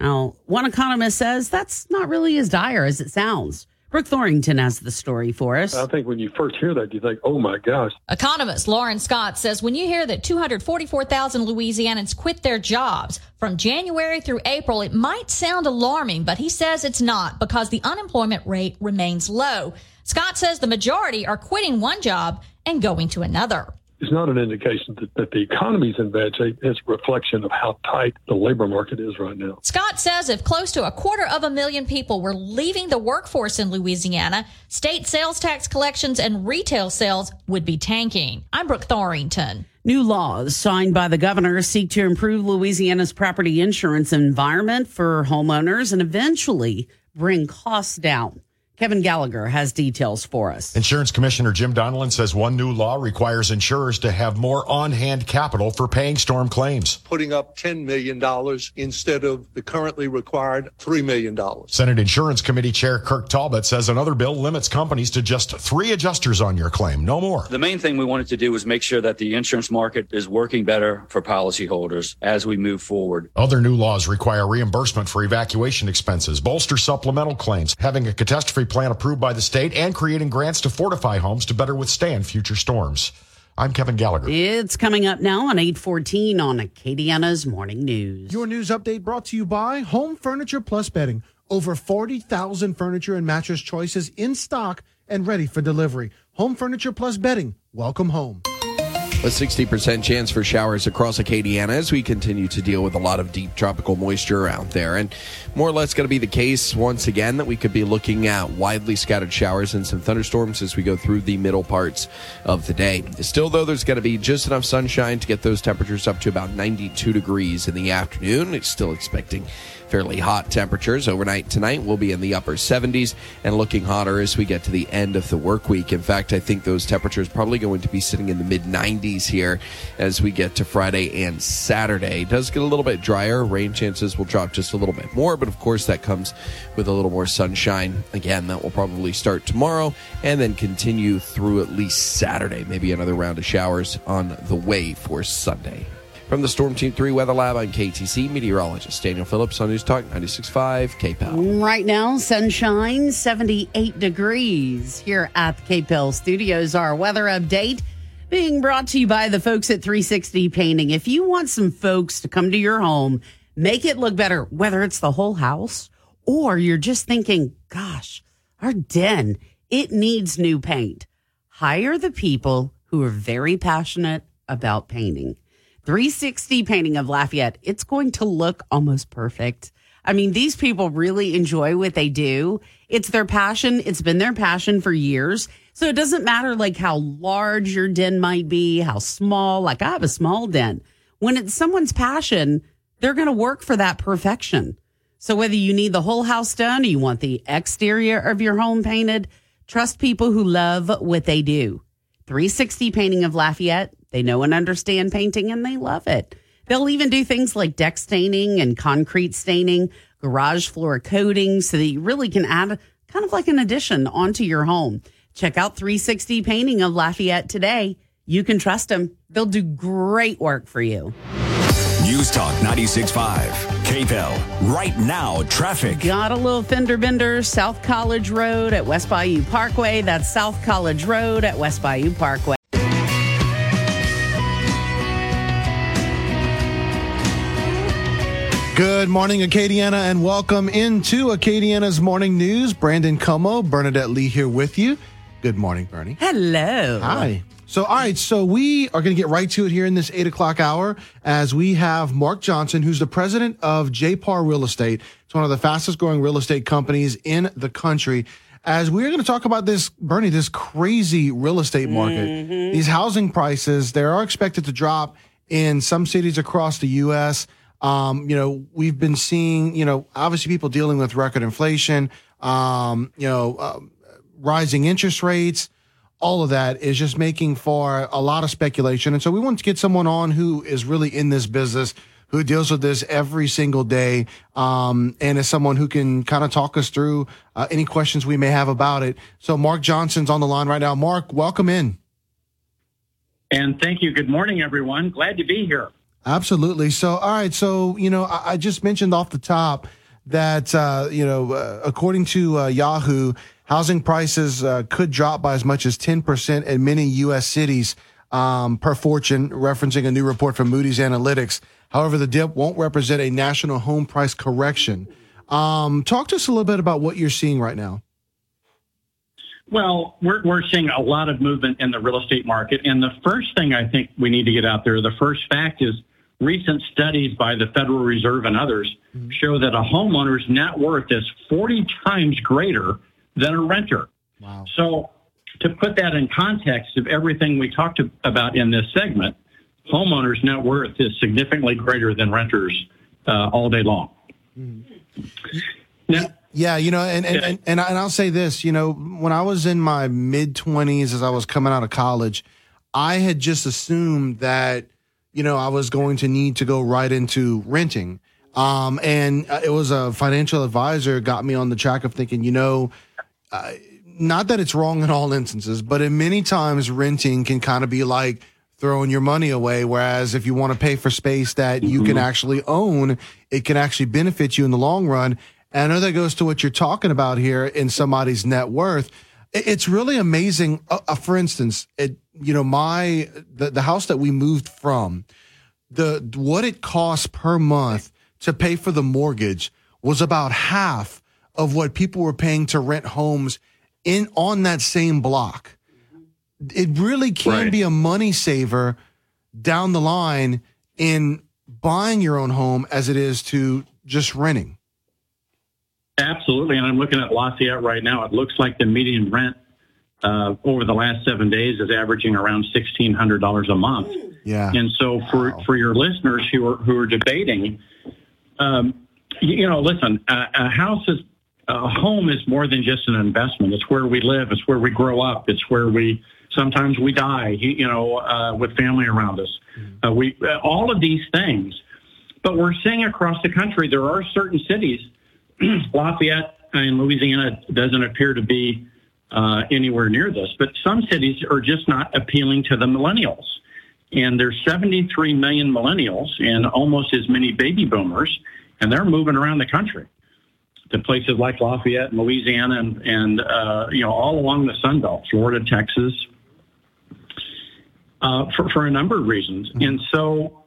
Now, one economist says that's not really as dire as it sounds. Brooke Thorington has the story for us. I think when you first hear that, you think, oh my gosh. Economist Loren Scott says when you hear that 244,000 Louisianans quit their jobs from January through April, it might sound alarming, but he says it's not because the unemployment rate remains low. Scott says the majority are quitting one job and going to another is not an indication that, that the economy is in bad shape. It's a reflection of how tight the labor market is right now. Scott says if close to a quarter of a million people were leaving the workforce in Louisiana, state sales tax collections and retail sales would be tanking. I'm Brooke Thorington. New laws signed by the governor seek to improve Louisiana's property insurance environment for homeowners and eventually bring costs down. Kevin Gallagher has details for us. Insurance Commissioner Jim Donelon says one new law requires insurers to have more on hand capital for paying storm claims. Putting up $10 million instead of the currently required $3 million. Senate Insurance Committee Chair Kirk Talbot says another bill limits companies to just three adjusters on your claim, no more. The main thing we wanted to do was make sure that the insurance market is working better for policyholders as we move forward. Other new laws require reimbursement for evacuation expenses, bolster supplemental claims, having a catastrophe plan approved by the state, and creating grants to fortify homes to better withstand future storms. I'm Kevin Gallagher. It's coming up now on 814 on Acadiana's Morning News. Your news update brought to you by Home Furniture Plus Bedding. Over 40,000 furniture and mattress choices in stock and ready for delivery. Home Furniture Plus Bedding. Welcome home. A 60% chance for showers across Acadiana as we continue to deal with a lot of deep tropical moisture out there. And more or less going to be the case once again that we could be looking at widely scattered showers and some thunderstorms as we go through the middle parts of the day. Still, though, there's going to be just enough sunshine to get those temperatures up to about 92 degrees in the afternoon. It's still expecting fairly hot temperatures. Overnight tonight will be in the upper 70s and looking hotter as we get to the end of the work week. In fact, I think those temperatures probably going to be sitting in the mid 90s here as we get to Friday and Saturday. It does get a little bit drier. Rain chances will drop just a little bit more, but of course that comes with a little more sunshine. Again, that will probably start tomorrow and then continue through at least Saturday. Maybe another round of showers on the way for Sunday. From the Storm Team 3 Weather Lab, I'm KATC meteorologist Daniel Phillips on News Talk 96.5 KPEL. Right now, sunshine, 78 degrees here at the KPEL studios. Our weather update being brought to you by the folks at 360 Painting. If you want some folks to come to your home, make it look better, whether it's the whole house or you're just thinking, gosh, our den, it needs new paint. Hire the people who are very passionate about painting. 360 painting of Lafayette, it's going to look almost perfect. I mean, these people really enjoy what they do. It's their passion. It's been their passion for years. So it doesn't matter like how large your den might be, how small, like I have a small den. When it's someone's passion, they're going to work for that perfection. So whether you need the whole house done or you want the exterior of your home painted, trust people who love what they do. 360 Painting of Lafayette. They know and understand painting and they love it. They'll even do things like deck staining and concrete staining, garage floor coating, so that you really can add kind of like an addition onto your home. Check out 360 Painting of Lafayette today. You can trust them. They'll do great work for you. News Talk 96.5. KPEL. Right now, traffic. Got a little fender bender, South College Road at West Bayou Parkway. That's South College Road at West Bayou Parkway. Good morning, Acadiana, and welcome into Acadiana's morning news. Brandon Comeaux, Bernadette Lee here with you. Good morning, Bernie. Hello. Hi. So, all right, so we are going to get right to it here in this eight o'clock hour as we have Mark Johnson, who's the president of JPAR Real Estate. It's one of the fastest growing real estate companies in the country. As we're going to talk about this, Bernie, this crazy real estate market, Mm-hmm. these housing prices, they are expected to drop in some cities across the U.S. Um, you know, we've been seeing, you know, obviously people dealing with record inflation, um, you know, um, rising interest rates, all of that is just making for a lot of speculation. And so we want to get someone on who is really in this business, who deals with this every single day, um, and is someone who can kind of talk us through uh, any questions we may have about it. So Mark Johnson's on the line right now. Mark, welcome in. And thank you. Good morning, everyone. Glad to be here. Absolutely. So, all right. So, you know, I, I just mentioned off the top that, uh, you know, uh, according to uh, Yahoo, housing prices uh, could drop by as much as 10% in many U.S. cities um, per fortune, referencing a new report from Moody's Analytics. However, the dip won't represent a national home price correction. Um, talk to us a little bit about what you're seeing right now. Well, we're, we're seeing a lot of movement in the real estate market. And the first thing I think we need to get out there, the first fact is recent studies by the Federal Reserve and others show that a homeowner's net worth is 40 times greater than a renter. Wow. So, to put that in context of everything we talked about in this segment, homeowners' net worth is significantly greater than renters uh, all day long. Now, Yeah, you know, and and, and and and I'll say this, you know, when I was in my mid twenties, as I was coming out of college, I had just assumed that, you know, I was going to need to go right into renting. Um, and uh, it was a financial advisor got me on the track of thinking, you know, uh, not that it's wrong in all instances, but in many times renting can kind of be like throwing your money away. Whereas if you want to pay for space that you can actually own, it can actually benefit you in the long run. And I know that goes to what you're talking about here in somebody's net worth. It- It's really amazing. Uh, uh, for instance, it, you know, my, the, the house that we moved from, the, what it costs per month to pay for the mortgage was about half of what people were paying to rent homes in on that same block. It really can be a money saver down the line in buying your own home as it is to just renting. Absolutely. And I'm looking at Lafayette right now. It looks like the median rent uh, over the last seven days is averaging around $1,600 a month. Yeah. And so for, for your listeners who are, who are debating, um, you, you know, listen, a, a house is, a home is more than just an investment. It's where we live. It's where we grow up. It's where we, sometimes we die, you, you know, uh, with family around us. Uh, we, uh, all of these things. But we're seeing across the country, there are certain cities Lafayette in Louisiana doesn't appear to be uh, anywhere near this, but some cities are just not appealing to the millennials. And there's 73 million millennials and almost as many baby boomers, and they're moving around the country to places like Lafayette and Louisiana and, and uh, you know, all along the Sun Belt, Florida, Texas, uh, for, for a number of reasons. And so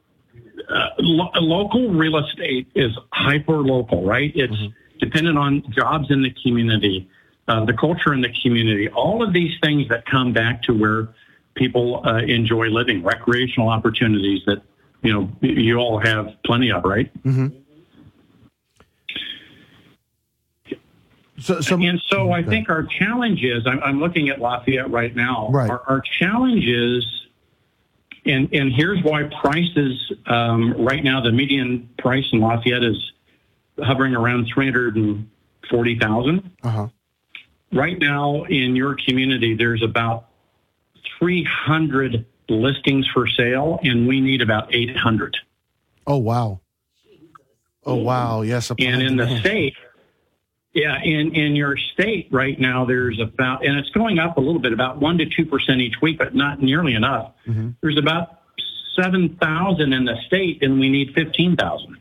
lo- local real estate is hyper local, right? It's dependent on jobs in the community, uh, the culture in the community, all of these things that come back to where people uh, enjoy living, recreational opportunities that you know you all have plenty of, right? Mm-hmm. So, so, and so I think our challenge is I'm, I'm looking at Lafayette right now. Right. Our, our challenge is, and, and here's why prices um, right now, the median price in Lafayette is hovering around 340,000. Uh huh. Right now in your community, there's about 300 listings for sale, and we need about 800. Oh wow. Oh wow. Yes. And in the state, yeah, in, in your state right now, there's about, and it's going up a little bit, about 1% to 2% each week, but not nearly enough. Mm-hmm. There's about 7,000 in the state, and we need 15,000.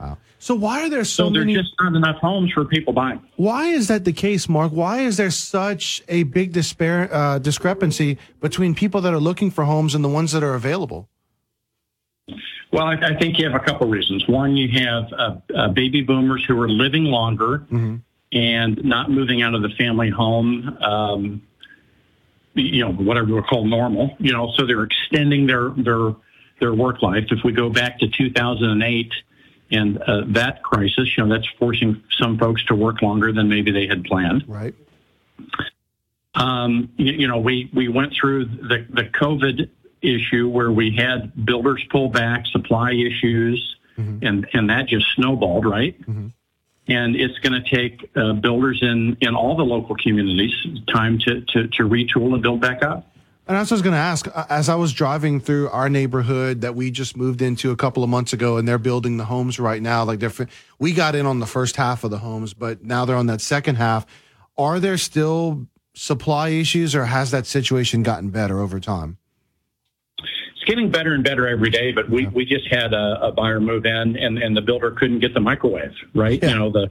Wow. So why are there so, So there's many? just not enough homes for people buying. Why is that the case, Mark? Why is there such a big dispar- uh, discrepancy between people that are looking for homes and the ones that are available? Well, I, I think you have a couple reasons. One, you have uh, uh, baby boomers who are living longer and not moving out of the family home. Um, you know, whatever we call normal. You know, so they're extending their their their work life. If we go back to 2008 and uh, that crisis, you know, that's forcing some folks to work longer than maybe they had planned. Right. Um, you, you know, we, we went through the, the COVID issue where we had builders pull back, supply issues, and, and that just snowballed, right? And it's going to take uh, builders in, in all the local communities time to, to, to retool and build back up. And that's what I was going to ask. As I was driving through our neighborhood that we just moved into a couple of months ago, and they're building the homes right now. Like they're, we got in on the first half of the homes, but now they're on that second half. Are there still supply issues, or has that situation gotten better over time? Getting better and better every day, but we, we just had a, a buyer move in and, and the builder couldn't get the microwave, right? You know, the,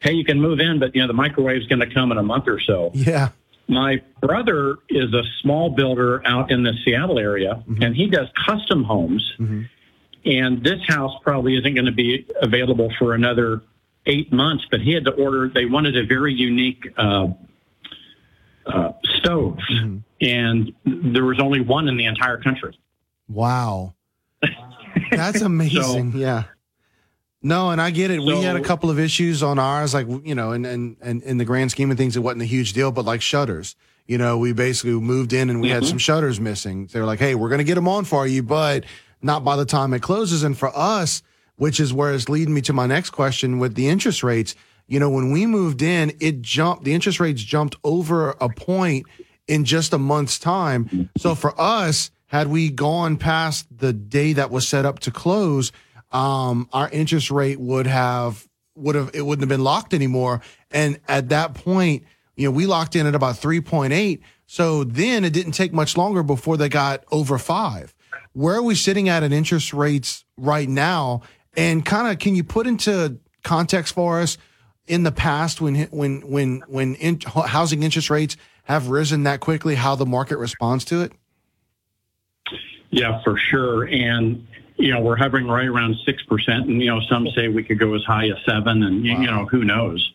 hey, you can move in, but you know, the microwave's going to come in a month or so. Yeah. My brother is a small builder out in the Seattle area, and he does custom homes. And this house probably isn't going to be available for another eight months, but he had to order, they wanted a very unique uh, uh, stove, and there was only one in the entire country. Wow. That's amazing. yeah. No, and I get it. we had a couple of issues on ours, like you know, and and and in the grand scheme of things, it wasn't a huge deal. But like shutters, you know, we basically moved in and we had Mhm. some shutters missing. They're like, "Hey, we're going to get them on for you, but not by the time it closes." And for us, which is where it's leading me to my next question with the interest rates. You know, when we moved in, it jumped. The interest rates jumped over a point in just a month's time. So for us, had we gone past the day that was set up to close, um, our interest rate would have would have it wouldn't have been locked anymore. And at that point, you know, we locked in at about three point eight. So then it didn't take much longer before they got over five. Where are we sitting at in interest rates right now? And kind of, can you put into context for us in the past when when when when in, housing interest rates have risen that quickly, how the market responds to it? Yeah, for sure. And you know, we're hovering right around six percent, and you know, some say we could go as high as seven, and you know, who knows.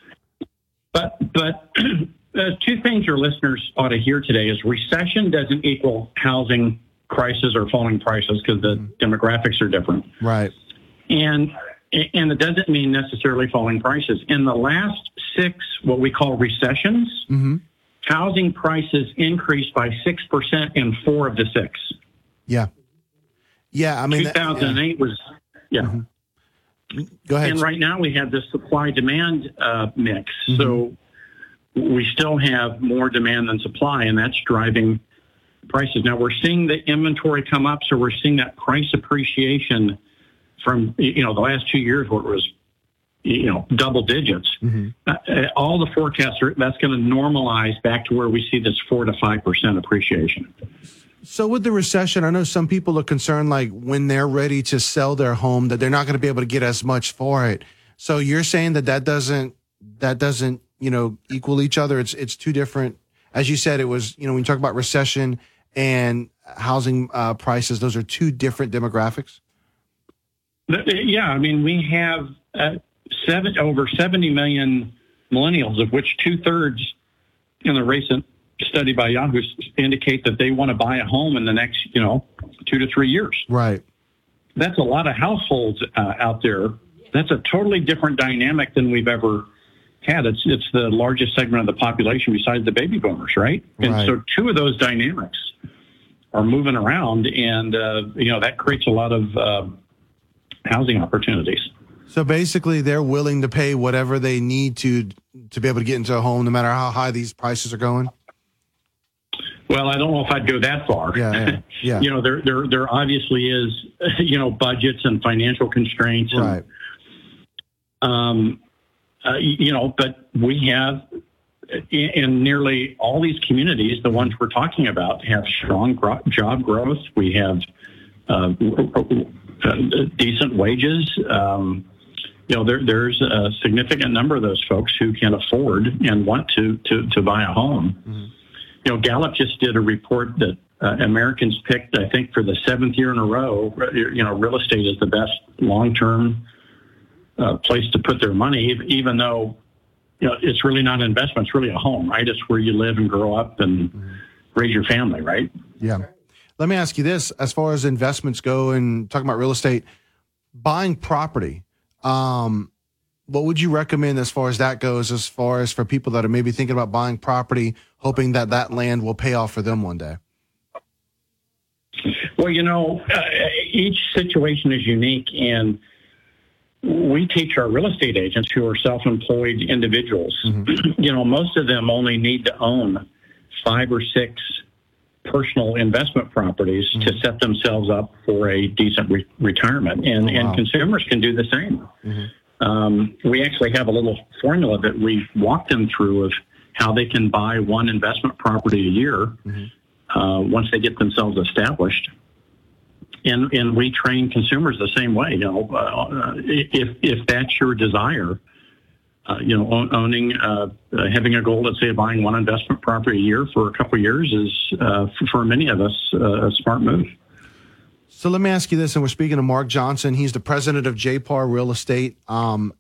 But but uh, two things your listeners ought to hear today is recession doesn't equal housing crisis or falling prices because the demographics are different, Right. and and it doesn't mean necessarily falling prices. In the last six, what we call recessions, Mm-hmm. housing prices increased by six percent in four of the six. Yeah. Yeah. I mean, that- 2008 was, yeah. Go ahead. And right now we have this supply demand uh, mix. Mm-hmm. So we still have more demand than supply, and that's driving prices. Now we're seeing the inventory come up, so we're seeing that price appreciation from you know the last two years where it was you know double digits. Mm-hmm. Uh, uh, all the forecasts are that's going to normalize back to where we see this four to five percent appreciation. So with the recession, I know some people are concerned, like when they're ready to sell their home, that they're not going to be able to get as much for it. So you're saying that that doesn't that doesn't you know equal each other. It's it's two different. As you said, it was you know when you talk about recession and housing uh, prices, those are two different demographics. Yeah, I mean, we have uh, seven over 70 million millennials, of which two thirds in the recent study by Yahoo indicate that they want to buy a home in the next, you know, two to three years. Right. That's a lot of households uh, out there. That's a totally different dynamic than we've ever had. It's it's the largest segment of the population besides the baby boomers, right? And Right. so two of those dynamics are moving around, and uh, you know that creates a lot of uh, housing opportunities. So basically, they're willing to pay whatever they need to to be able to get into a home, no matter how high these prices are going. Well, I don't know if I'd go that far. Yeah, yeah, yeah. you know, there there there obviously is you know budgets and financial constraints. And, Right. Um, uh, you know, but we have in, in nearly all these communities, the ones we're talking about have strong gro- job growth. We have uh, uh, decent wages. Um, you know, there, there's a significant number of those folks who can afford and want to to, to buy a home. You know, Gallup just did a report that uh, Americans picked, I think, for the seventh year in a row. You know, real estate is the best long-term uh, place to put their money, even though you know it's really not an investment; it's really a home, right? It's where you live and grow up and raise your family, right? Yeah. Let me ask you this: as far as investments go, and talking about real estate, buying property, um, what would you recommend as far as that goes? As far as for people that are maybe thinking about buying property, hoping that that land will pay off for them one day. Well, you know, uh, each situation is unique, and we teach our real estate agents who are self-employed individuals. Mm-hmm. you know, most of them only need to own five or six personal investment properties to mm-hmm. set themselves up for a decent re- retirement, and oh, and consumers can do the same. Mm-hmm. Um, we actually have a little formula that we walk them through of how they can buy one investment property a year uh, once they get themselves established. And, and we train consumers the same way. You know, uh, if if that's your desire, uh, you know, own, owning, uh, uh, having a goal, let's say, of buying one investment property a year for a couple of years is, uh, for, for many of us, uh, a smart move. So let me ask you this, and we're speaking to Mark Johnson. He's the president of JPAR Real Estate. Um,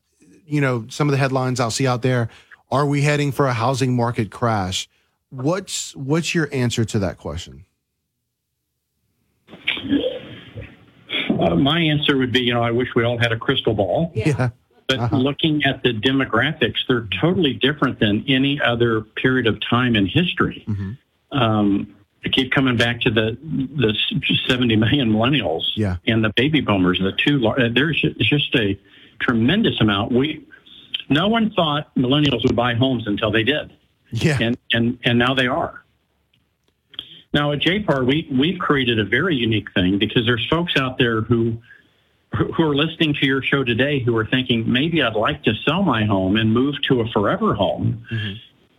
you know, some of the headlines I'll see out there: Are we heading for a housing market crash? What's what's your answer to that question? Uh, my answer would be, you know, I wish we all had a crystal ball. Yeah. But looking at the demographics, they're totally different than any other period of time in history. Um, I keep coming back to the the 70 million millennials Yeah. and the baby boomers. The two uh, there's just a tremendous amount. We no one thought millennials would buy homes until they did. Yeah. And and and now they are. Now at JPAR, we we've created a very unique thing because there's folks out there who who are listening to your show today who are thinking maybe I'd like to sell my home and move to a forever home.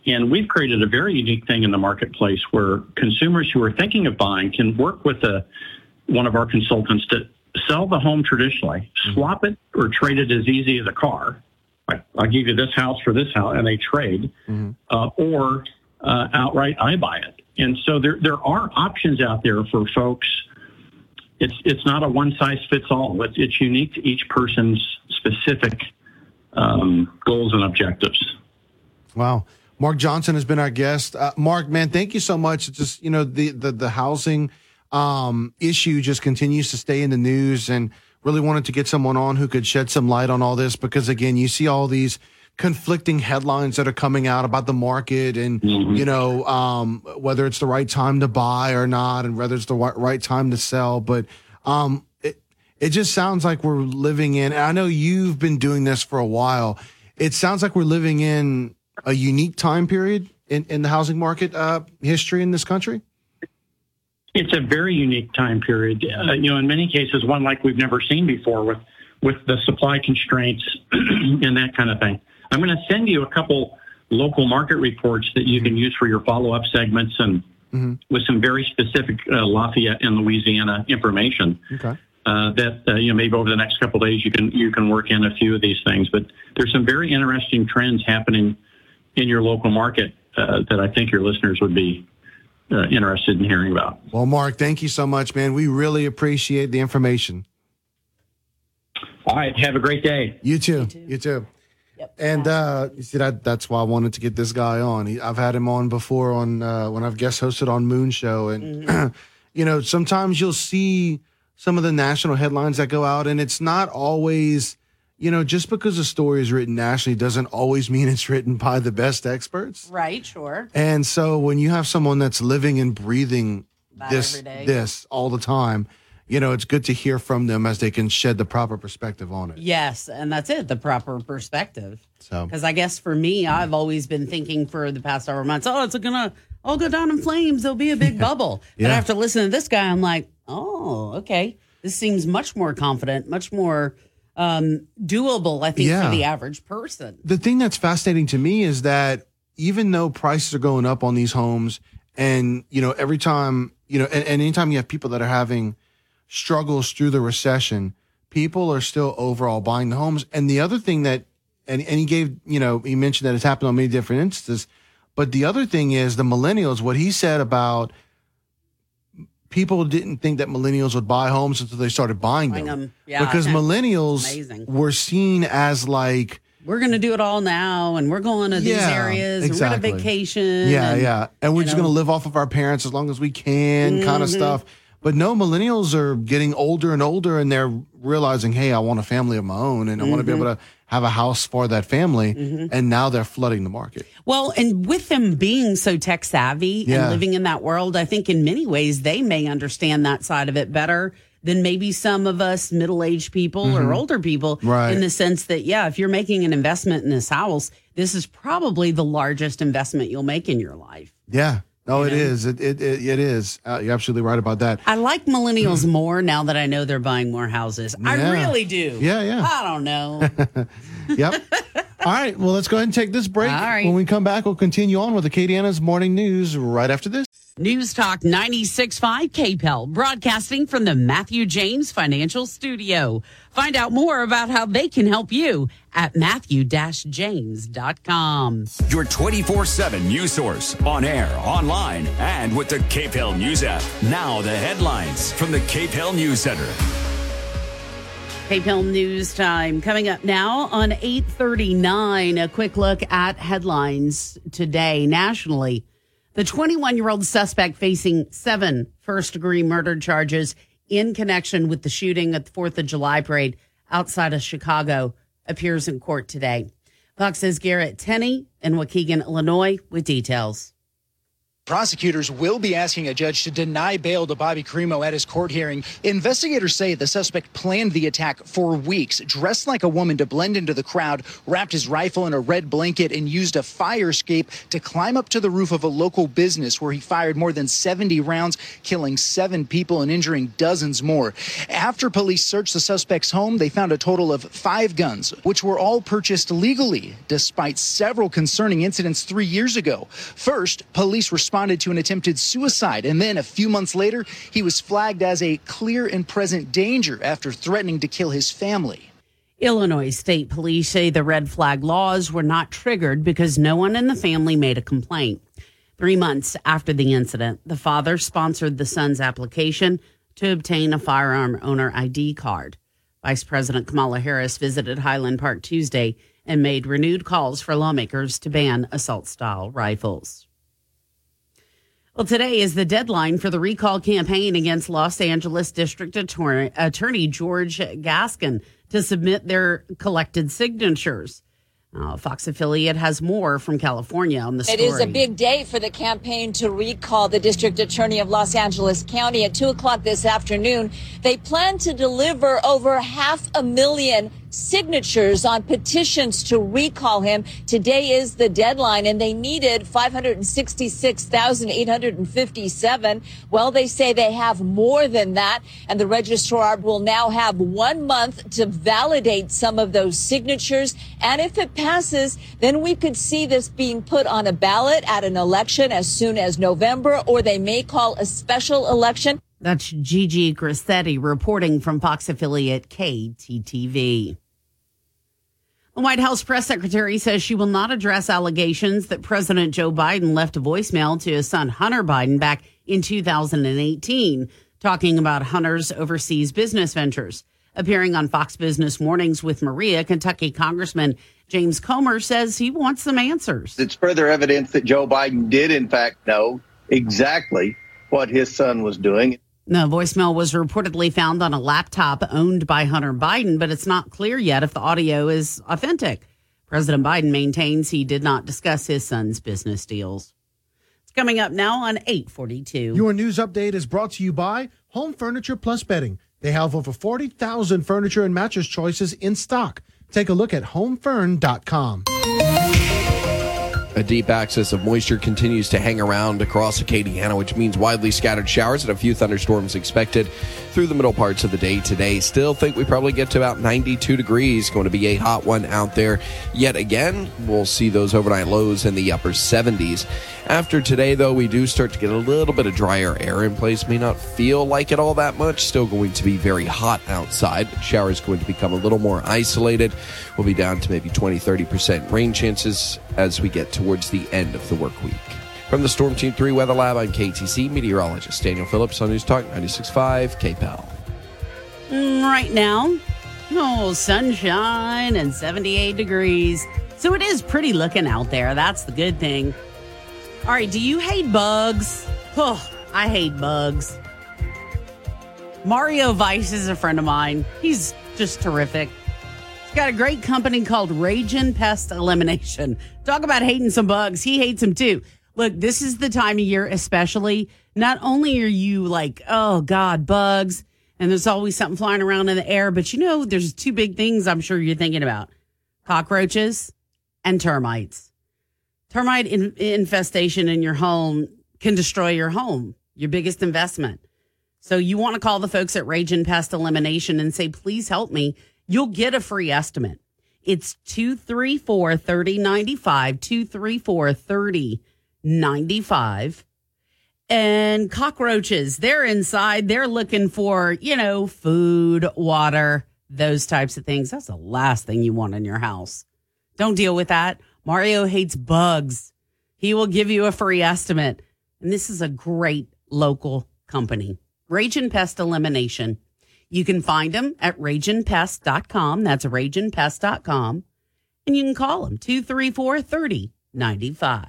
And we've created a very unique thing in the marketplace where consumers who are thinking of buying can work with a, one of our consultants to sell the home traditionally, swap it or trade it as easy as a car. Like, I'll give you this house for this house, and they trade, uh, or uh, outright I buy it. And so there there are options out there for folks. It's it's not a one size fits all. It's, it's unique to each person's specific um, goals and objectives. Wow. Mark Johnson has been our guest. Uh, Mark, man, thank you so much. Just you know, the the the housing um, issue just continues to stay in the news, and really wanted to get someone on who could shed some light on all this because again, you see all these conflicting headlines that are coming out about the market and you know um, whether it's the right time to buy or not and whether it's the right time to sell but um, it, it just sounds like we're living in and i know you've been doing this for a while it sounds like we're living in a unique time period in, in the housing market uh, history in this country It's a very unique time period. Uh, you know, in many cases, one like we've never seen before with with the supply constraints and that kind of thing. I'm going to send you a couple local market reports that you can use for your follow up segments and with some very specific uh, Lafayette and Louisiana information. okay Uh, that uh, you know maybe over the next couple of days you can you can work in a few of these things. But there's some very interesting trends happening in your local market uh, that I think your listeners would be uh, interested in hearing about. well mark thank you so much man we really appreciate the information All right, have a great day. You too. You too. And uh, you see that that's why I wanted to get this guy on. He, I've had him on before on uh, when I've guest hosted on Moon Show, and you know sometimes you'll see some of the national headlines that go out, and it's not always you know just because a story is written nationally doesn't always mean it's written by the best experts. Right, sure. And so when you have someone that's living and breathing this this all the time, you know it's good to hear from them as they can shed the proper perspective on it. Yes, and that's it, the proper perspective. So Because I guess for me, I've always been thinking for the past several months, oh, it's gonna, I'll go down in flames. There'll be a big bubble. But Yeah. after listening to this guy, I'm like, oh, okay. This seems much more confident, much more um, doable, I think, Yeah. for the average person. the thing that's fascinating to me is that even though prices are going up on these homes and you know every time you know and, and anytime you have people that are having struggles through the recession people are still overall buying the homes and the other thing that and, and he gave you know he mentioned that it's happened on many different instances but the other thing is the millennials what he said about people didn't think that millennials would buy homes until they started buying them, Buying them. Yeah, because millennials amazing. were seen as like We're going to do it all now, and we're going to these Yeah, areas. and. We're going to vacation. Yeah, and, yeah. And we're just going to live off of our parents as long as we can, kind of mm-hmm. stuff. But no, millennials are getting older and older and they're realizing, hey, I want a family of my own and I want to be able to have a house for that family. Mhm. And now they're flooding the market. Well, and with them being so tech savvy Yeah. and living in that world, I think in many ways they may understand that side of it better than maybe some of us middle aged people Mhm. or older people. Right. In the sense that, yeah, if you're making an investment in this house, this is probably the largest investment you'll make in your life. Yeah. No, it know? is. It it, it, it is. Uh, you're absolutely right about that. I like millennials more now that I know they're buying more houses. I really do. Yeah, yeah. I don't know. Yep. All right. Well, let's go ahead and take this break. All right. When we come back, we'll continue on with the Acadiana's morning news right after this. News Talk 96.5 KPEL, broadcasting from the Matthew James Financial Studio. Find out more about how they can help you at matthew-james.com. Your 24 7 news source on air, online, and with the KPEL News app. Now, the headlines from the KPEL News Center. KPEL News Time coming up now on 839. A quick look at headlines today nationally. The 21 year old suspect facing seven first degree murder charges in connection with the shooting at the 4th of July parade outside of Chicago appears in court today. Fox's Garrett Tenney in Waukegan, Illinois, with details. Prosecutors will be asking a judge to deny bail to Bobby Crimo at his court hearing. Investigators say the suspect planned the attack for weeks, dressed like a woman to blend into the crowd, wrapped his rifle in a red blanket, and used a fire escape to climb up to the roof of a local business where he fired more than 70 rounds, killing seven people and injuring dozens more. After police searched the suspect's home, they found a total of five guns, which were all purchased legally, despite several concerning incidents three years ago. First, police responded to an attempted suicide, and then a few months later, he was flagged as a clear and present danger after threatening to kill his family. Illinois State Police say the red flag laws were not triggered because no one in the family made a complaint. Three months after the incident, the father sponsored the son's application to obtain a firearm owner ID card. Vice President Kamala Harris visited Highland Park Tuesday and made renewed calls for lawmakers to ban assault style rifles. Well, today is the deadline for the recall campaign against Los Angeles District Attorney, Attorney George Gascón to submit their collected signatures. Uh, Fox affiliate has more from California on the story. It is a big day for the campaign to recall the district attorney of Los Angeles County at 2 o'clock this afternoon. They plan to deliver over half a million signatures on petitions to recall him. Today is the deadline, and they needed 566,857. Well, they say they have more than that, and the registrar will now have one month to validate some of those signatures. And if it passes, then we could see this being put on a ballot at an election as soon as November, or they may call a special election. That's Gigi Graciette reporting from Fox affiliate KTTV. The White House press secretary says she will not address allegations that President Joe Biden left a voicemail to his son Hunter Biden back in 2018, talking about Hunter's overseas business ventures. Appearing on Fox Business Mornings with Maria, Kentucky Congressman James Comer says he wants some answers. It's further evidence that Joe Biden did, in fact, know exactly what his son was doing. The voicemail was reportedly found on a laptop owned by Hunter Biden, but it's not clear yet if the audio is authentic. President Biden maintains he did not discuss his son's business deals. It's coming up now on 842. Your news update is brought to you by Home Furniture Plus Bedding. They have over 40,000 furniture and mattress choices in stock. Take a look at homefurn.com. A deep axis of moisture continues to hang around across Acadiana, which means widely scattered showers and a few thunderstorms expected through the middle parts of the day today. Still think we probably get to about 92 degrees. Going to be a hot one out there yet again. We'll see those overnight lows in the upper 70s. After today, though, we do start to get a little bit of drier air in place. May not feel like it all that much. Still going to be very hot outside. Showers going to become a little more isolated. We'll be down to maybe 20, 30% rain chances as we get towards the end of the work week. From the Storm Team 3 Weather Lab, I'm KATC meteorologist Daniel Phillips on News Talk 96.5 KPEL. Mm, Right now, oh, sunshine and 78 degrees. So it is pretty looking out there. That's the good thing. All right, do you hate bugs? Oh, I hate bugs. Mario Weiss is a friend of mine. He's just terrific. He's got a great company called Raging Pest Elimination. Talk about hating some bugs. He hates them too. Look, this is the time of year, especially. Not only are you like, oh God, bugs, and there's always something flying around in the air, but you know, there's two big things I'm sure you're thinking about cockroaches and termites. Termite in- infestation in your home can destroy your home, your biggest investment. So you want to call the folks at Raging Pest Elimination and say, please help me. You'll get a free estimate. It's 234 3095, 234 3095. And cockroaches, they're inside. They're looking for, you know, food, water, those types of things. That's the last thing you want in your house. Don't deal with that. Mario hates bugs. He will give you a free estimate. And this is a great local company. Raging Pest Elimination. You can find them at ragingpest.com. That's ragingpest.com. And you can call them 234 3095.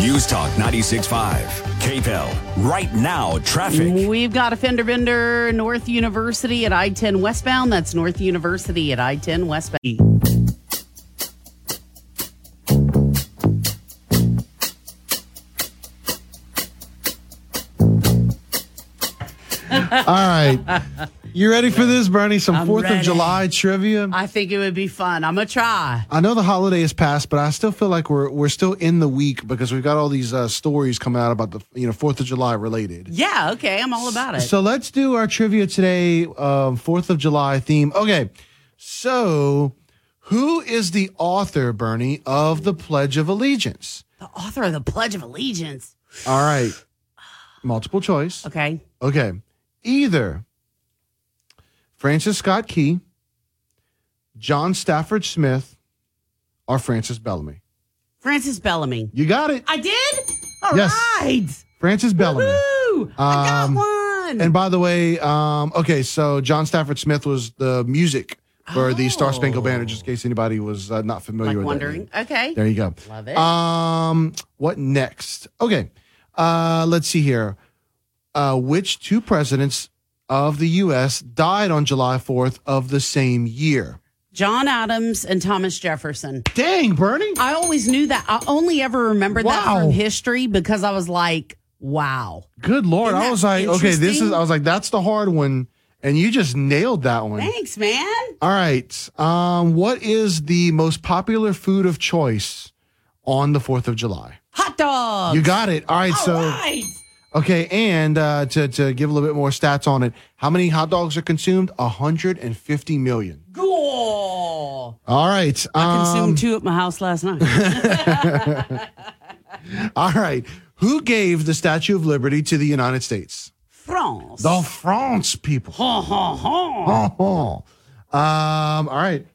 News Talk 96.5. KPEL. Right now, traffic. We've got a fender bender, North University at I 10 westbound. That's North University at I 10 westbound. right. You ready for this, Bernie? Some I'm 4th of. July trivia. I think it would be fun. I'm going to try. I know the holiday is past, but I still feel like we're we're still in the week because we've got all these uh, stories coming out about the you know Fourth of July related. Yeah, okay. I'm all about it. So let's do our trivia today, um, Fourth of July theme. Okay, so who is the author, Bernie, of the Pledge of Allegiance? the author of the Pledge of Allegiance. All right, multiple choice. Okay. Okay, either Francis Scott Key, John Stafford Smith, or Francis Bellamy. Francis Bellamy. You got it. I did? All right. Yes. Francis Bellamy. Woo! I got Um, one. And by the way, um, okay, so John Stafford Smith was the music for the Star Spangled Banner, just in case anybody was uh, not familiar like with that. wondering. Okay. There you go. Love it. Um, what next? Okay, uh, let's see here. Uh, which two presidents of the U.S. died on July 4th of the same year? John Adams and Thomas Jefferson. Dang, Bernie. I always knew that. I only ever remembered that from history because I was like, wow. Good lord! I was like, okay, this is. I was like, that's the hard one, and you just nailed that one. Thanks, man. All right. Um, what is the most popular food of choice on the 4th of July? Hot dogs. You got it. All right. All so, right. Okay. And uh, to, to give a little bit more stats on it, how many hot dogs are consumed? 150 million. Cool. All right. I consumed um, two at my house last night. All right. Who gave the Statue of Liberty to the United States? France. The France people. Ha, ha, ha. Oh, oh. Um, all right.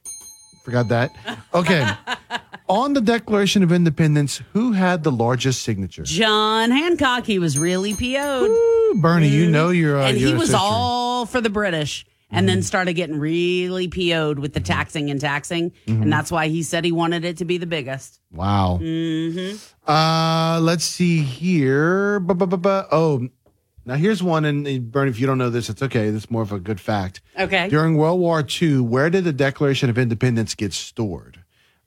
Forgot that. Okay. On the Declaration of Independence, who had the largest signature? John Hancock. He was really PO'd. Ooh, Bernie, you know you're. Uh, and he was sister. all for the British and then started getting really PO'd with the taxing and taxing. Mhm. And that's why he said he wanted it to be the biggest. Wow. hmm Uh, let's see here. Bu- Oh, now here's one. And Bernie, if you don't know this, it's okay. This is more of a good fact. Okay. During World War II, where did the Declaration of Independence get stored?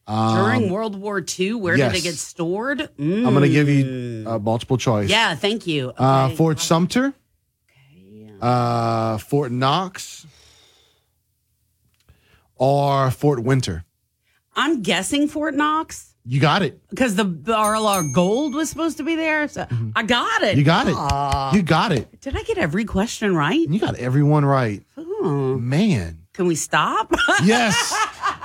Um, During World War II, where did yes. it get stored? I'm going to give Mm. you uh, multiple choice. Yeah, thank you. Uh, Okay. Fort Sumter, uh, Fort Knox, or Fort Winter. I'm guessing Fort Knox. You got it. Because the, RLR Gold was supposed to be there. So I got it. Mm-hmm. You got it. Aw. You got it. Did I get every question right? You got everyone right. Oh. Man. Can we stop? Yes.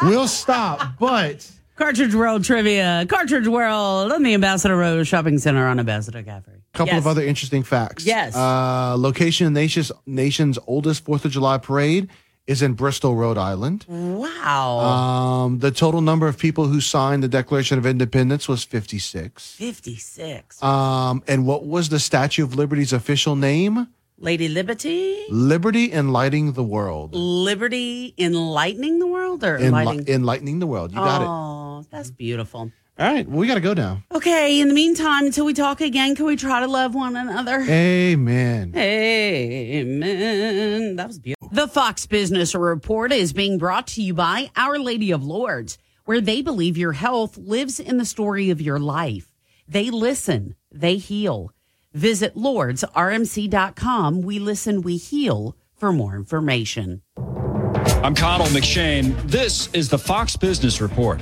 we'll stop. But Cartridge World Trivia. Cartridge World on the Ambassador Road Shopping Center on Ambassador Caffrey. a couple Yes. of other interesting facts. Yes. Uh, location of nation's, nation's oldest 4th of July parade is in Bristol, Rhode Island. Wow. Um, the total number of people who signed the Declaration of Independence was 56. 56. Um, and what was the Statue of Liberty's official name? Lady Liberty. Liberty Enlightening the World. Liberty enlightening the world or Enli- enlightening? enlightening the world. You got it. Oh, that's beautiful. All right. Well, we got to go now. Okay, in the meantime, until we talk again, can we try to love one another? Amen. Amen. That was beautiful. The Fox Business Report is being brought to you by Our Lady of Lourdes, where they believe your health lives in the story of your life. They listen, they heal. Visit lourdesrmc.com. We listen, we heal for more information. I'm Connell McShane. This is the Fox Business Report.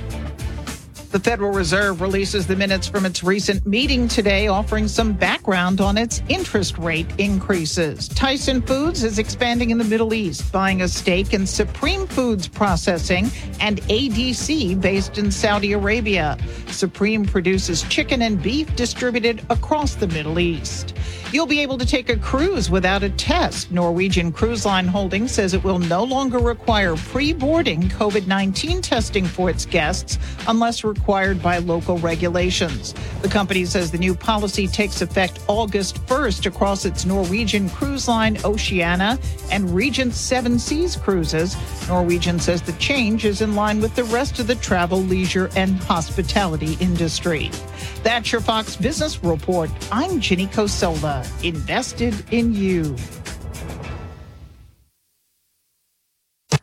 The Federal Reserve releases the minutes from its recent meeting today, offering some background on its interest rate increases. Tyson Foods is expanding in the Middle East, buying a stake in Supreme Foods Processing and ADC based in Saudi Arabia. Supreme produces chicken and beef distributed across the Middle East. You'll be able to take a cruise without a test. Norwegian Cruise Line Holdings says it will no longer require pre boarding COVID 19 testing for its guests unless required by local regulations. The company says the new policy takes effect August 1st across its Norwegian Cruise Line Oceania and Regent Seven Seas cruises. Norwegian says the change is in line with the rest of the travel, leisure, and hospitality industry. That's your Fox Business Report. I'm Ginny Cosola, invested in you.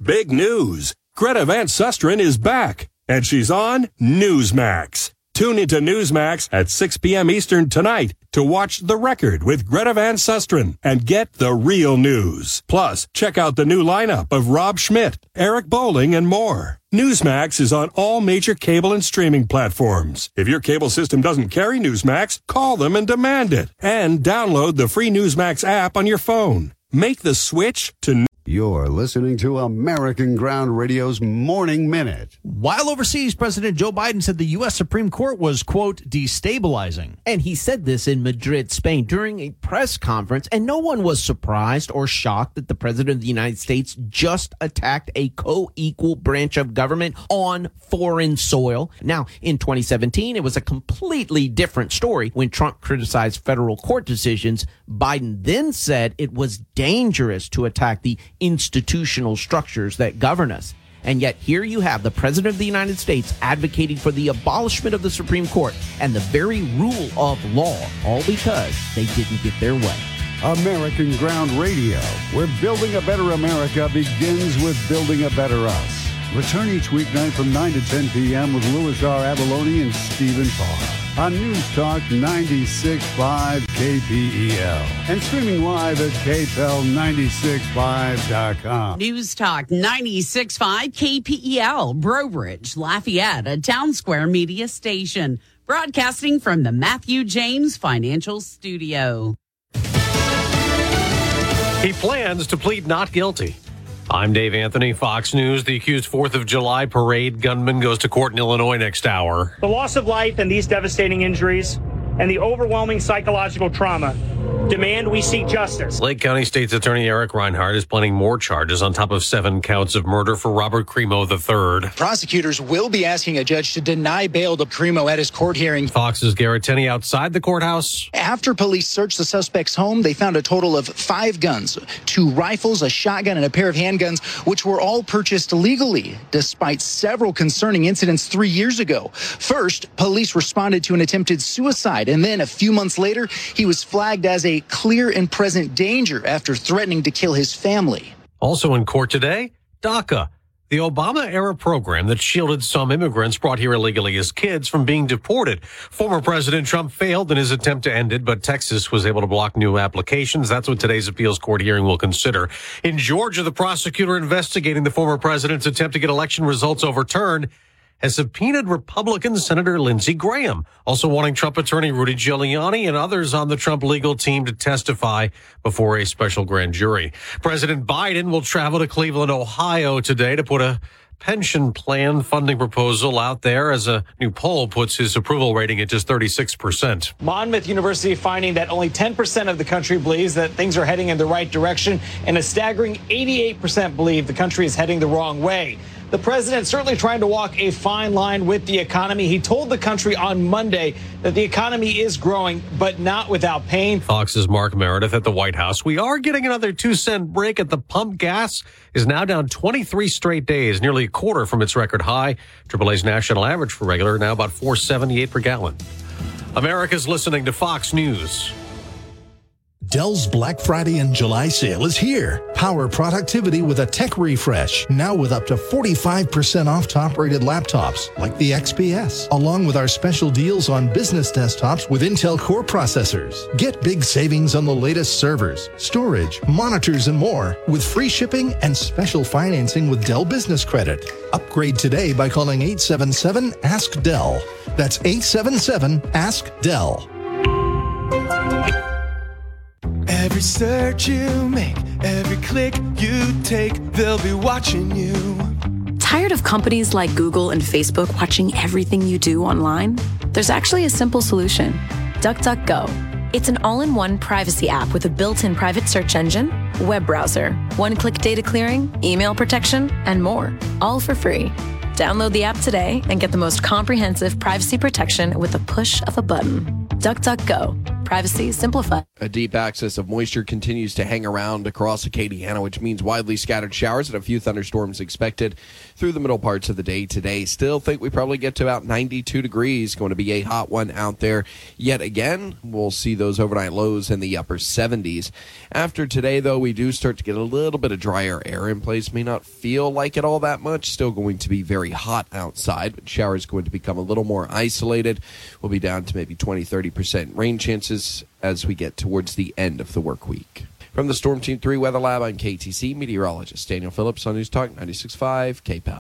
Big news. Greta Van Susteren is back, and she's on Newsmax. Tune into Newsmax at 6 p.m. Eastern tonight to watch The Record with Greta Van Susteren and get the real news. Plus, check out the new lineup of Rob Schmitt, Eric Bolling, and more. Newsmax is on all major cable and streaming platforms. If your cable system doesn't carry Newsmax, call them and demand it. And download the free Newsmax app on your phone. Make the switch to You're listening to American Ground Radio's Morning Minute. While overseas, President Joe Biden said the U.S. Supreme Court was, quote, destabilizing. And he said this in Madrid, Spain, during a press conference, and no one was surprised or shocked that the President of the United States just attacked a co equal branch of government on foreign soil. Now, in 2017, it was a completely different story when Trump criticized federal court decisions. Biden then said it was dangerous to attack the institutional structures that govern us. And yet, here you have the President of the United States advocating for the abolishment of the Supreme Court and the very rule of law, all because they didn't get their way. American Ground Radio, where building a better America begins with building a better us. Return each weeknight from 9 to 10 p.m. with Louis R. Avallone and Stephen Parr on News Talk 96.5 KPEL and streaming live at KPEL965.com. News Talk 96.5 KPEL, Breaux Bridge, Lafayette, a Townsquare Media station. Broadcasting from the Matthew James Financial Studio. He plans to plead not guilty. I'm Dave Anthony, Fox News. The accused 4th of July parade gunman goes to court in Illinois next hour. The loss of life and these devastating injuries and the overwhelming psychological trauma demand we seek justice. Lake County State's Attorney Eric Rinehart is planning more charges on top of seven counts of murder for Robert Crimo III. Prosecutors will be asking a judge to deny bail to Crimo at his court hearing. Fox's Garrett Tenney outside the courthouse. After police searched the suspect's home, they found a total of five guns, two rifles, a shotgun, and a pair of handguns, which were all purchased legally, despite several concerning incidents three years ago. First, police responded to an attempted suicide, and then a few months later, he was flagged as a clear and present danger after threatening to kill his family. Also in court today, DACA, the Obama era program that shielded some immigrants brought here illegally as kids from being deported. Former President Trump failed in his attempt to end it, but Texas was able to block new applications. That's what today's appeals court hearing will consider. In Georgia, the prosecutor investigating the former president's attempt to get election results overturned has subpoenaed Republican Senator Lindsey Graham, also wanting Trump attorney Rudy Giuliani and others on the Trump legal team to testify before a special grand jury. President Biden will travel to Cleveland, Ohio today to put a pension plan funding proposal out there as a new poll puts his approval rating at just 36%. Monmouth University finding that only 10% of the country believes that things are heading in the right direction, and a staggering 88% believe the country is heading the wrong way. The president certainly trying to walk a fine line with the economy. He told the country on Monday that the economy is growing, but not without pain. Fox's Mark Meredith at the White House. We are getting another two cent break at the pump. Gas is now down 23 straight days, nearly a quarter from its record high. AAA's national average for regular now about 478 per gallon. America's listening to Fox News. Dell's Black Friday and July sale is here. Power productivity with a tech refresh, now with up to 45% off top rated laptops like the XPS, along with our special deals on business desktops with Intel Core processors. Get big savings on the latest servers, storage, monitors, and more with free shipping and special financing with Dell Business Credit. Upgrade today by calling 877 Ask Dell. That's 877 Ask Dell. Every search you make, every click you take, they'll be watching you. Tired of companies like Google and Facebook watching everything you do online? There's actually a simple solution DuckDuckGo. It's an all in one privacy app with a built in private search engine, web browser, one click data clearing, email protection, and more, all for free. Download the app today and get the most comprehensive privacy protection with the push of a button. DuckDuckGo. Privacy simplified. A deep axis of moisture continues to hang around across Acadiana, which means widely scattered showers and a few thunderstorms expected through the middle parts of the day today. Still think we probably get to about 92 degrees. Going to be a hot one out there yet again. We'll see those overnight lows in the upper 70s. After today, though, we do start to get a little bit of drier air in place. May not feel like it all that much. Still going to be very hot outside, but showers going to become a little more isolated. We'll be down to maybe 20, 30% rain chances as we get towards the end of the work week. From the Storm Team 3 Weather Lab, I'm KATC meteorologist Daniel Phillips on News Talk 96.5 KPEL.